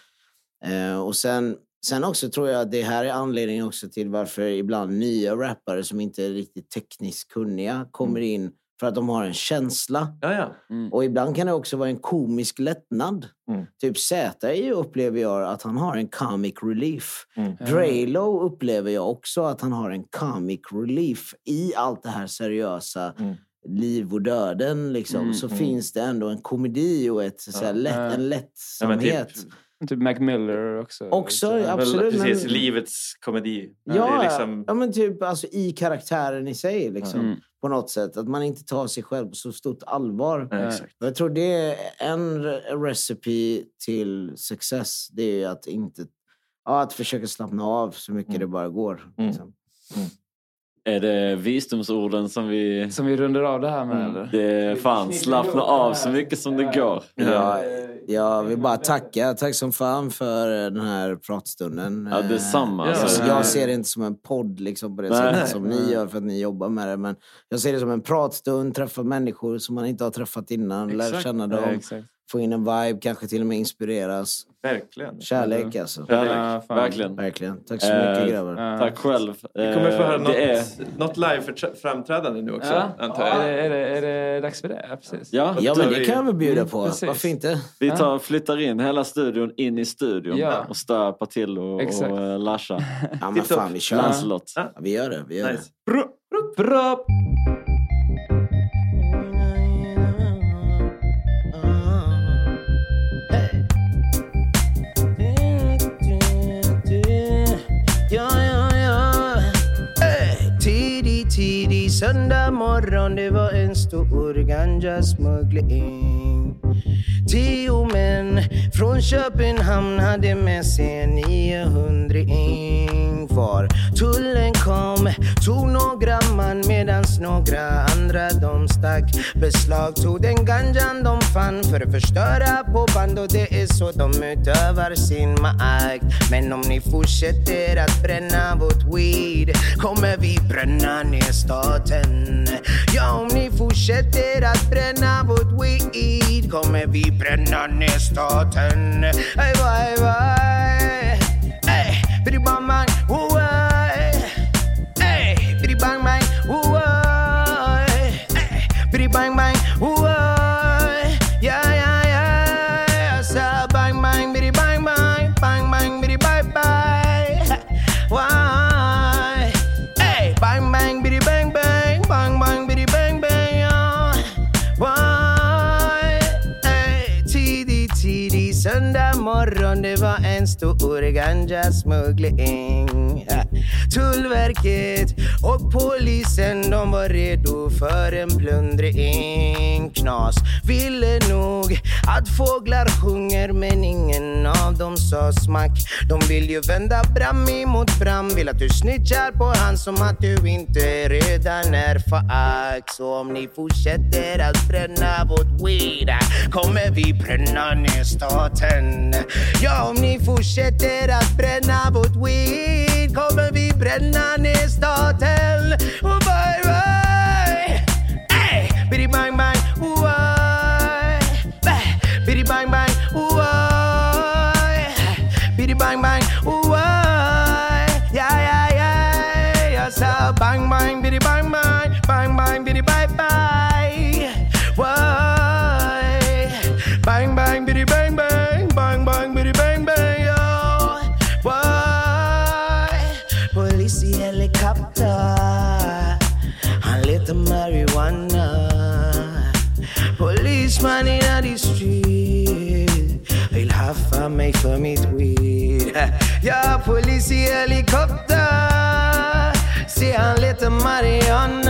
Eh, och sen, sen också tror jag att det här är anledningen också till varför ibland nya rappare som inte är riktigt tekniskt kunniga kommer in för att de har en känsla. Ja, ja. Och ibland kan det också vara en komisk lättnad. Mm. Typ Z.I. upplever jag att han har en comic relief. Mm. Drelo upplever jag också att han har en comic relief i allt det här seriösa liv och döden. Liksom, Mm, så mm. finns det ändå en komedi och ett, så här, lätt, en lättsamhet. Typ Mac Miller också. Också, lite. absolut. Precis, men- livets komedi. Ja, det är liksom, ja, men typ alltså, i karaktären i sig. Liksom, Mm. På något sätt. Att man inte tar sig själv på så stort allvar. Ja. Och jag tror det är en re- recipe till success. Det är att inte... Ja, att försöka slappna av så mycket Mm. det bara går. Liksom. Är det visdomsorden som vi... Som vi rundar av det här med eller? Det är fan, slappna av så mycket som det går. Ja, jag vill bara tacka. Tack som fan för den här pratstunden. Ja, detsamma. Eh, Alltså, Jag ser det inte som en podd liksom, på det Nej. sättet som ni gör för att ni jobbar med det. Men jag ser det som en pratstund, träffa människor som man inte har träffat innan, lära känna Ja, dem, exakt. Få in en vibe, kanske till och med inspireras. Verkligen. Kärlek alltså. Kärlek, Ja, verkligen. Verkligen. Tack så mycket Eh, grabbar. Tack själv. Vi kommer få höra Eh, något, är... något live-framträdande nu också, Ja. antar Är, jag. det, är, det, är det dags för det? Ja, precis. Ja, Ja, men det vi- kan väl bjuda Mm, på. precis. Varför inte? Vi tar, flyttar in hela studion in i studion Ja. och stör Patillo och, Exakt. och eh, Lasha. Ja, men fan, vi kör. Lancelot. Ja, vi gör det. Vi gör Nice. det. Bra! Ja, söndag morgon Det var en stor ganja-smuggling. Tio män från Köpenhamn hade med sig 900 kvar Tullen kom, tog några man medans några andra de stack. Beslagtog den ganjan de fann för att förstöra på band och det är så de utövar sin makt. Men om ni fortsätter att bränna vårt weed kommer vi bränna ner staten. Ja, om ni fortsätter att bränna vårt weed kommer vi brännaren i staten. Hey, bye, bye. Hey, bidi bam, man. Stor ganjasmuggling. Tullverket och polisen de var redo för en plundring. Knas. Ville nog att fåglar sjunger men ingen av dem sa smack. De vill ju vända Bram emot Bram Vill att du snitchar på han som att du inte redan är fack Så om ni fortsätter att bränna vårt weed kommer vi bränna ner staten. Ja, om ni fortsätter att bränna vårt weed kommer vi bränna ner staten. Polis i helikopter. Se han letar marijuana.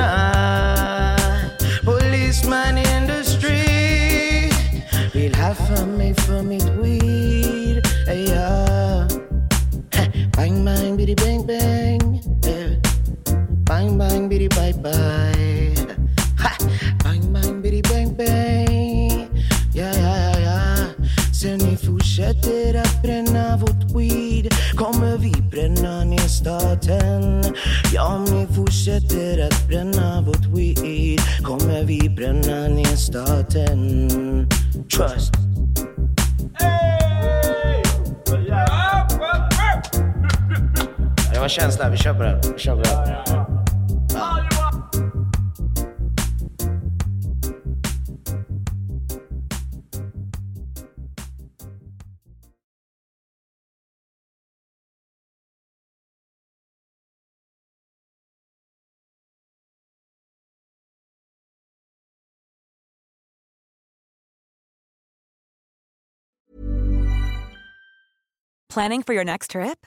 Vi kör på den. Vi kör på den. Planning for your next trip?